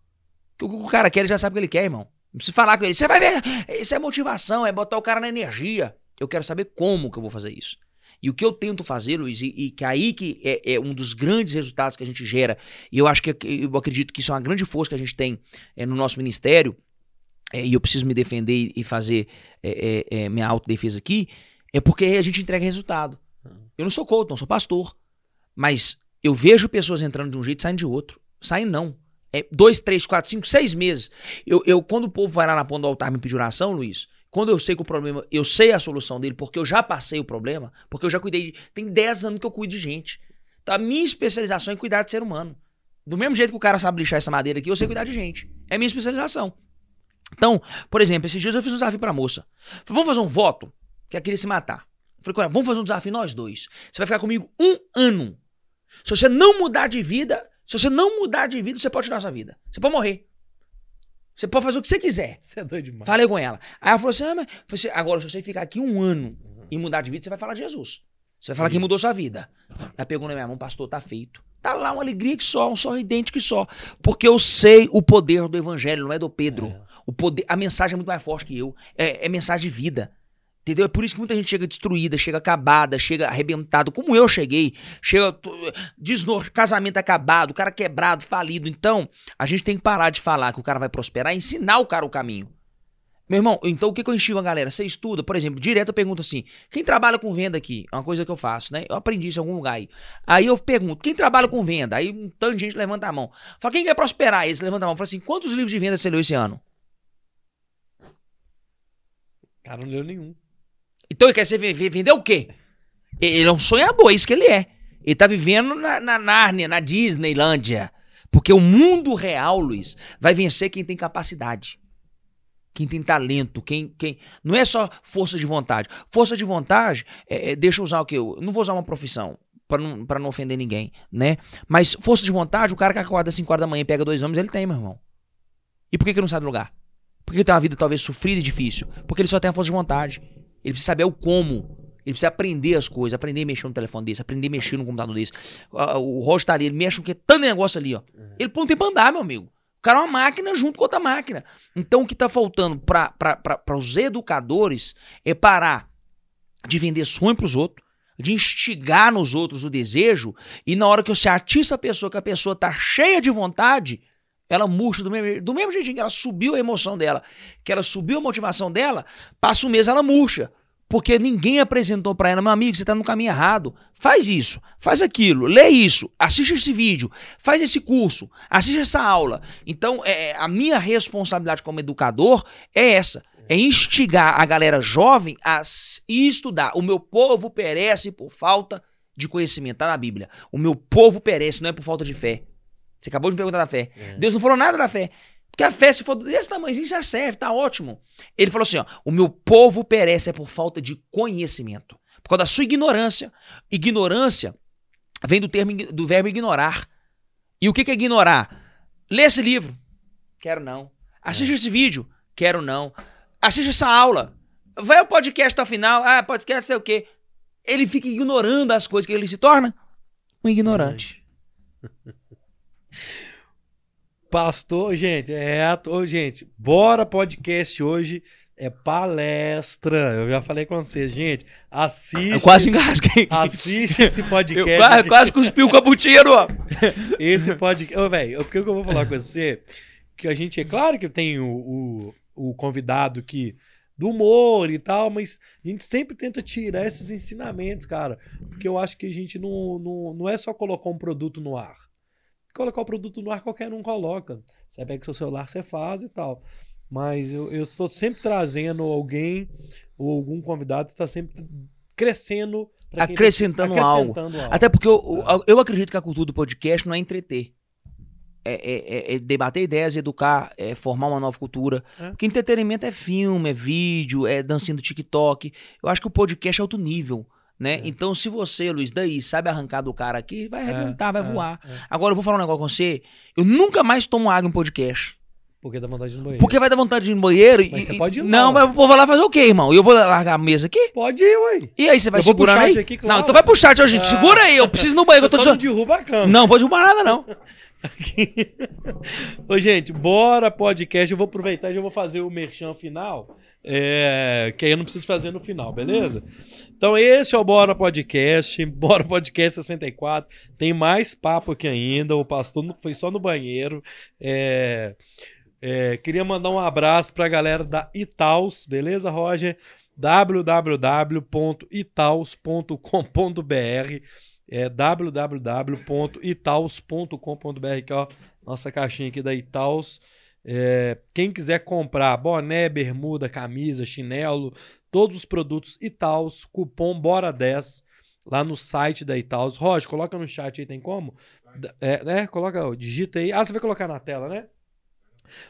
O que o cara quer, ele já sabe o que ele quer, irmão. Não precisa falar com ele. Você vai ver, isso é motivação, é botar o cara na energia. Eu quero saber como que eu vou fazer isso. E o que eu tento fazer, Luiz, e, e que aí que é, é, um dos grandes resultados que a gente gera, e eu acho que eu acredito que isso é uma grande força que a gente tem é, no nosso ministério, é, e eu preciso me defender e fazer é, é, é minha autodefesa aqui, é porque a gente entrega resultado. Eu não sou coach, não sou pastor. Mas eu vejo pessoas entrando de um jeito e saindo de outro. Saem não. É dois, três, quatro, cinco, seis meses. Eu, eu, quando o povo vai lá na ponta do altar me pedir oração, Luiz, quando eu sei que o problema, eu sei a solução dele, porque eu já passei o problema, porque eu já cuidei de. Tem dez anos que eu cuido de gente. Então a minha especialização é cuidar de ser humano. Do mesmo jeito que o cara sabe lixar essa madeira aqui, eu sei cuidar de gente. É minha especialização. Então, por exemplo, esses dias eu fiz um desafio pra moça. Falei, vamos fazer um voto? Que ela queria se matar. Eu falei, vamos fazer um desafio nós dois. Você vai ficar comigo um ano. Se você não mudar de vida, se você não mudar de vida, você pode tirar sua vida. Você pode morrer. Você pode fazer o que você quiser. Você é doido demais. Falei com ela. Aí ela falou assim: ah, mas você, agora, se você ficar aqui um ano uhum. e mudar de vida, você vai falar de Jesus. Você vai falar que mudou sua vida. Ela pegou na minha mão, pastor, tá feito. Tá lá uma alegria que só, um sorridente que só. Porque eu sei o poder do evangelho, não é do Pedro. É. O poder, a mensagem é muito mais forte que eu. É, é mensagem de vida. Entendeu? É por isso que muita gente chega destruída, chega acabada, chega arrebentado, como eu cheguei, chega desnor, casamento acabado, cara quebrado, falido. Então, a gente tem que parar de falar que o cara vai prosperar e ensinar o cara o caminho. Meu irmão, então o que, que eu enchivo a galera? Você estuda, por exemplo, direto eu pergunto assim: quem trabalha com venda aqui? É uma coisa que eu faço, né? Eu aprendi isso em algum lugar aí. Aí eu pergunto: quem trabalha com venda? Aí um tanto de gente levanta a mão. Fala, quem quer prosperar? Eles levantam a mão. Fala assim: quantos livros de venda você leu esse ano? Cara, não leu nenhum. Então ele quer ser, vender o quê? Ele é um sonhador, é isso que ele é. Ele tá vivendo na, na Nárnia, na Disneylândia. Porque o mundo real, Luiz, vai vencer quem tem capacidade. Quem tem talento, quem. quem Não é só força de vontade. Força de vontade, é, é, deixa eu usar o que? Eu não vou usar uma profissão para não, pra não ofender ninguém, né? Mas força de vontade, o cara que acorda às 5 horas da manhã e pega dois homens, ele tem, meu irmão. E por que, que não sai do lugar? Porque ele tem uma vida talvez sofrida e difícil. Porque ele só tem a força de vontade. Ele precisa saber o como. Ele precisa aprender as coisas, aprender a mexer no telefone desse, aprender a mexer no computador desse. O Roger tá ali, ele mexe com que tanto negócio ali, ó. Uhum. Ele põe um tempo andar, meu amigo. O cara é uma máquina junto com outra máquina. Então o que tá faltando para os educadores é parar de vender sonho pros outros, de instigar nos outros o desejo, e na hora que você atiça a pessoa, que a pessoa tá cheia de vontade, ela murcha do mesmo, do mesmo jeitinho que ela subiu a emoção dela, que ela subiu a motivação dela, passa um mês ela murcha. Porque ninguém apresentou para ela, meu amigo, você está no caminho errado. Faz isso, faz aquilo, lê isso, assiste esse vídeo, faz esse curso, assiste essa aula. Então, é, a minha responsabilidade como educador é essa: é instigar a galera jovem a estudar. O meu povo perece por falta de conhecimento. Está na Bíblia. O meu povo perece, não é por falta de fé. Você acabou de me perguntar da fé. É. Deus não falou nada da fé. Porque a fé, se for desse tamanhozinho, já serve, tá ótimo. Ele falou assim: ó, o meu povo perece é por falta de conhecimento. Por causa da sua ignorância. Ignorância vem do termo do verbo ignorar. E o que, é ignorar? Lê esse livro. Quero não. Assiste é. esse vídeo. Quero não. Assiste essa aula. Vai ao podcast até o final. Ah, podcast sei o quê. ele fica ignorando as coisas que ele se torna um ignorante. Pastor, gente, é, ô, gente, bora podcast hoje é palestra. Eu já falei com vocês, gente. Assiste. Eu quase engasguei. Assiste esse podcast. Eu quase, quase cuspi o caputino, ó. esse podcast. Ô, velho, por que eu vou falar com você? Que a gente, é claro que tem o, o, o convidado que do humor e tal, mas a gente sempre tenta tirar esses ensinamentos, cara. Porque eu acho que a gente não, não, não é só colocar um produto no ar. Colocar o produto no ar, qualquer um coloca. Você pega seu celular, você faz e tal. Mas eu, eu estou sempre trazendo alguém ou algum convidado está sempre crescendo. Acrescentando, tá, acrescentando algo. algo. Até porque eu, eu, eu acredito que a cultura do podcast não é entreter. É, é, é, é, debater ideias, educar, é formar uma nova cultura. É. Porque entretenimento é filme, é vídeo, é dancinha do TikTok. Eu acho que o podcast é outro nível. Né? É. Então, se você, Luiz, daí sabe arrancar do cara aqui, vai arrebentar, vai voar. Agora, eu vou falar um negócio com você. Eu nunca mais tomo água em podcast. Porque dá vontade de ir no banheiro. Porque vai dar vontade de ir no banheiro mas e. Você pode ir não, não, mas o povo vai lá fazer o quê, irmão? E eu vou largar a mesa aqui? Pode ir, ué. E aí, você vai eu segurando aí? Aqui, claro. Não, então vai pro chat, ó, gente. Ah. Segura aí, eu preciso ir no banheiro. Eu tô só te... derruba a cama. Não, vou derrubar nada, não. Ô, gente, bora podcast. Eu vou aproveitar e já vou fazer o merchan final. É, que aí eu não preciso fazer no final, beleza? Então, esse é o Bora Podcast. Bora Podcast 64. Tem mais papo aqui ainda. O pastor foi só no banheiro. É. É, queria mandar um abraço para a galera da Itaus, beleza, Roger? www.itaus.com.br é www.itaus.com.br que ó, nossa caixinha aqui da Itaus. É, quem quiser comprar boné, bermuda, camisa, chinelo, todos os produtos Itaus, cupom BORA10 lá no site da Itaus. Roger, coloca no chat aí, tem como? É, né? Coloca, digita aí. Ah, você vai colocar na tela, né?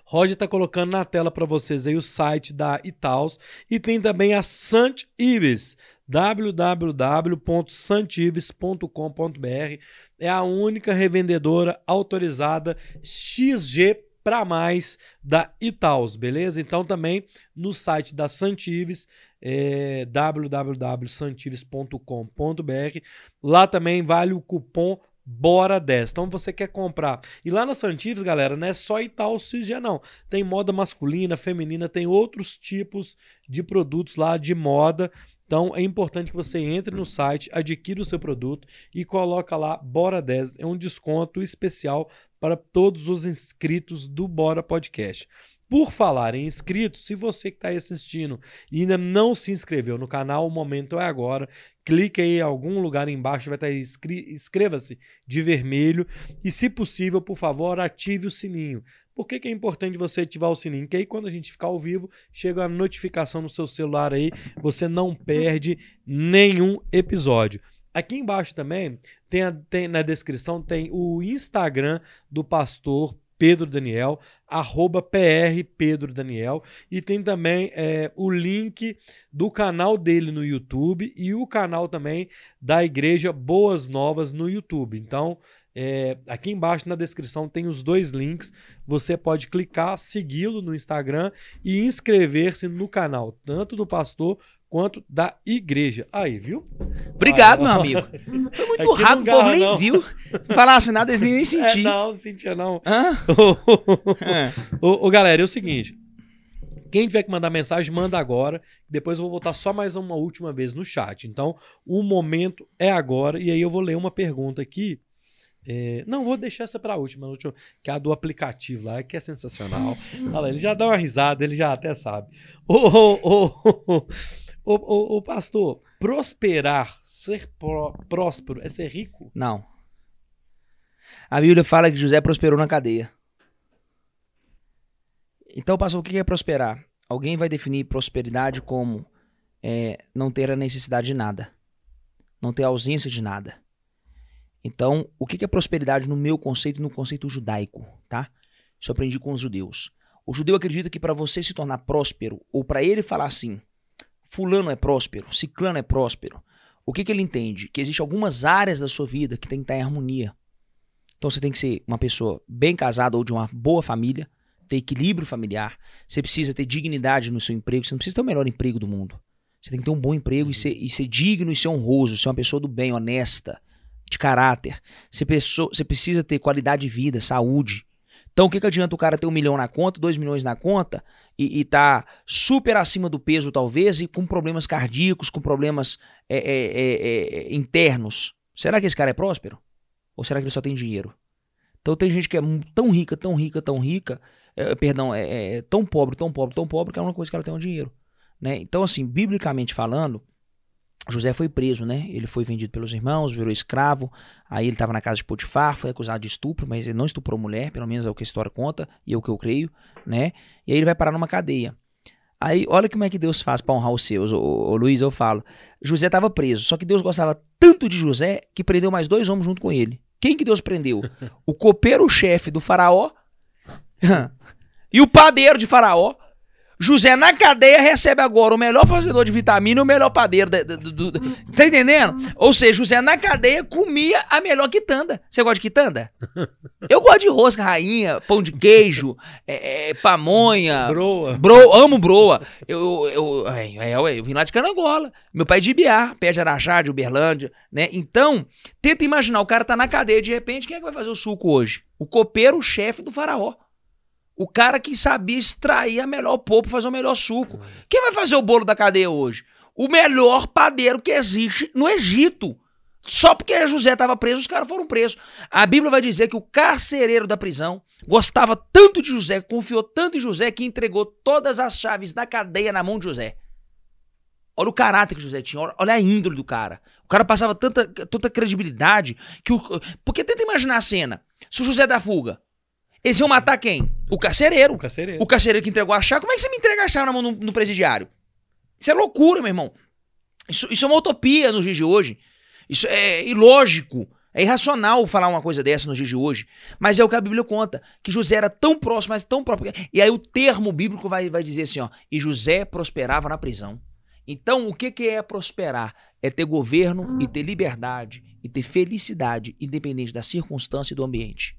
Roger está colocando na tela para vocês aí o site da Itaus e tem também a Sant Ives, www.santives.com.br. É a única revendedora autorizada XG para mais da Itaus, beleza? Então também no site da Santives, é, www.santives.com.br. Lá também vale o cupom Bora 10. Então você quer comprar. E lá na Santives, galera, não é só Itaú Cisgia, não. Tem moda masculina, feminina, tem outros tipos de produtos lá de moda. Então é importante que você entre no site, adquira o seu produto e coloca lá Bora 10. É um desconto especial para todos os inscritos do Bora Podcast. Por falar em inscritos, se você que está assistindo e ainda não se inscreveu no canal, o momento é agora. Clique aí em algum lugar embaixo, vai estar tá inscreva-se de vermelho e, se possível, por favor, ative o sininho. Por que, que, é importante você ativar o sininho? Porque aí quando a gente ficar ao vivo, chega a notificação no seu celular aí, você não perde nenhum episódio. Aqui embaixo também tem, a, tem na descrição tem o Instagram do pastor Pedro Daniel, arroba PR Pedro Daniel. E tem também é, o link do canal dele no YouTube e o canal também da Igreja Boas Novas no YouTube. Então, é, aqui embaixo na descrição tem os dois links. Você pode clicar, segui-lo no Instagram e inscrever-se no canal, tanto do pastor quanto da igreja. Aí, viu? Obrigado, meu amigo. Foi muito Aqui rápido, o povo nem não. viu. Falasse nada, eles nem sentiram. É, não, não sentia não. ô, ô, galera, é o seguinte. Quem tiver que mandar mensagem, manda agora. Depois eu vou voltar só mais uma última vez no chat. Então, o momento é agora. E aí eu vou ler uma pergunta aqui. É, não, vou deixar essa para a última, última, que é a do aplicativo lá, que é sensacional. Olha lá, ele já dá uma risada, ele já até sabe. Ô, ô, ô, Ô, ô, ô, pastor, prosperar, ser pró próspero é ser rico? Não. A Bíblia fala que José prosperou na cadeia. Então, pastor, o que é prosperar? Alguém vai definir prosperidade como é, não ter a necessidade de nada, não ter ausência de nada. Então, o que é prosperidade no meu conceito e no conceito judaico, tá? Isso eu aprendi com os judeus. O judeu acredita que para você se tornar próspero, ou para ele falar assim, fulano é próspero, ciclano é próspero. O que, que ele entende? Que existem algumas áreas da sua vida que tem que estar em harmonia. Então você tem que ser uma pessoa bem casada ou de uma boa família, ter equilíbrio familiar. Você precisa ter dignidade no seu emprego. Você não precisa ter o melhor emprego do mundo. Você tem que ter um bom emprego e, ser, e ser digno e ser honroso, ser uma pessoa do bem, honesta, de caráter. Você, pessoa, você precisa ter qualidade de vida, saúde. Então, o que, que adianta o cara ter um milhão na conta, dois milhões na conta e, e tá super acima do peso, talvez, e com problemas cardíacos, com problemas é, é, é, é internos? Será que esse cara é próspero? Ou será que ele só tem dinheiro? Então, tem gente que é tão rica, tão rica, tão rica, é, perdão, é, é, tão pobre, tão pobre, tão pobre, que a única coisa que ela tem é o dinheiro. Né? Então, assim, biblicamente falando, José foi preso, né? Ele foi vendido pelos irmãos, virou escravo. Aí ele estava na casa de Potifar, foi acusado de estupro, mas ele não estuprou mulher, pelo menos é o que a história conta e é o que eu creio, né? E aí ele vai parar numa cadeia. Aí, olha como é que Deus faz para honrar os seus. Ô, ô, Luiz, eu falo. José estava preso, só que Deus gostava tanto de José que prendeu mais dois homens junto com ele. Quem que Deus prendeu? O copeiro-chefe do faraó e o padeiro de faraó José na cadeia recebe agora o melhor fazedor de vitamina e o melhor padeiro. Do, do, tá entendendo? Ou seja, José na cadeia comia a melhor quitanda. Você gosta de quitanda? Eu gosto de rosca rainha, pão de queijo, é, é, pamonha. Broa. Bro, amo broa. Eu, eu, eu, eu vim lá de Canangola. Meu pai é de Ibiá, pé de Araxá, de Uberlândia, né? Então, tenta imaginar, o cara tá na cadeia, de repente, quem é que vai fazer o suco hoje? O copeiro, o chefe do faraó. O cara que sabia extrair a melhor polpa, fazer o melhor suco. Quem vai fazer o bolo da cadeia hoje? O melhor padeiro que existe no Egito. Só porque José estava preso, os caras foram presos. A Bíblia vai dizer que o carcereiro da prisão gostava tanto de José, confiou tanto em José, que entregou todas as chaves da cadeia na mão de José. Olha o caráter que José tinha, olha a índole do cara. O cara passava tanta, tanta credibilidade que o. Porque tenta imaginar a cena. Se o José dá fuga, eles iam matar quem? O carcereiro. O carcereiro. O carcereiro que entregou a chave. Como é que você me entrega a chave na mão no, no presidiário? Isso é loucura, meu irmão. Isso, isso é uma utopia nos dias de hoje. Isso é ilógico. É irracional falar uma coisa dessa nos dias de hoje. Mas é o que a Bíblia conta. Que José era tão próximo, mas tão próximo. E aí o termo bíblico vai, vai dizer assim, ó. E José prosperava na prisão. Então, o que, que é prosperar? É ter governo e ter liberdade e ter felicidade, independente da circunstância e do ambiente.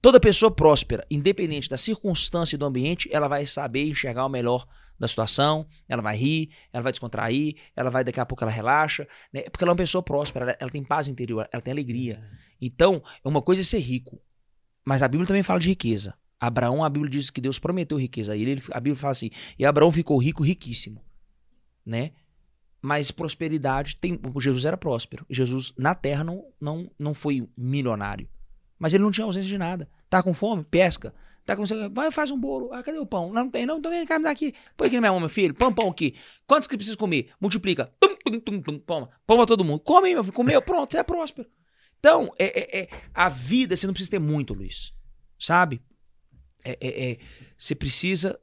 Toda pessoa próspera, independente da circunstância e do ambiente, ela vai saber enxergar o melhor da situação, ela vai rir, ela vai descontrair, ela vai daqui a pouco ela relaxa, né? Porque ela é uma pessoa próspera, ela, ela tem paz interior, ela tem alegria. Então, é uma coisa é ser rico, mas a Bíblia também fala de riqueza. Abraão, a Bíblia diz que Deus prometeu riqueza a ele, ele a Bíblia fala assim: "E Abraão ficou rico, riquíssimo", né? Mas prosperidade tem, Jesus era próspero. Jesus na terra não não não foi milionário. Mas ele não tinha ausência de nada. Tá com fome? Pesca. Tá com Vai, faz um bolo. Ah, cadê o pão? Não, não tem, não. Então vem cá, me dá aqui. Põe aqui na minha mão, meu filho. Pão, pão aqui. Quantos que precisa comer? Multiplica. Tum, tum, tum, tum. Pão pra todo mundo. Come, meu filho. Comeu, pronto, você é próspero. Então, é, é, é, a vida, você não precisa ter muito, Luiz. Sabe? É, é, é, você precisa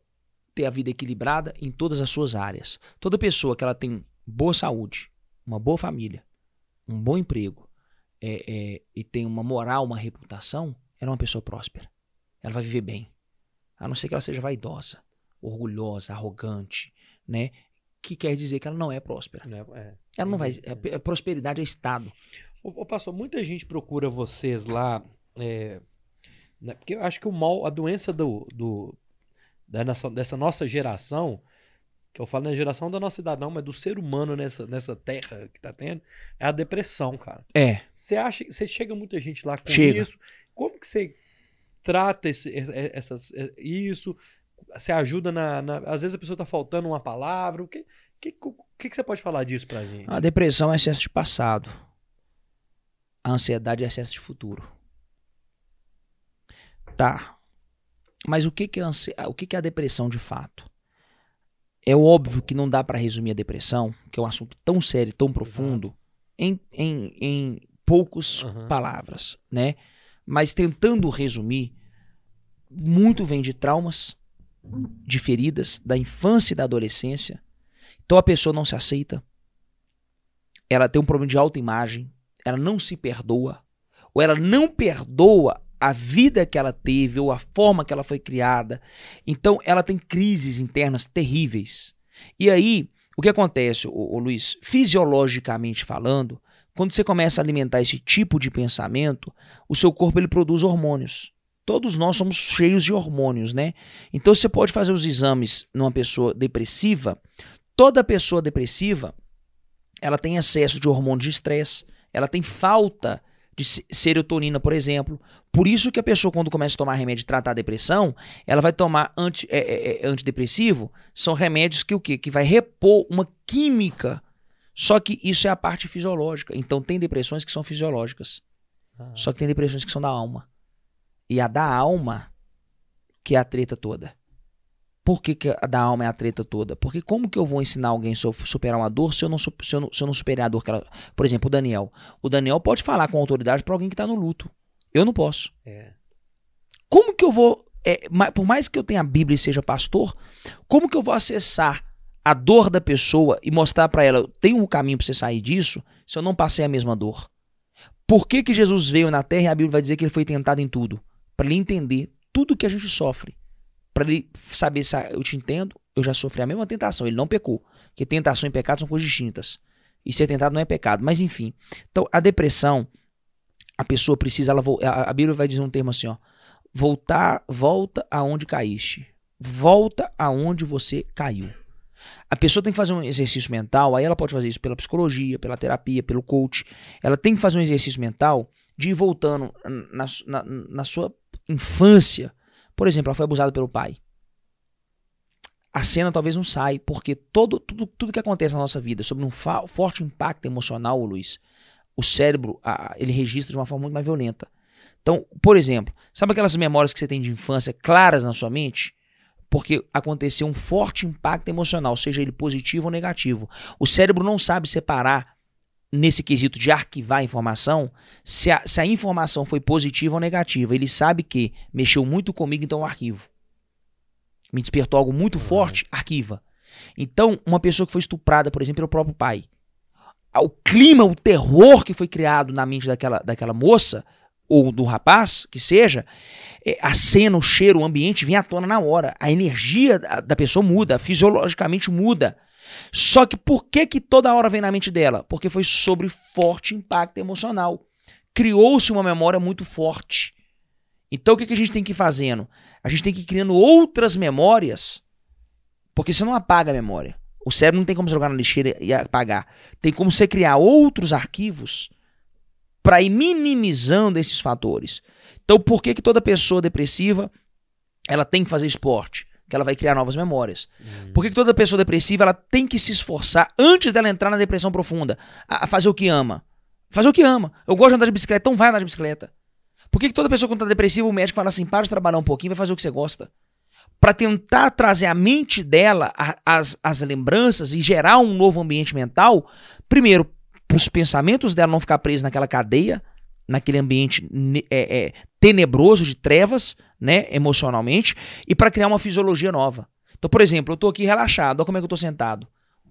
ter a vida equilibrada em todas as suas áreas. Toda pessoa que ela tem boa saúde, uma boa família, um bom emprego, é, é, e tem uma moral, uma reputação, ela é uma pessoa próspera. Ela vai viver bem. A não ser que ela seja vaidosa, orgulhosa, arrogante, né? Que quer dizer que ela não é próspera. Não é, é. ela não vai. A, é, prosperidade é estado. Ô, ô, pastor, muita gente procura vocês lá. É, né, porque eu acho que o mal, a doença do, do da dessa nossa geração que eu falo na geração da nossa idade, não, mas do ser humano nessa, nessa terra que tá tendo, é a depressão, cara. É. Você acha, você chega muita gente lá com chega. isso. Como que você trata esse, essas, isso? Você ajuda na, na, Às vezes a pessoa tá faltando uma palavra. O que, que, que, que você pode falar disso pra gente? A depressão é excesso de passado. A ansiedade é excesso de futuro. Tá. Mas o que, que, é, o que, que é a depressão de fato? É óbvio que não dá para resumir a depressão, que é um assunto tão sério, tão profundo, em, em, em poucas uhum. palavras, né? Mas tentando resumir, muito vem de traumas, de feridas da infância e da adolescência. Então a pessoa não se aceita, ela tem um problema de autoimagem, ela não se perdoa, ou ela não perdoa a vida que ela teve ou a forma que ela foi criada. Então ela tem crises internas terríveis. E aí, o que acontece, ô, ô, Luiz? Fisiologicamente falando, quando você começa a alimentar esse tipo de pensamento, o seu corpo ele produz hormônios. Todos nós somos cheios de hormônios, né? Então você pode fazer os exames numa pessoa depressiva, toda pessoa depressiva, ela tem excesso de hormônios de estresse, ela tem falta de serotonina, por exemplo. Por isso que a pessoa, quando começa a tomar remédio e tratar a depressão, ela vai tomar anti, é, é, é, antidepressivo. São remédios que o quê? Que vai repor uma química. Só que isso é a parte fisiológica. Então tem depressões que são fisiológicas. Ah. Só que tem depressões que são da alma. E a da alma, que é a treta toda. Por que, que a da alma é a treta toda? Porque como que eu vou ensinar alguém a superar uma dor se eu não, se eu não, se eu não superar a dor que ela... Por exemplo, o Daniel. O Daniel pode falar com autoridade para alguém que está no luto. Eu não posso. É. Como que eu vou... É, por mais que eu tenha a Bíblia e seja pastor, como que eu vou acessar a dor da pessoa e mostrar para ela, tem um caminho para você sair disso, se eu não passei a mesma dor? Por que, que Jesus veio na Terra e a Bíblia vai dizer que ele foi tentado em tudo? Para ele entender tudo que a gente sofre para ele saber se eu te entendo, eu já sofri a mesma tentação. Ele não pecou. Porque tentação e pecado são coisas distintas. E ser tentado não é pecado. Mas enfim. Então, a depressão, a pessoa precisa, ela, a Bíblia vai dizer um termo assim, ó. Voltar, volta aonde caíste. Volta aonde você caiu. A pessoa tem que fazer um exercício mental, aí ela pode fazer isso pela psicologia, pela terapia, pelo coach. Ela tem que fazer um exercício mental de ir voltando na, na, na sua infância por exemplo, ela foi abusada pelo pai. A cena talvez não sai, porque todo, tudo, tudo que acontece na nossa vida sobre um forte impacto emocional, Luiz, o cérebro a, ele registra de uma forma muito mais violenta. Então, por exemplo, sabe aquelas memórias que você tem de infância claras na sua mente? Porque aconteceu um forte impacto emocional, seja ele positivo ou negativo. O cérebro não sabe separar nesse quesito de arquivar a informação, se a, se a informação foi positiva ou negativa. Ele sabe que mexeu muito comigo, então eu arquivo. Me despertou algo muito forte, arquiva. Então, uma pessoa que foi estuprada, por exemplo, pelo próprio pai. O clima, o terror que foi criado na mente daquela, daquela moça, ou do rapaz, que seja, é, a cena, o cheiro, o ambiente vem à tona na hora. A energia da pessoa muda, fisiologicamente muda. Só que por que que toda hora vem na mente dela? Porque foi sobre forte impacto emocional. Criou-se uma memória muito forte. Então o que, que a gente tem que ir fazendo? A gente tem que ir criando outras memórias, porque você não apaga a memória. O cérebro não tem como jogar na lixeira e apagar. Tem como você criar outros arquivos para ir minimizando esses fatores. Então por que, que toda pessoa depressiva ela tem que fazer esporte? Que ela vai criar novas memórias. Uhum. Por que toda pessoa depressiva ela tem que se esforçar antes dela entrar na depressão profunda a, fazer o que ama? Fazer o que ama. Eu gosto de andar de bicicleta, então vai andar de bicicleta. Por que, que toda pessoa quando tá depressiva, o médico fala assim, para de trabalhar um pouquinho, vai fazer o que você gosta? Para tentar trazer a mente dela a, as, as lembranças e gerar um novo ambiente mental, primeiro, para os pensamentos dela não ficar presos naquela cadeia, naquele ambiente é, é, tenebroso de trevas, né, emocionalmente, e para criar uma fisiologia nova. Então, por exemplo, eu tô aqui relaxado, olha como é que eu tô sentado.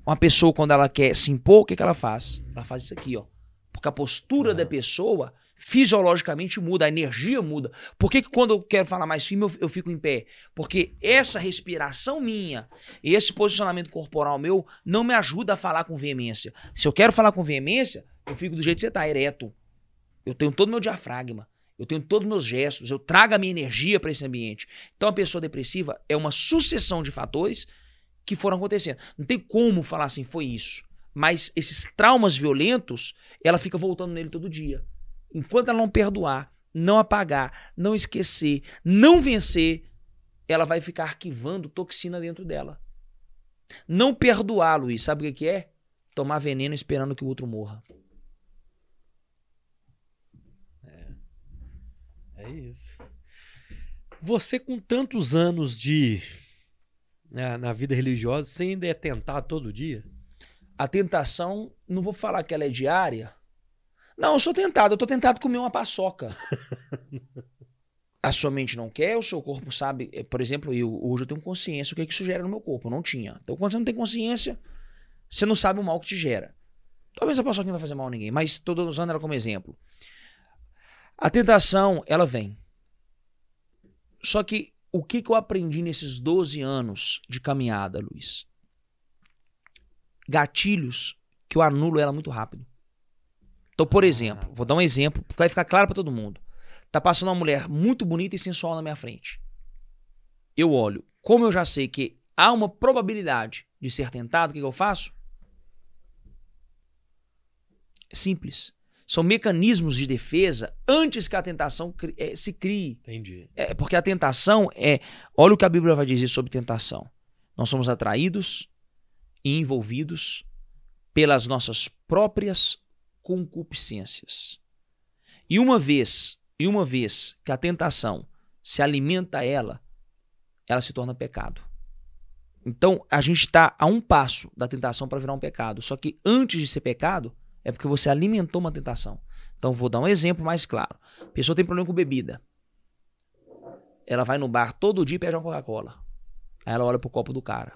Uma pessoa, quando ela quer se impor, o que, que ela faz? Ela faz isso aqui, ó. Porque a postura uhum. da pessoa fisiologicamente muda, a energia muda. Por que, que quando eu quero falar mais firme, eu, eu fico em pé? Porque essa respiração minha, esse posicionamento corporal meu, não me ajuda a falar com veemência. Se eu quero falar com veemência, eu fico do jeito que você tá, ereto. Eu tenho todo o meu diafragma. Eu tenho todos os meus gestos, eu trago a minha energia para esse ambiente. Então a pessoa depressiva é uma sucessão de fatores que foram acontecendo. Não tem como falar assim, foi isso. Mas esses traumas violentos, ela fica voltando nele todo dia. Enquanto ela não perdoar, não apagar, não esquecer, não vencer, ela vai ficar arquivando toxina dentro dela. Não perdoar, Luiz, sabe o que é? Tomar veneno esperando que o outro morra. É isso. Você com tantos anos de na, na vida religiosa, você ainda é tentado todo dia? A tentação, não vou falar que ela é diária. Não, eu sou tentado, eu tô tentado comer uma paçoca. a sua mente não quer, o seu corpo sabe. Eh, por exemplo, eu, hoje eu tenho consciência o que, é que isso gera no meu corpo. Eu não tinha. Então, quando você não tem consciência, você não sabe o mal que te gera. Talvez a paçoca não vai fazer mal a ninguém, mas estou usando ela como exemplo. A tentação, ela vem. Só que o que, que eu aprendi nesses 12 anos de caminhada, Luiz? Gatilhos que eu anulo ela muito rápido. Então, por ah. exemplo, vou dar um exemplo, vai ficar claro para todo mundo. Tá passando uma mulher muito bonita e sensual na minha frente. Eu olho, como eu já sei que há uma probabilidade de ser tentado, o que, que eu faço? Simples. São mecanismos de defesa antes que a tentação eh, se crie. Entendi. É, porque a tentação é. Olha o que a Bíblia vai dizer sobre tentação. Nós somos atraídos e envolvidos pelas nossas próprias concupiscências. E uma vez, e uma vez que a tentação se alimenta ela, ela se torna pecado. Então, a gente está a um passo da tentação para virar um pecado. Só que antes de ser pecado, é porque você alimentou uma tentação. Então, vou dar um exemplo mais claro. A pessoa tem problema com bebida. Ela vai no bar todo dia e pede uma Coca-Cola. Aí ela olha pro copo do cara.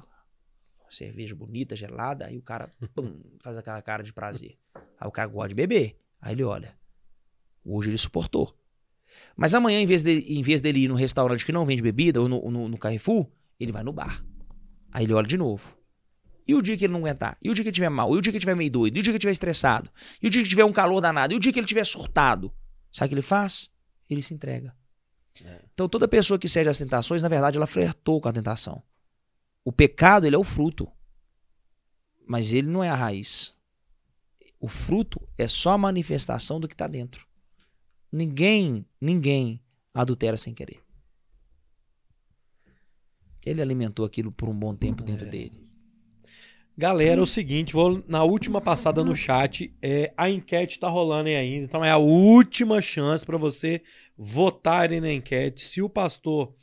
Cerveja bonita, gelada, aí o cara pum, faz aquela cara de prazer. Aí o cara gosta de beber. Aí ele olha. Hoje ele suportou. Mas amanhã, em vez, de, em vez dele ir no restaurante que não vende bebida, ou no, no, no Carrefour, ele vai no bar. Aí ele olha de novo. E o dia que ele não aguentar? E o dia que ele estiver mal? E o dia que ele estiver meio doido? E o dia que ele estiver estressado? E o dia que tiver um calor danado? E o dia que ele estiver surtado? Sabe o que ele faz? Ele se entrega. Então toda pessoa que cede às tentações, na verdade, ela flertou com a tentação. O pecado, ele é o fruto. Mas ele não é a raiz. O fruto é só a manifestação do que está dentro. Ninguém, ninguém adultera sem querer. Ele alimentou aquilo por um bom tempo dentro É. dele. Galera, é o seguinte, vou na última passada no chat, é, a enquete tá rolando aí ainda, então é a última chance para você votarem na enquete se o pastor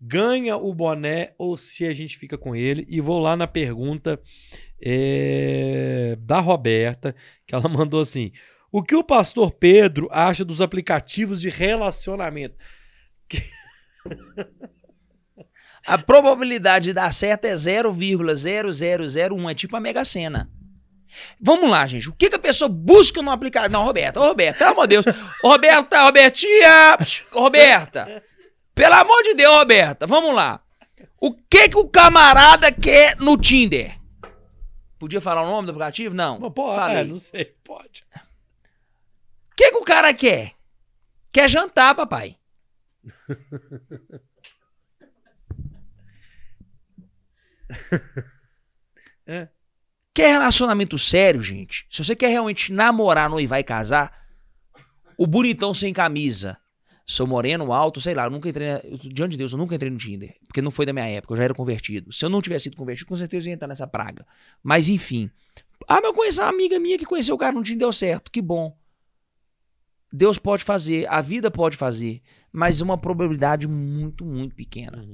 ganha o boné ou se a gente fica com ele. E vou lá na pergunta é, da Roberta, que ela mandou assim: o que o pastor Pedro acha dos aplicativos de relacionamento? A probabilidade de dar certo é 0,0001. É tipo a Mega Sena. Vamos lá, gente. O que, que a pessoa busca no aplicativo? Não, Roberta. Ô, Roberta, pelo amor de Deus. Ô, Roberta, Robertinha. Roberta. Pelo amor de Deus, Roberta. Vamos lá. O que, que o camarada quer no Tinder? Podia falar o nome do aplicativo? Não. Mas, Falei. é, não sei, pode. O que, que o cara quer? Quer jantar, papai. É. Quer relacionamento sério, gente? Se você quer realmente namorar, noivar e casar, o bonitão sem camisa, sou moreno, alto, sei lá, eu nunca entrei. eu- Diante de Deus, eu nunca entrei no Tinder. Porque não foi da minha época, eu já era convertido. Se eu não tivesse sido convertido, com certeza eu ia entrar nessa praga. Mas enfim. Ah, mas eu conheço uma amiga minha que conheceu o cara no Tinder deu certo. Que bom. Deus pode fazer, a vida pode fazer, mas uma probabilidade muito, muito pequena.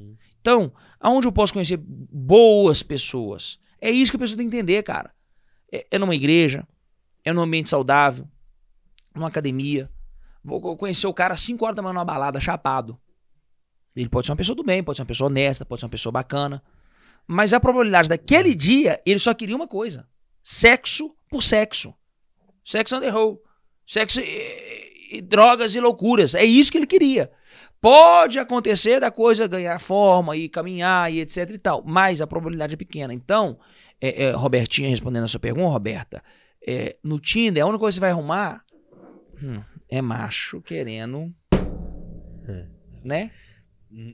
Então, aonde eu posso conhecer boas pessoas? É isso que a pessoa tem que entender, cara. É, é numa igreja, é num ambiente saudável, numa academia. Vou co- conhecer o cara às 5 horas da manhã numa balada, chapado. Ele pode ser uma pessoa do bem, pode ser uma pessoa honesta, pode ser uma pessoa bacana. Mas a probabilidade daquele dia, ele só queria uma coisa: sexo por sexo. Sexo on the roll. Sexo e, e drogas e loucuras. É isso que ele queria. Pode acontecer da coisa ganhar forma e caminhar e etc e tal, mas a probabilidade é pequena. Então, é, é, Robertinha respondendo a sua pergunta, Roberta, é, no Tinder, a única coisa que você vai arrumar hum, é macho querendo, É. né?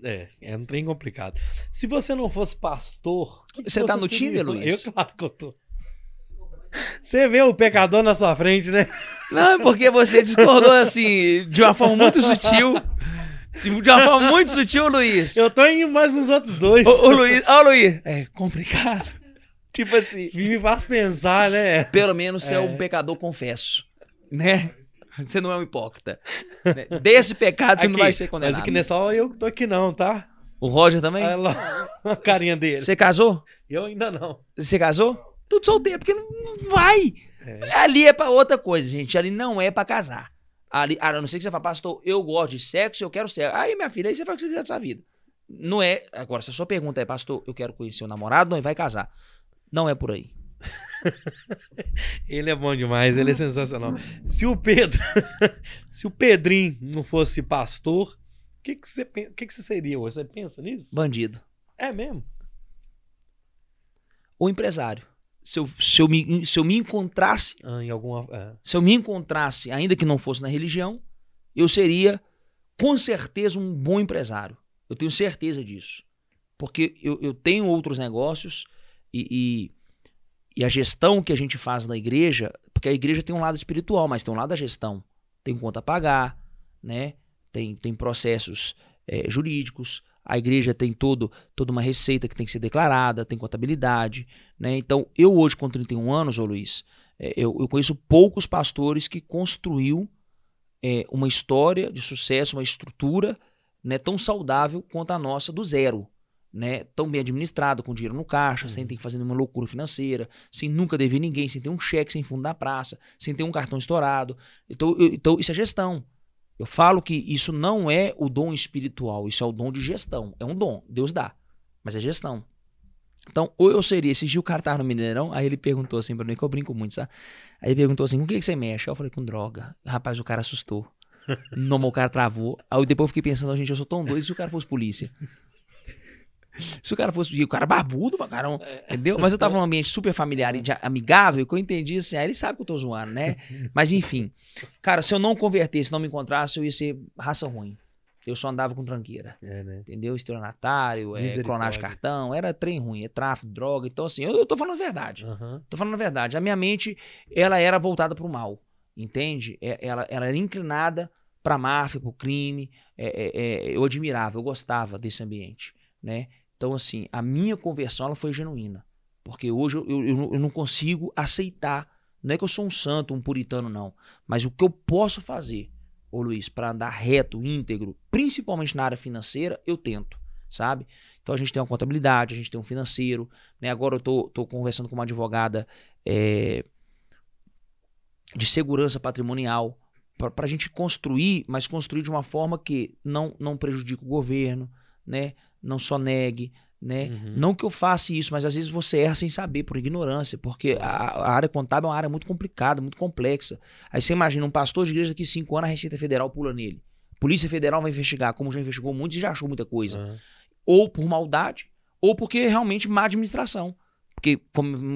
É, é um trem complicado. Se você não fosse pastor. que que Você tá no seria? Tinder, Luiz? Eu, claro que eu tô. Você vê o pecador na sua frente, né? Não, é porque você discordou assim, de uma forma muito sutil. De uma forma muito sutil, Luiz. Eu tô em mais uns outros dois. Ô, ô Luiz, ó, Luiz. É complicado. Tipo assim. Me faz pensar, né? Pelo menos você é, É. um pecador confesso. Né? Você não é um hipócrita. né? Desse pecado você não Aqui, vai ser condenado. Mas aqui não é só eu que tô aqui, não, tá? O Roger também? Olha lá a carinha dele. Você casou? Eu ainda não. Você casou? Tudo solteiro, porque não, vai. É. Ali é pra outra coisa, gente. Ali não é pra casar. Ali, a não ser que você fale, pastor, eu gosto de sexo, eu quero sexo. Aí, minha filha, aí você faz o que você quiser da sua vida. Não é. Agora, se a sua pergunta é, pastor, eu quero conhecer o namorado, não, e vai casar. Não é por aí. Ele é bom demais, ele é sensacional. Se o Pedro, se o Pedrinho não fosse pastor, o que, que, você, que, que você seria hoje? Você pensa nisso? Bandido. É mesmo? Ou empresário. Se eu, se eu, me, se eu me encontrasse Ah, em alguma. é. se eu me encontrasse, ainda que não fosse na religião, eu seria com certeza um bom empresário. Eu tenho certeza disso. Porque eu, eu tenho outros negócios, E, e, e a gestão que a gente faz na igreja, porque a igreja tem um lado espiritual, mas tem um lado da gestão. Tem conta a pagar, né? Tem, tem processos é, jurídicos, a igreja tem todo, toda uma receita que tem que ser declarada, tem contabilidade. Né? Então, eu hoje, com 31 anos, ô Luiz, é, eu, eu conheço poucos pastores que construiu é, uma história de sucesso, uma estrutura né, tão saudável quanto a nossa do zero. Né, tão bem administrado, com dinheiro no caixa, uhum. sem ter que fazer nenhuma loucura financeira, sem nunca dever ninguém, sem ter um cheque sem fundo na praça, sem ter um cartão estourado. Então, eu, então isso é gestão. Eu falo que isso não é o dom espiritual, isso é o dom de gestão. É um dom, Deus dá, mas é gestão. Então, ou eu seria, esse cara tava no Mineirão, aí ele perguntou assim pra mim, que eu brinco muito, sabe? Aí ele perguntou assim, com o que, que você mexe? Eu falei, com droga. Rapaz, o cara assustou. Não, o cara travou. Aí depois eu fiquei pensando, gente, eu sou tão doido se o cara fosse polícia. Se o cara fosse. O cara barbudo pra caramba, entendeu? Mas eu tava num ambiente super familiar e amigável, que eu entendi assim, aí ele sabe que eu tô zoando, né? Mas enfim. Cara, se eu não convertesse, não me encontrasse, eu ia ser raça ruim. Eu só andava com tranqueira. É, né? Entendeu? Estelionatário, é, clonagem de cartão, era trem ruim, é tráfico, droga. Então, assim, eu, eu tô falando a verdade. Uhum. Tô falando a verdade. A minha mente, ela era voltada pro mal. Entende? É, ela, ela era inclinada pra máfia, pro crime. É, é, é, eu admirava, eu gostava desse ambiente, né? Então, assim, a minha conversão ela foi genuína. Porque hoje eu, eu, eu não consigo aceitar. Não é que eu sou um santo, um puritano, não. Mas o que eu posso fazer, ô Luiz, para andar reto, íntegro, principalmente na área financeira, eu tento, sabe? Então a gente tem uma contabilidade, a gente tem um financeiro. Né? Agora eu tô, tô conversando com uma advogada é, de segurança patrimonial para a gente construir, mas construir de uma forma que não, não prejudique o governo, né? não só negue, né? Uhum. Não que eu faça isso, mas às vezes você erra sem saber, por ignorância, porque a, a, área contábil é uma área muito complicada, muito complexa. Aí você imagina um pastor de igreja daqui cinco anos, a Receita Federal pula nele. Polícia Federal vai investigar, como já investigou muito e já achou muita coisa. Uhum. Ou por maldade, ou porque realmente má administração. Porque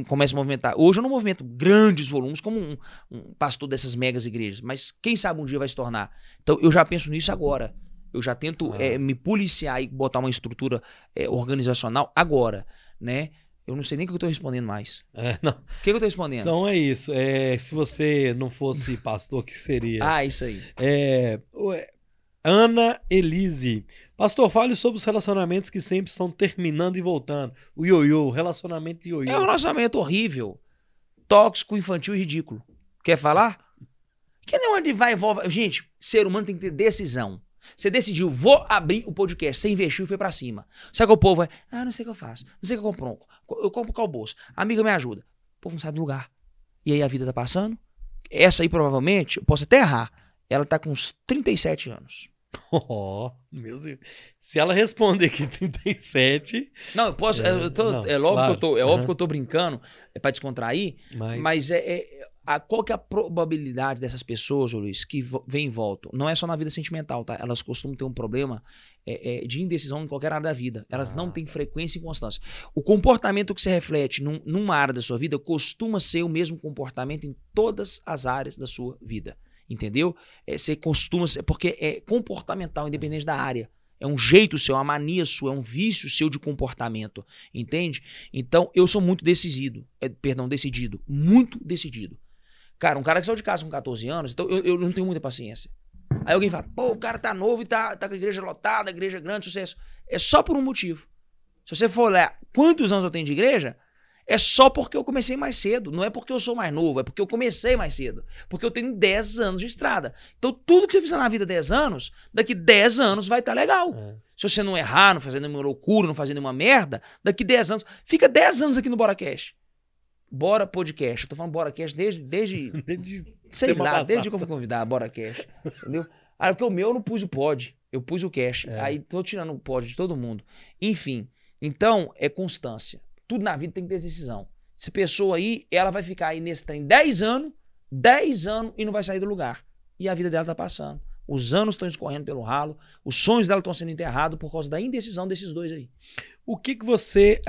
começa a movimentar. Hoje eu não movimento grandes volumes como um, um pastor dessas megas igrejas, mas quem sabe um dia vai se tornar. Então eu já penso nisso agora. Eu já tento ah. é, me policiar e botar uma estrutura é, organizacional agora, né? Eu não sei nem o que eu estou respondendo mais. É, o que, eu estou respondendo? Então é isso. É, se você não fosse pastor, o que seria? ah, isso aí. É, Ana Elise. Pastor, fale sobre os relacionamentos que sempre estão terminando e voltando. O ioiô, relacionamento ioiô. É um relacionamento horrível, tóxico, infantil e ridículo. Quer falar? Que nem onde vai e volta. Gente, ser humano tem que ter decisão. Você decidiu, vou abrir o podcast. Você investiu e foi para cima. Sabe que o povo vai, ah, não sei o que eu faço. Não sei o que eu compro. Eu compro qual bolso. Amiga me ajuda. O povo não sai do lugar. E aí a vida tá passando. Essa aí, provavelmente, eu posso até errar. Ela tá com uns 37 anos. Oh, meu Deus. Se ela responder que 37. Não, eu posso. É, eu tô, não, é óbvio, claro. que eu tô, é uhum. óbvio que eu tô brincando, é pra descontrair, mas, mas é, é, a, qual que é a probabilidade dessas pessoas, Luiz, que vêm e voltam? Não é só na vida sentimental, tá? Elas costumam ter um problema é, é, de indecisão em qualquer área da vida. Elas ah. não têm frequência e constância. O comportamento que se reflete num, numa área da sua vida costuma ser o mesmo comportamento em todas as áreas da sua vida. Entendeu? É, você costuma porque é comportamental, independente da área. É um jeito seu, é uma mania sua, é um vício seu de comportamento. Entende? Então, eu sou muito decidido. É, perdão, decidido. Muito decidido. Cara, um cara que saiu de casa com 14 anos, então eu, eu não tenho muita paciência. Aí alguém fala, pô, o cara tá novo e tá, tá com a igreja lotada, a igreja grande, sucesso. É só por um motivo. Se você for olhar quantos anos eu tenho de igreja, é só porque eu comecei mais cedo. Não é porque eu sou mais novo, é porque eu comecei mais cedo. Porque eu tenho 10 anos de estrada. Então, tudo que você fizer na vida 10 anos, daqui 10 anos vai estar tá legal. É. Se você não errar, não fazer nenhuma loucura, não fazer nenhuma merda, daqui 10 anos. Fica 10 anos aqui no BoraCast. Bora Podcast. Eu tô falando Bora Cast desde. desde, desde sei lá, passado. desde que eu fui convidar, Bora Cast. Entendeu? Aí porque o meu eu não pus o pod, eu pus o cash. É. Aí tô tirando o pod de todo mundo. Enfim. Então, é constância. Tudo na vida tem que ter decisão. Essa pessoa aí, ela vai ficar aí nesse trem 10 anos, 10 anos e não vai sair do lugar. E a vida dela tá passando. Os anos estão escorrendo pelo ralo, os sonhos dela estão sendo enterrados por causa da indecisão desses dois aí. O que, que você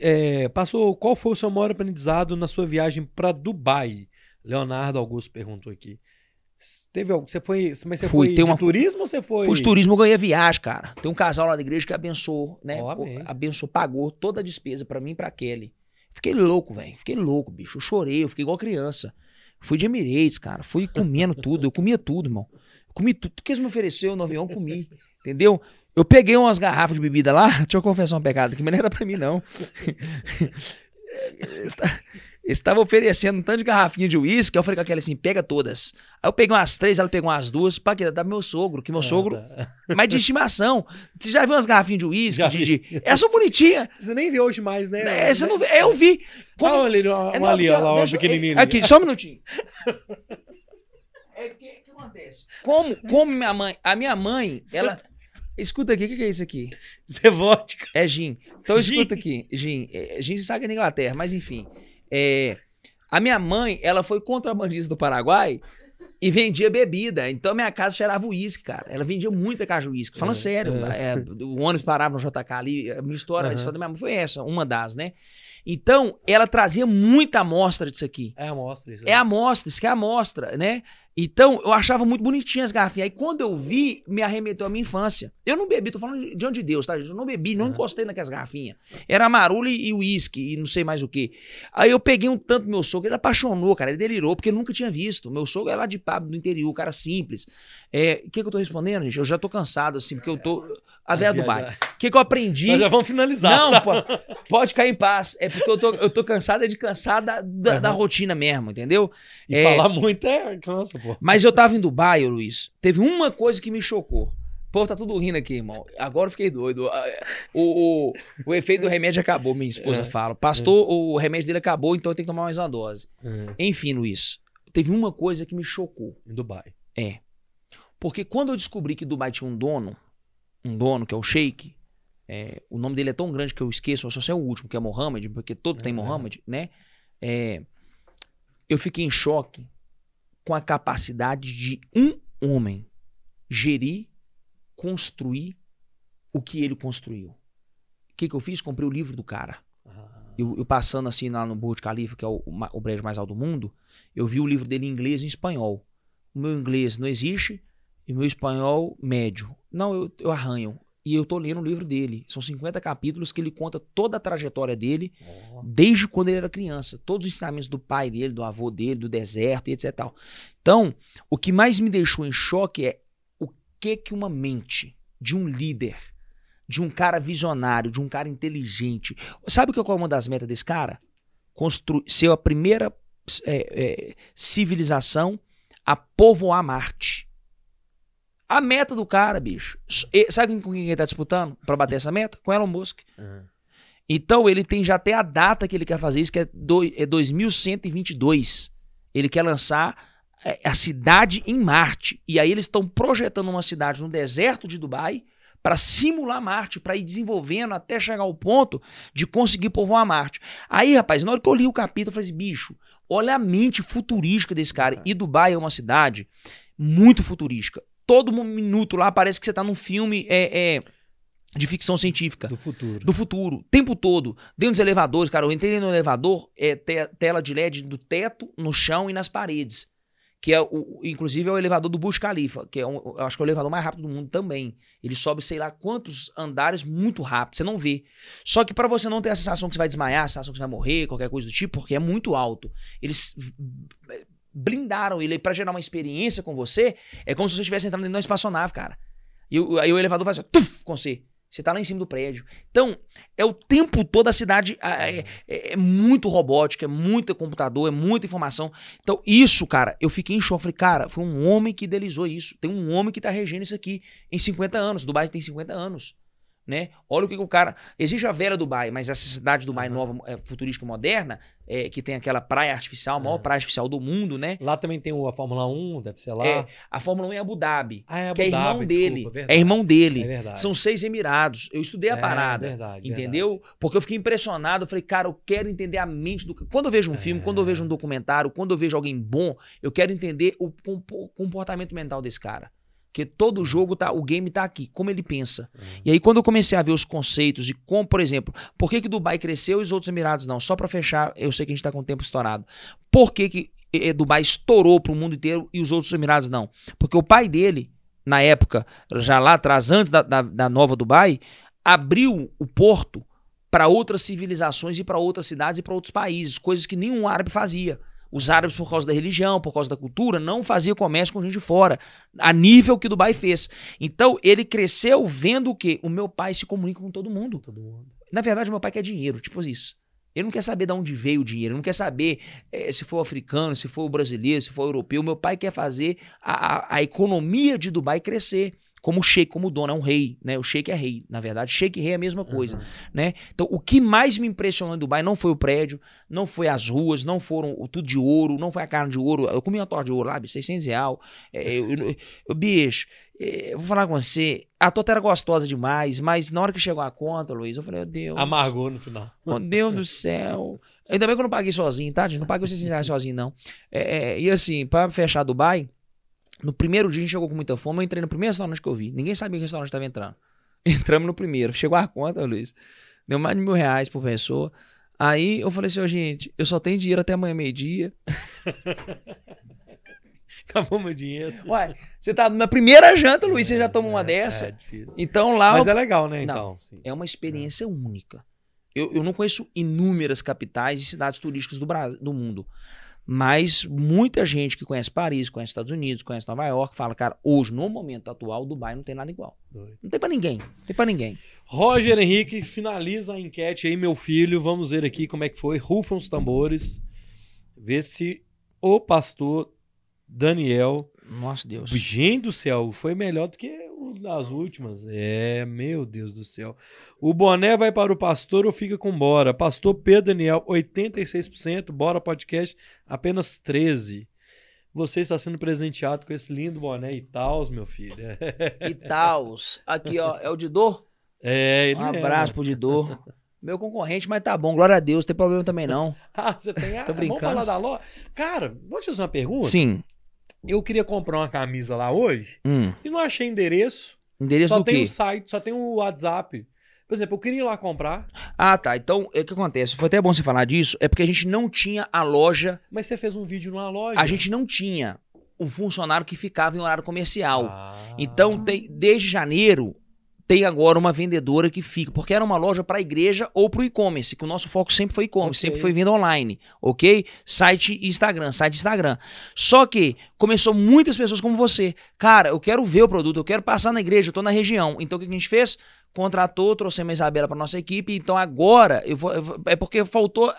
é, passou? Qual foi o seu maior aprendizado na sua viagem para Dubai? Leonardo Augusto perguntou aqui. Teve algo? Você foi, mas você Fui, foi de uma... turismo ou você foi? Fui de turismo, eu ganhei viagem, cara. Tem um casal lá da igreja que abençoou, né? Oh, abençoou, pagou toda a despesa para mim e para Kelly. Fiquei louco, velho. Fiquei louco, bicho. Eu chorei, eu fiquei igual criança. Fui de Emirates, cara. Fui comendo tudo. Eu comia tudo, irmão. Comi tudo que eles me ofereceram no avião, comi. Entendeu? Eu peguei umas garrafas de bebida lá. Deixa eu confessar um pecado aqui, mas não era pra mim, não. Estava oferecendo um tanto de garrafinha de uísque. Eu falei com aquela assim: pega todas. Aí eu peguei umas três, ela pegou umas duas. Pra quê? Dá pro meu sogro, que meu Ah, sogro. tá. Mas de estimação. Você já viu umas garrafinhas de Já uísque? De, de... Essa bonitinha. Você nem vê hoje mais, né? É, você não vê. É, eu vi. Como- Olha ali, uma, É, ali, ó, lá, uma pequenininha. é, Aqui, só um minutinho. É acontece? Como, como minha mãe, a minha mãe, ela escuta aqui, o que, que é isso aqui? Isso é vodka. É gin. Então Gin? escuta aqui, gin. É, gin você sabe que é na Inglaterra, mas enfim. É, a minha mãe, ela foi contrabandista do Paraguai e vendia bebida. Então minha casa cheirava uísque, cara. Ela vendia muita caixa de uísque. Falando É, sério, é, o ônibus parava no JK ali. A minha história, a Aham. história da minha mãe foi essa, uma das, né? Então, ela trazia muita amostra disso aqui. É a amostra isso. É a amostra, isso que é a amostra, né? Então, eu achava muito bonitinhas as garrafinhas. Aí, quando eu vi, me arremeteu à minha infância. Eu não bebi, tô falando diante de Deus, tá? Eu não bebi, não Aham. encostei naquelas garrafinhas. Era marula e uísque e não sei mais o que. Aí eu peguei um tanto meu sogro, ele apaixonou, cara, ele delirou, porque eu nunca tinha visto. Meu sogro é lá de Pablo, do interior, cara simples. É, O que, que eu tô respondendo, gente? Eu já tô cansado, assim, porque eu tô. A velha do bairro. O que, que eu aprendi? Nós já vamos finalizar. Não, tá? pô, pode cair em paz. É porque eu tô, eu tô cansado é de cansar da, da, da rotina mesmo, entendeu? E É. falar muito é cansa, Mas eu tava em Dubai, Luiz. Teve uma coisa que me chocou. Pô, tá tudo rindo aqui, irmão. Agora eu fiquei doido. Ah, O, o, o efeito do remédio acabou, minha esposa É. fala. Pastor, o remédio dele acabou, então eu tenho que tomar mais uma dose. Enfim, Luiz, teve uma coisa que me chocou. Em Dubai. É. Porque quando eu descobri que Dubai tinha um dono, um dono que é o Sheik, é, o nome dele é tão grande que eu esqueço, eu só sei o último, que é Mohammed, porque todo tem É. Mohammed, né? É, eu fiquei em choque com a capacidade de um homem gerir, construir o que ele construiu. O que, que eu fiz? Comprei o livro do cara. Ah, Eu, eu passando assim lá no Burj Khalifa, que é o, o prédio mais alto do mundo, eu vi o livro dele em inglês e em espanhol. O meu inglês não existe e o meu espanhol médio. Não, eu, eu arranho. E eu tô lendo o livro dele. São 50 capítulos que ele conta toda a trajetória dele, ó. desde quando ele era criança. Todos os ensinamentos do pai dele, do avô dele, do deserto e etc. tal. Então, o que mais me deixou em choque é o que que uma mente de um líder, de um cara visionário, de um cara inteligente. Sabe o que é é uma das metas desse cara? Construir, ser a primeira é, é, civilização a povoar Marte. A meta do cara, bicho. E- Sabe com quem ele tá disputando pra bater essa meta? Com Elon Musk. Aham. Então ele tem já até a data que ele quer fazer isso, que é, do, é 2122. Ele quer lançar é, a cidade em Marte. E aí eles estão projetando uma cidade no deserto de Dubai para simular Marte, para ir desenvolvendo até chegar ao ponto de conseguir povoar Marte. Aí, rapaz, na hora que eu li o capítulo, eu falei assim, bicho, olha a mente futurística desse cara. E Dubai é uma cidade muito futurística. Todo minuto lá parece que você tá num filme é, é, de ficção científica Do futuro. do futuro, o tempo todo, dentro dos elevadores, cara, eu entrei no elevador, é te- tela de LED do teto, no chão e nas paredes. Que é, o, inclusive, é o elevador do Burj Khalifa, que é um, eu acho que é o elevador mais rápido do mundo também. Ele sobe, sei lá, quantos andares muito rápido, você não vê. Só que pra você não ter a sensação que você vai desmaiar, a sensação que você vai morrer, qualquer coisa do tipo, porque é muito alto. Eles blindaram ele pra gerar uma experiência com você, é como se você estivesse entrando dentro de uma espaçonave, cara. E o- aí o elevador faz assim, tuf, com você. Você tá lá em cima do prédio. Então, é o tempo todo a cidade é, é- é muito robótica, é muito computador, é muita informação. Então, isso, cara, eu fiquei em choque. Falei, cara, foi um homem que idealizou isso. Tem um homem que tá regendo isso aqui em 50 anos. Dubai tem 50 anos. Né? Olha o que, que o cara. Existe a velha Dubai, mas essa cidade Dubai Aham. nova, é, futurística moderna, é, que tem aquela praia artificial, a maior Aham. praia artificial do mundo, né? Lá também tem o- a Fórmula 1, deve ser lá. É, a Fórmula 1 é Abu Dhabi, Ah, é Abu que é irmão Dhabi, dele. desculpa, é irmão dele. É verdade. São seis Emirados. Eu estudei a É, parada. verdade, Entendeu? verdade. Porque eu fiquei impressionado. Eu falei, cara, eu quero entender a mente do. Quando eu vejo um filme, É. quando eu vejo um documentário, quando eu vejo alguém bom, eu quero entender o compo- comportamento mental desse cara. Porque todo jogo tá, o game tá aqui, como ele pensa. Uhum. E aí, quando eu comecei a ver os conceitos e como, por exemplo, por que, que Dubai cresceu e os outros Emirados não? Só pra fechar, eu sei que a gente tá com o tempo estourado. Por que, que Dubai estourou pro mundo inteiro e os outros Emirados não? Porque o pai dele, na época, já lá atrás, antes da, da, da nova Dubai, abriu o porto para outras civilizações e para outras cidades e para outros países, coisas que nenhum árabe fazia. Os árabes, por causa da religião, por causa da cultura, não faziam comércio com gente de fora, a nível que Dubai fez. Então, ele cresceu vendo o quê? O meu pai se comunica com todo mundo. Todo mundo. Na verdade, meu pai quer dinheiro, tipo isso. Ele não quer saber de onde veio o dinheiro, ele não quer saber eh, se for africano, se for brasileiro, se for europeu. Meu pai quer fazer a, a, a economia de Dubai crescer. Como o sheik, como o dono, é um rei, né? O sheik é rei. Na verdade, sheik e rei é a mesma coisa, né? Então, o que mais me impressionou em Dubai não foi o prédio, não foi as ruas, não foram o tudo de ouro, não foi a carne de ouro. Eu comi uma torta de ouro lá, bicho, 600 real. É, eu, eu- eu- bicho, é, eu vou falar com você, a torta era gostosa demais, mas na hora que chegou a conta, Luiz, eu falei, meu Deus. Amargou no final. Meu Deus do céu. Ainda bem que eu não paguei sozinho, tá, gente? Não paguei os 600 reais sozinho, não. É, é, e assim, pra fechar Dubai, no primeiro dia a gente chegou com muita fome. Eu entrei no primeiro restaurante que eu vi. Ninguém sabia que o restaurante estava entrando. Entramos no primeiro. Chegou a conta, Luiz. Deu mais de mil reais por pessoa. Aí eu falei assim, ó, gente, eu só tenho dinheiro até amanhã meio-dia. Acabou meu dinheiro. Uai, você tá na primeira janta, Luiz, você já toma uma É, dessa. É, difícil. Então lá Mas eu- é legal, né? Não. Então, sim. é uma experiência única. Eu, eu não conheço inúmeras capitais e cidades turísticas do, Brasil, do mundo. Mas muita gente que conhece Paris, conhece Estados Unidos, conhece Nova York, fala, cara, hoje, no momento atual, Dubai não tem nada igual. Não tem pra ninguém. Não tem pra ninguém. Roger Henrique, finaliza a enquete aí, meu filho. Vamos ver aqui como é que foi. Rufam os tambores. Vê se o pastor Daniel. Nossa Deus. Gente do céu, foi melhor do que das últimas. É, meu Deus do céu. O boné vai para o pastor ou fica com bora? Pastor Pedro Daniel, 86%. Bora podcast, apenas 13%. Você está sendo presenteado com esse lindo boné e tal, meu filho. E tals. Aqui, ó, é o Didor? É, ele Um mesmo. abraço pro Didor. Meu concorrente, mas tá bom, glória a Deus, não tem problema também não. Ah, você tem. Ah, Tô vamos brincando. falar da loja? Cara, vou te fazer uma pergunta. Sim. Eu queria comprar uma camisa lá hoje Hum. e não achei endereço. Endereço só do tem quê? o site, só tem o WhatsApp. Por exemplo, eu queria ir lá comprar, Ah, tá. Então, o que acontece? Foi até bom você falar disso. É porque a gente não tinha a loja, mas você fez um vídeo numa loja. a gente não tinha um funcionário que ficava em horário comercial. Ah. Então, tem, desde janeiro, tem agora uma vendedora que fica, porque era uma loja para igreja ou para o e-commerce, que o nosso foco sempre foi e-commerce, Ok. sempre foi venda online, ok? Site e Instagram, site e Instagram. Só que começou muitas pessoas como você. Cara, eu quero ver o produto, eu quero passar na igreja, eu tô na região. Então, o que a gente fez? Contratou, trouxemos a Isabela para nossa equipe. Então, agora, eu vou, eu vou- é porque faltou.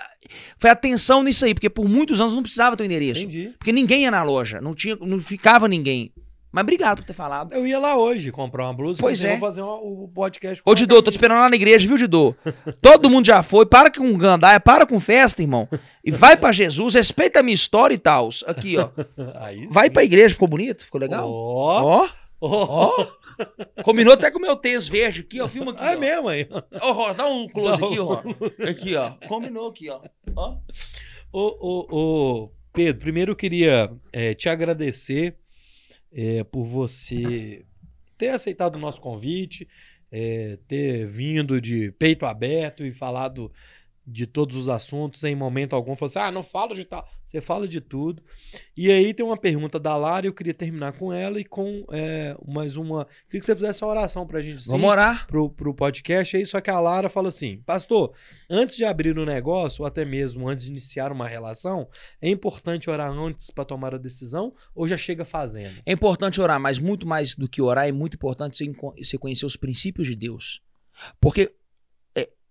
Foi atenção nisso aí, porque por muitos anos não precisava ter o endereço. Entendi. Porque ninguém ia na loja, não, tinha, não ficava ninguém. Mas obrigado por ter falado. Eu ia lá hoje comprar uma blusa. Pois é. Vou fazer o podcast com Ô, Didô, tô te esperando lá na igreja, viu, Didô? Todo mundo já foi. Para com gandaia, para com festa, irmão. E vai pra Jesus, respeita a minha história e tal. Aqui, ó. Aí Vai sim. pra igreja, ficou bonito? Ficou legal? Ó. Ó, Ó. ó. Combinou até com o meu tênis verde aqui, ó. Filma aqui. É ó. mesmo aí. Ô, Ró, dá um close Dá um aqui, ó. Aqui, ó. Combinou aqui, ó. Ó. Ô, ô, ô, Pedro, primeiro eu queria é, te agradecer é, por você ter aceitado o nosso convite, é, ter vindo de peito aberto e falado de todos os assuntos em momento algum. Falou assim, ah, não fala de tal. Você fala de tudo. E aí tem uma pergunta da Lara, eu queria terminar com ela e com é, mais uma... Queria que você fizesse uma oração pra gente. sim Vamos orar. pro, pro podcast aí, só que a Lara fala assim: Pastor, antes de abrir um negócio, ou até mesmo antes de iniciar uma relação, é importante orar antes para tomar a decisão ou já chega fazendo? É importante orar, mas muito mais do que orar, é muito importante você, conhecer os princípios de Deus. Porque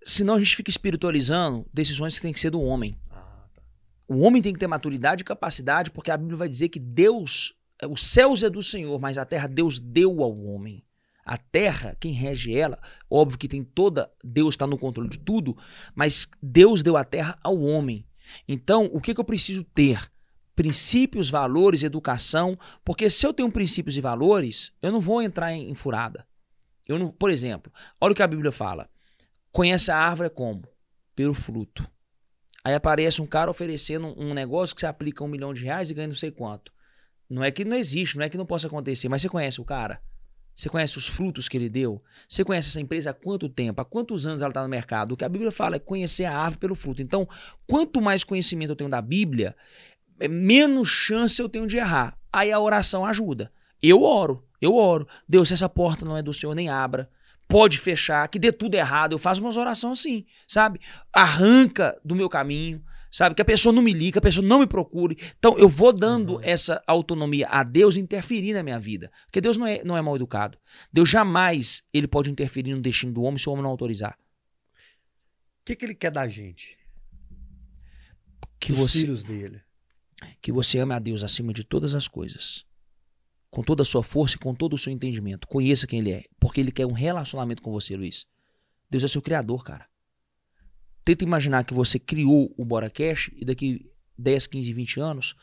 senão a gente fica espiritualizando decisões que tem que ser do homem. Ah, tá. O homem tem que ter maturidade e capacidade, porque a Bíblia vai dizer que Deus, os céus é do Senhor, mas a terra Deus deu ao homem. A terra, quem rege ela, óbvio que tem toda, Deus está no controle de tudo, mas Deus deu a terra ao homem. Então, o que, que eu preciso ter? Princípios, valores, educação, porque se eu tenho princípios e valores, eu não vou entrar em, em furada. Eu não, por exemplo, olha o que a Bíblia fala. Conhece a árvore como? Pelo fruto. Aí aparece um cara oferecendo um negócio que você aplica um milhão de reais e ganha não sei quanto. Não é que não existe, não é que não possa acontecer, mas você conhece o cara? Você conhece os frutos que ele deu? Você conhece essa empresa há quanto tempo? Há quantos anos ela está no mercado? O que a Bíblia fala é conhecer a árvore pelo fruto. Então, quanto mais conhecimento eu tenho da Bíblia, é, menos chance eu tenho de errar. Aí a oração ajuda. Eu oro, eu oro. Deus, se essa porta não é do Senhor, nem abra. Pode fechar, que dê tudo errado. Eu faço umas orações assim, sabe? Arranca do meu caminho, sabe? Que a pessoa não me liga, que a pessoa não me procure. Então eu vou dando Uhum. essa autonomia a Deus interferir na minha vida. Porque Deus não é, não é mal educado. Deus jamais ele pode interferir no destino do homem se o homem não autorizar. O que, que ele quer da gente? Que Dos você, filhos dele. que você ame a Deus acima de todas as coisas. Com toda a sua força e com todo o seu entendimento. Conheça quem Ele é. Porque Ele quer um relacionamento com você, Luiz. Deus é seu criador, cara. Tenta imaginar que você criou o Boracash e daqui 10, 15, 20 anos,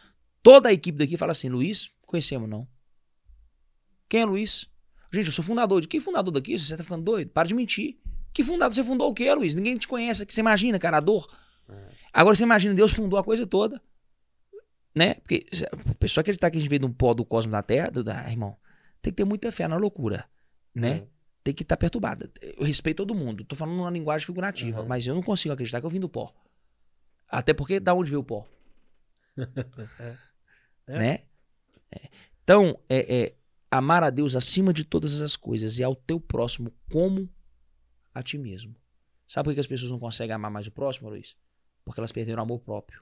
toda a equipe daqui fala assim: Luiz, conhecemos não. Quem é Luiz? Gente, eu sou fundador. De que fundador daqui? Você tá ficando doido? Para de mentir. Que fundador? Você fundou o quê, Luiz? Ninguém te conhece. Que você imagina, cara, a dor. Agora você imagina, Deus fundou a coisa toda né? Porque a pessoa acreditar que a gente veio de um pó do cosmos da Terra, do, ah, irmão, tem que ter muita fé na loucura, né? Uhum. Tem que estar perturbada. Eu respeito todo mundo. Tô falando numa linguagem figurativa, Uhum. mas eu não consigo acreditar que eu vim do pó. Até porque da onde veio o pó? É. Né? É. Então, é, é amar a Deus acima de todas as coisas e ao teu próximo como a ti mesmo. Sabe por que as pessoas não conseguem amar mais o próximo, Luiz? Porque elas perderam o amor próprio.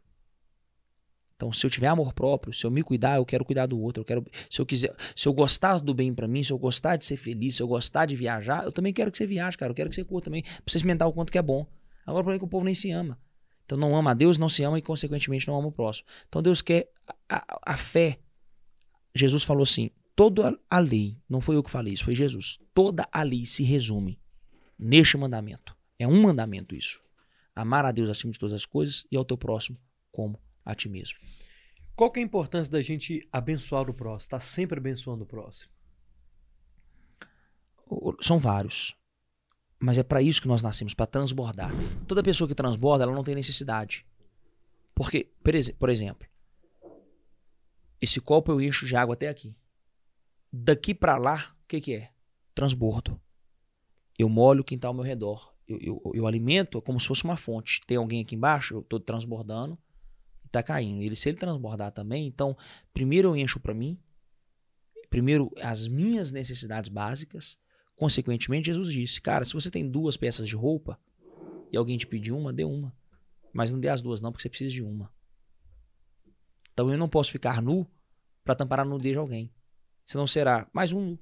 Então, se eu tiver amor próprio, se eu me cuidar, eu quero cuidar do outro. Eu quero, se eu quiser, se eu gostar do bem pra mim, se eu gostar de ser feliz, se eu gostar de viajar, eu também quero que você viaje, cara. Eu quero que você curta também, pra você experimentar o quanto que é bom. Agora, o problema é que o povo nem se ama. Então, não ama a Deus, não se ama e, consequentemente, não ama o próximo. Então, Deus quer a- a fé. Jesus falou assim: toda a lei, não foi eu que falei isso, foi Jesus. Toda a lei se resume neste mandamento. É um mandamento isso. Amar a Deus acima de todas as coisas e ao teu próximo como a ti mesmo. Qual que é a importância da gente abençoar o próximo? Estar sempre abençoando o próximo. São vários. Mas é para isso que nós nascemos, para transbordar. Toda pessoa que transborda, ela não tem necessidade. Porque, por exe- por exemplo, esse copo eu encho de água até aqui. Daqui para lá, o que, que é? Transbordo. Eu molho quem está ao meu redor. Eu, eu, eu alimento como se fosse uma fonte. Tem alguém aqui embaixo, eu estou transbordando está caindo. Ele, se ele transbordar também, então, primeiro eu encho para mim, primeiro as minhas necessidades básicas. Consequentemente, Jesus disse: Cara, se você tem duas peças de roupa e alguém te pedir uma, dê uma. Mas não dê as duas, não, porque você precisa de uma. Então eu não posso ficar nu para tampar a nudez de alguém. Senão será mais um nu.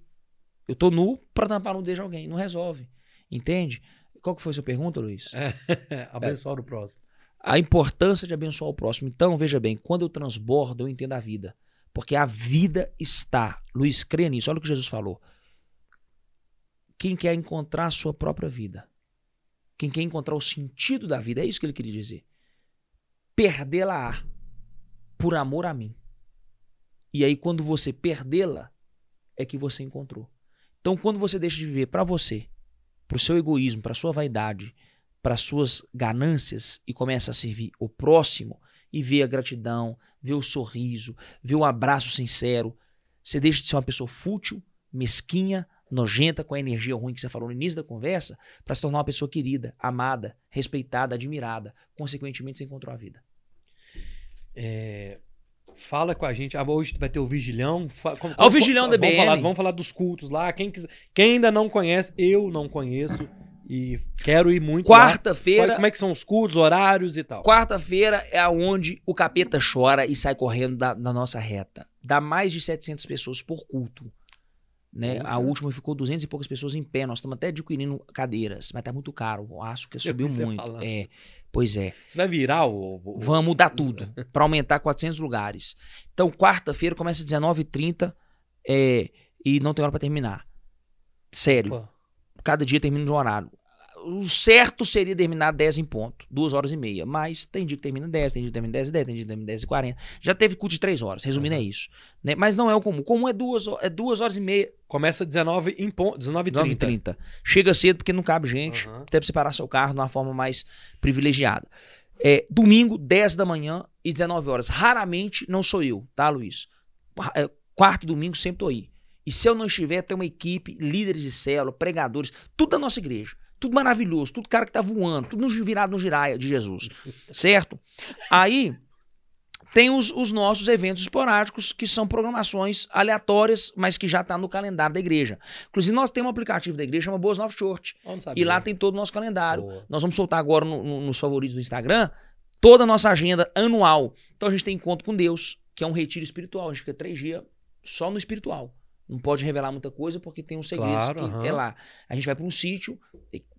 Eu tô nu para tampar a nudez de alguém. Não resolve. Entende? Qual que foi a sua pergunta, Luiz? abençoar o próximo. A importância de abençoar o próximo. Então, veja bem, quando eu transbordo, eu entendo a vida. Porque a vida está. Luiz, crê nisso. Olha o que Jesus falou. Quem quer encontrar a sua própria vida, quem quer encontrar o sentido da vida, é isso que ele queria dizer. Perdê-la-á por amor a mim. E aí, quando você perdê-la, é que você encontrou. Então, quando você deixa de viver para você, para o seu egoísmo, para sua vaidade, para suas ganâncias e começa a servir o próximo e vê a gratidão, vê o sorriso, vê o abraço sincero, você deixa de ser uma pessoa fútil, mesquinha, nojenta com a energia ruim que você falou no início da conversa, para se tornar uma pessoa querida, amada, respeitada, admirada. Consequentemente, você encontrou a vida. É, fala com a gente. Ah, hoje vai ter o Vigilhão. Fa- como- Ah, o Vigilhão da vamos BN. falar, vamos falar dos cultos lá. Quem, quiser, quem ainda não conhece, eu não conheço. E quero ir muito. Quarta-feira, Como é que são os cultos, horários e tal? quarta-feira é aonde o capeta chora e sai correndo da, da nossa reta. Dá mais de 700 pessoas por culto. Né? A última ficou 200 e poucas pessoas em pé. Nós estamos até adquirindo cadeiras, mas tá muito caro. O aço que subiu muito. É, pois é. Você vai virar o. o- Vamos mudar tudo para aumentar 400 lugares. Então, quarta-feira começa às 19h30 é, e não tem hora para terminar. Sério. Pô, Cada dia termina de um horário. O certo seria terminar 10 em ponto, 2 horas e meia. Mas tem dia que termina 10, tem dia que termina 10 e 10, tem dia que termina 10 e 40. Já teve culto de 3 horas, resumindo é isso. Né? Mas não é o comum. O comum é 2 é duas horas e meia, Começa 19 em ponto. 19 9 h e 30. Chega cedo porque não cabe gente. Aham. Até pra você parar seu carro de uma forma mais privilegiada. É, domingo, 10 da manhã e 19 horas. Raramente não sou eu, tá, Luiz? É, quarto e domingo sempre tô aí. E se eu não estiver, tem uma equipe, líderes de célula, pregadores, tudo da nossa igreja. Tudo maravilhoso, tudo cara que tá voando, tudo no- virado no giraia de Jesus. Certo? Aí, tem os, os nossos eventos esporádicos, que são programações aleatórias, mas que já tá no calendário da igreja. Inclusive, nós temos um aplicativo da igreja, chama Boas Novas Church. Sabia. E lá tem todo o nosso calendário. Boa. Nós vamos soltar agora no- no- nos favoritos do Instagram toda a nossa agenda anual. Então a gente tem encontro com Deus, que é um retiro espiritual. A gente fica três dias só no espiritual. Não pode revelar muita coisa porque tem uns segredos Claro, que aham. é lá. A gente vai para um sítio,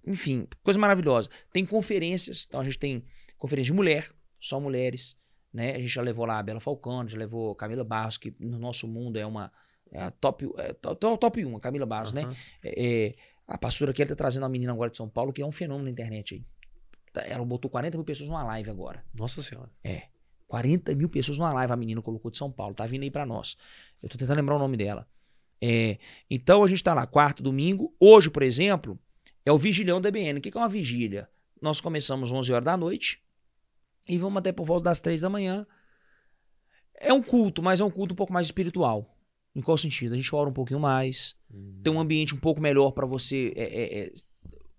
enfim, coisa maravilhosa. Tem conferências, então a gente tem conferência de mulher, só mulheres, né? A gente já levou lá a Bela Falcone, já levou Camila Barros, que no nosso mundo é uma é a top, é, top, top 1, a Camila Barros, né? Aham. É, é, a pastora aqui ela tá trazendo uma menina agora de São Paulo que é um fenômeno na internet aí. Tá, Ela botou 40 mil pessoas numa live agora. Nossa senhora. 40 mil pessoas numa live a menina colocou de São Paulo. Tá vindo aí pra nós. Eu tô tentando lembrar o nome dela. É, então a gente tá lá, quarto, domingo. Hoje, por exemplo, é o Vigilhão da EBN. O que é uma vigília? Nós começamos 11 horas da noite e vamos até por volta das 3 da manhã. É um culto, mas é um culto um pouco mais espiritual. Em qual sentido? A gente ora um pouquinho mais, ter um ambiente um pouco melhor para você é, é, é,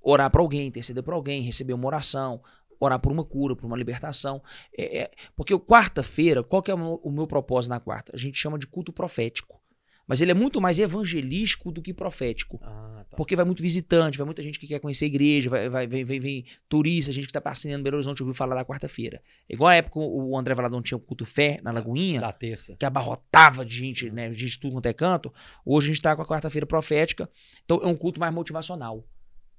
orar para alguém, interceder por alguém, receber uma oração, orar por uma cura, por uma libertação. É, é, porque o quarta-feira, qual que é o meu, o meu propósito na quarta? A gente chama de culto profético. Mas ele é muito mais evangelístico do que profético. Ah, tá. Porque vai muito visitante, vai muita gente que quer conhecer a igreja, vai, vai, vem, vem, vem turista, gente que tá passeando em Belo Horizonte ouviu falar da quarta-feira. Igual a época o André Valadão tinha o culto fé na Lagoinha, Da terça. que abarrotava de gente, né, de tudo quanto é canto. Hoje a gente tá com a quarta-feira profética, então é um culto mais motivacional.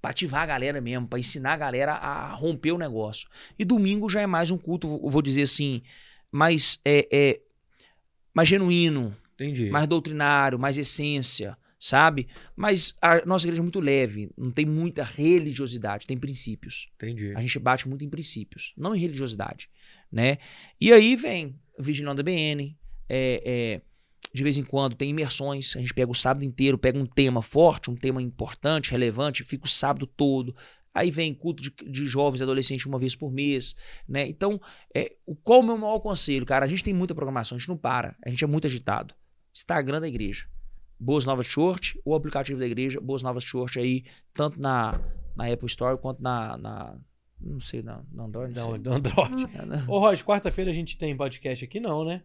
Pra ativar a galera mesmo, pra ensinar a galera a romper o negócio. E domingo já é mais um culto, vou dizer assim, mais, é, é, mais genuíno, Entendi. mais doutrinário, mais essência, sabe? Mas a nossa igreja é muito leve, não tem muita religiosidade, tem princípios. Entendi. A gente bate muito em princípios, não em religiosidade, né? E aí vem o Vigilão da BN, é, é, de vez em quando tem imersões, a gente pega o sábado inteiro, pega um tema forte, um tema importante, relevante, fica o sábado todo. Aí vem culto de, de jovens e adolescentes uma vez por mês, né? Então, é, qual o meu maior conselho, cara? A gente tem muita programação, a gente não para, a gente é muito agitado. Instagram da igreja, Boas Novas Church, o aplicativo da igreja, Boas Novas Church aí, tanto na, na Apple Store quanto na, na não sei, na, na Android, não Não, Android. É, né? Ô, Roger, quarta-feira a gente tem podcast aqui, não, né?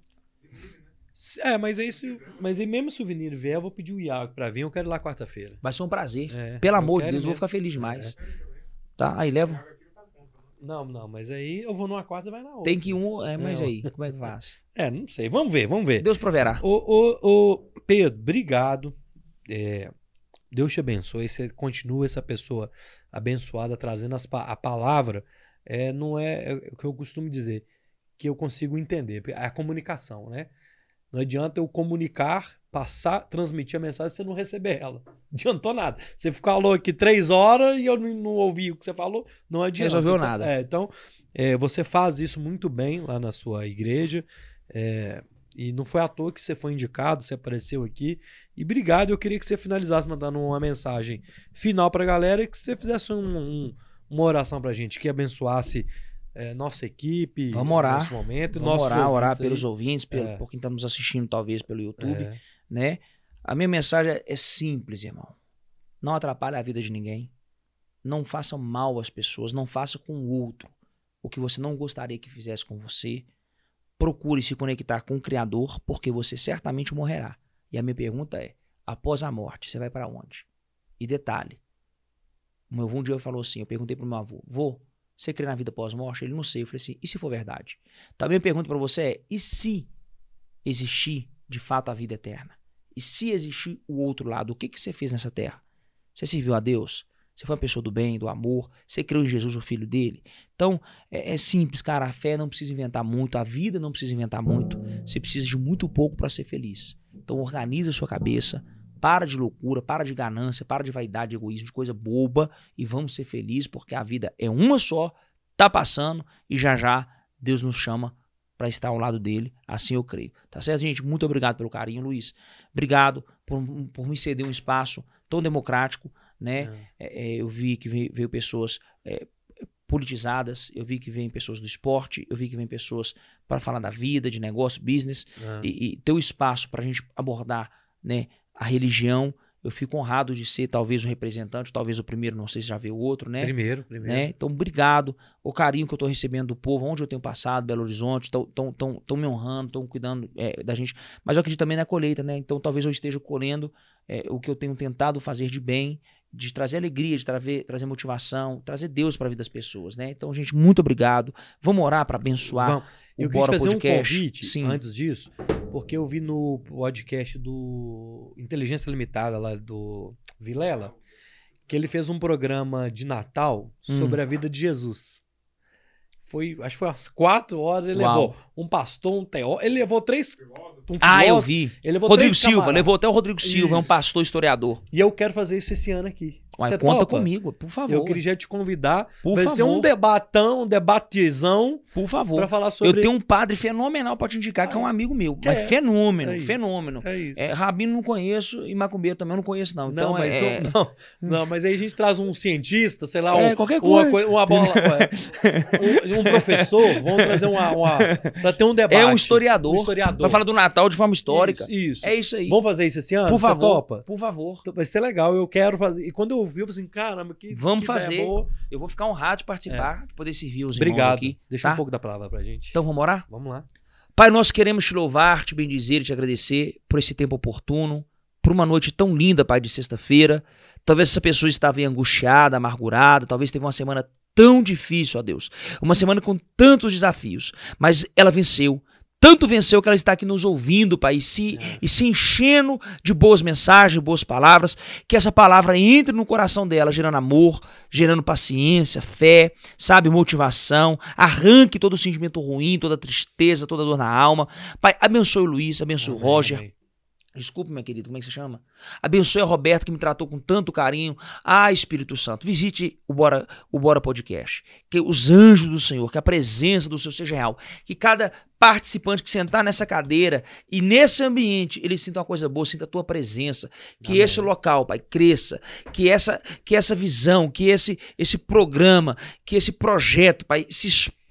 É, mas é isso. Mas aí mesmo se o Souvenir vier, eu vou pedir o Iago pra vir. Eu quero ir lá quarta-feira. Vai ser um prazer. É, Pelo amor de Deus, eu vou mesmo. ficar feliz demais. Tá, aí leva. Não, não, mas aí eu vou numa quarta e vai na outra. Tem que um. É, mas Não. aí, como é que faz? É, não sei. Vamos ver, vamos ver. Deus proverá. Ô, ô, ô, Pedro, obrigado. É, Deus te abençoe. Você continua essa pessoa abençoada, trazendo as a palavra. É, não é, é o que eu costumo dizer, que eu consigo entender. É a comunicação, né? Não adianta eu comunicar, passar, transmitir a mensagem e você não receber ela. Não adiantou nada. Você falou aqui três horas e eu não, não ouvi o que você falou, não adianta. Resolveu Então, nada. é, então, é, você faz isso muito bem lá na sua igreja. É, e não foi à toa que você foi indicado, você apareceu aqui. E obrigado. Eu queria que você finalizasse mandando uma mensagem final pra galera e que você fizesse um- um- uma oração pra gente, que abençoasse é, nossa equipe, Vamos orar. nosso momento, Vamos nossos orar, orar aí. pelos ouvintes, pelo, É. por quem está nos assistindo, talvez, pelo YouTube, É, né? A minha mensagem é simples, irmão. Não atrapalhe a vida de ninguém. Não faça mal às pessoas. Não faça com o outro o que você não gostaria que fizesse com você. Procure se conectar com o Criador, porque você certamente morrerá. E a minha pergunta é: após a morte, você vai para onde? E detalhe: o meu avô um dia falou assim: eu perguntei pro meu avô, vô, você crê na vida pós-morte? Ele não sei. Eu falei assim: e se for verdade? Então a minha pergunta para você é: e se existir de fato a vida eterna? E se existir o outro lado, o que, que você fez nessa terra? Você serviu a Deus? Você foi uma pessoa do bem, do amor? Você creu em Jesus, o filho dele? Então, é, é simples, cara. A fé não precisa inventar muito, a vida não precisa inventar muito. Você precisa de muito pouco para ser feliz. Então, organiza a sua cabeça, para de loucura, para de ganância, para de vaidade, de egoísmo, de coisa boba e vamos ser felizes, porque a vida é uma só, tá passando e já já Deus nos chama para estar ao lado dele, assim eu creio. Tá certo, gente? Muito obrigado pelo carinho, Luiz. Obrigado por, por me ceder um espaço tão democrático, né? É, é, eu vi que veio, veio pessoas é, politizadas, eu vi que vem pessoas do esporte, eu vi que vem pessoas para falar da vida, de negócio, business, é. e, e ter o espaço para a gente abordar né, a religião. Eu fico honrado de ser talvez o representante, talvez o primeiro, não sei se já veio o outro, né? Primeiro, primeiro. né? Então, obrigado. O carinho que eu tô recebendo do povo, onde eu tenho passado, Belo Horizonte, estão tão, tão, tão me honrando, estão cuidando é, da gente. Mas eu acredito também na colheita, né? Então, talvez eu esteja colhendo é, o que eu tenho tentado fazer de bem, de trazer alegria, de trazer, trazer motivação, trazer Deus para a vida das pessoas, né? Então, gente, muito obrigado. Vamos orar para abençoar Vamos. o Eu Bora fazer Podcast. um convite Sim. antes disso, porque eu vi no podcast do Inteligência Limitada, lá do Vilela, que ele fez um programa de Natal Hum. sobre a vida de Jesus. Foi, acho que foi umas quatro horas, ele Uau. levou um pastor, um teó, ele levou três... Um Ah, eu vi. Ele levou Rodrigo Silva, levou até o Rodrigo Silva, é um pastor historiador. E eu quero fazer isso esse ano aqui. Você conta topa? comigo, por favor. Eu queria te convidar. Por Vai favor. ser um debatão, um debatezão Por favor. pra falar sobre... Eu tenho um padre fenomenal pra te indicar, que é um amigo meu. Mas É. fenômeno, Aí. fenômeno. É isso. É, Rabino não conheço e Macumbeiro também não conheço, não. Então não, mas é, não, não, não, mas aí a gente traz um cientista, sei lá, É, um, qualquer uma, coisa. coi- uma bola, um, um professor, vamos trazer uma, uma para ter um debate. é um historiador. Um historiador. Pra falar do Natal de forma histórica. Isso. isso. É isso aí. Vamos fazer isso esse ano? por favor. topa? Por favor. Vai ser legal, eu quero fazer. E quando eu ouvi, eu falei assim, caramba, que Vamos que fazer. boa. Eu vou ficar honrado de participar, de poder servir os irmãos Obrigado. aqui. Deixa tá? um pouco da palavra pra gente. Então vamos orar? Vamos lá. Pai, nós queremos te louvar, te bendizer e te agradecer por esse tempo oportuno, por uma noite tão linda, Pai, de sexta-feira. Talvez essa pessoa estava angustiada, amargurada, talvez teve uma semana tão difícil, ó Deus. Uma semana com tantos desafios, mas ela venceu. Tanto venceu que ela está aqui nos ouvindo, Pai, e se, e se enchendo de boas mensagens, boas palavras, que essa palavra entre no coração dela, gerando amor, gerando paciência, fé, sabe, motivação, arranque todo sentimento ruim, toda tristeza, toda dor na alma. Pai, abençoe o Luiz, abençoe o Amém, Roger. amém. Desculpe, minha querida, como é que você chama? Abençoe a Roberta, que me tratou com tanto carinho. Ah, Espírito Santo, visite o Bora, o Bora Podcast. Que os anjos do Senhor, que a presença do Senhor seja real. Que cada participante que sentar nessa cadeira e nesse ambiente, ele sinta uma coisa boa, sinta a tua presença. Que Amém. esse local, Pai, cresça. Que essa, que essa visão, que esse, esse programa, que esse projeto, Pai, se expanda.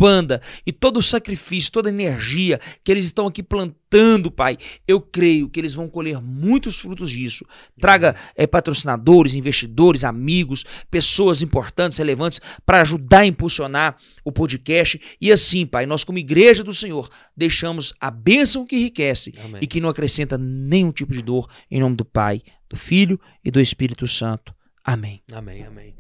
E todo o sacrifício, toda a energia que eles estão aqui plantando, Pai, eu creio que eles vão colher muitos frutos disso. Traga eh, patrocinadores, investidores, amigos, pessoas importantes, relevantes, para ajudar a impulsionar o podcast. E assim, Pai, nós, como igreja do Senhor, deixamos a bênção que enriquece Amém. e que não acrescenta nenhum tipo de dor, em nome do Pai, do Filho e do Espírito Santo. Amém. Amém, amém.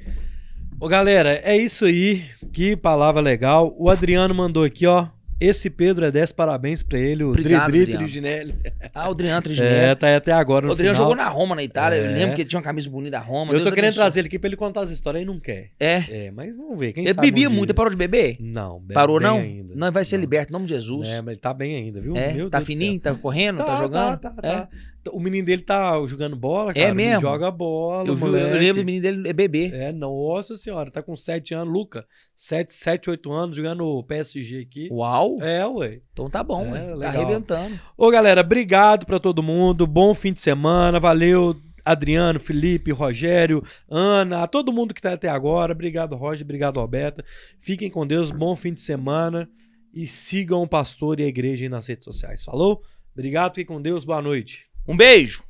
Ô, galera, é isso aí. Que palavra legal. O Adriano mandou aqui, ó. Esse Pedro é 10 parabéns pra ele, o Obrigado, Dri Dri Adriano. Triginelli. Ah, o Adriano É, Triginelli. tá aí até agora o no Adriano final. jogou na Roma, na Itália. Eu É. lembro que ele tinha uma camisa bonita da Roma. Eu Deus tô querendo abençoe. trazer ele aqui pra ele contar as histórias e não quer. É. É, mas vamos ver, quem Ele sabe bebia um muito. Ele parou de beber? Não, bebe Parou não? ainda. Não, vai ser Não. liberto, em nome de Jesus. É, mas ele tá bem ainda, viu? É, Meu tá Deus fininho, tá correndo, tá, Tá, jogando? Tá, tá, É. tá. O menino dele tá jogando bola, É cara. menino mesmo? Joga bola, Eu, vi- eu lembro do menino dele é bebê. É, nossa senhora, tá com 7 anos, Luca. 7, 7, 8 anos jogando PSG aqui. Uau! É, ué. Então tá bom, É, ué. tá arrebentando. Ô, galera, obrigado pra todo mundo. Bom fim de semana. Valeu, Adriano, Felipe, Rogério, Ana, a todo mundo que tá até agora. Obrigado, Roger. Obrigado, Roberta. Fiquem com Deus. Bom fim de semana. E sigam o pastor e a igreja aí nas redes sociais. Falou? Obrigado, fiquem com Deus. Boa noite. Um beijo!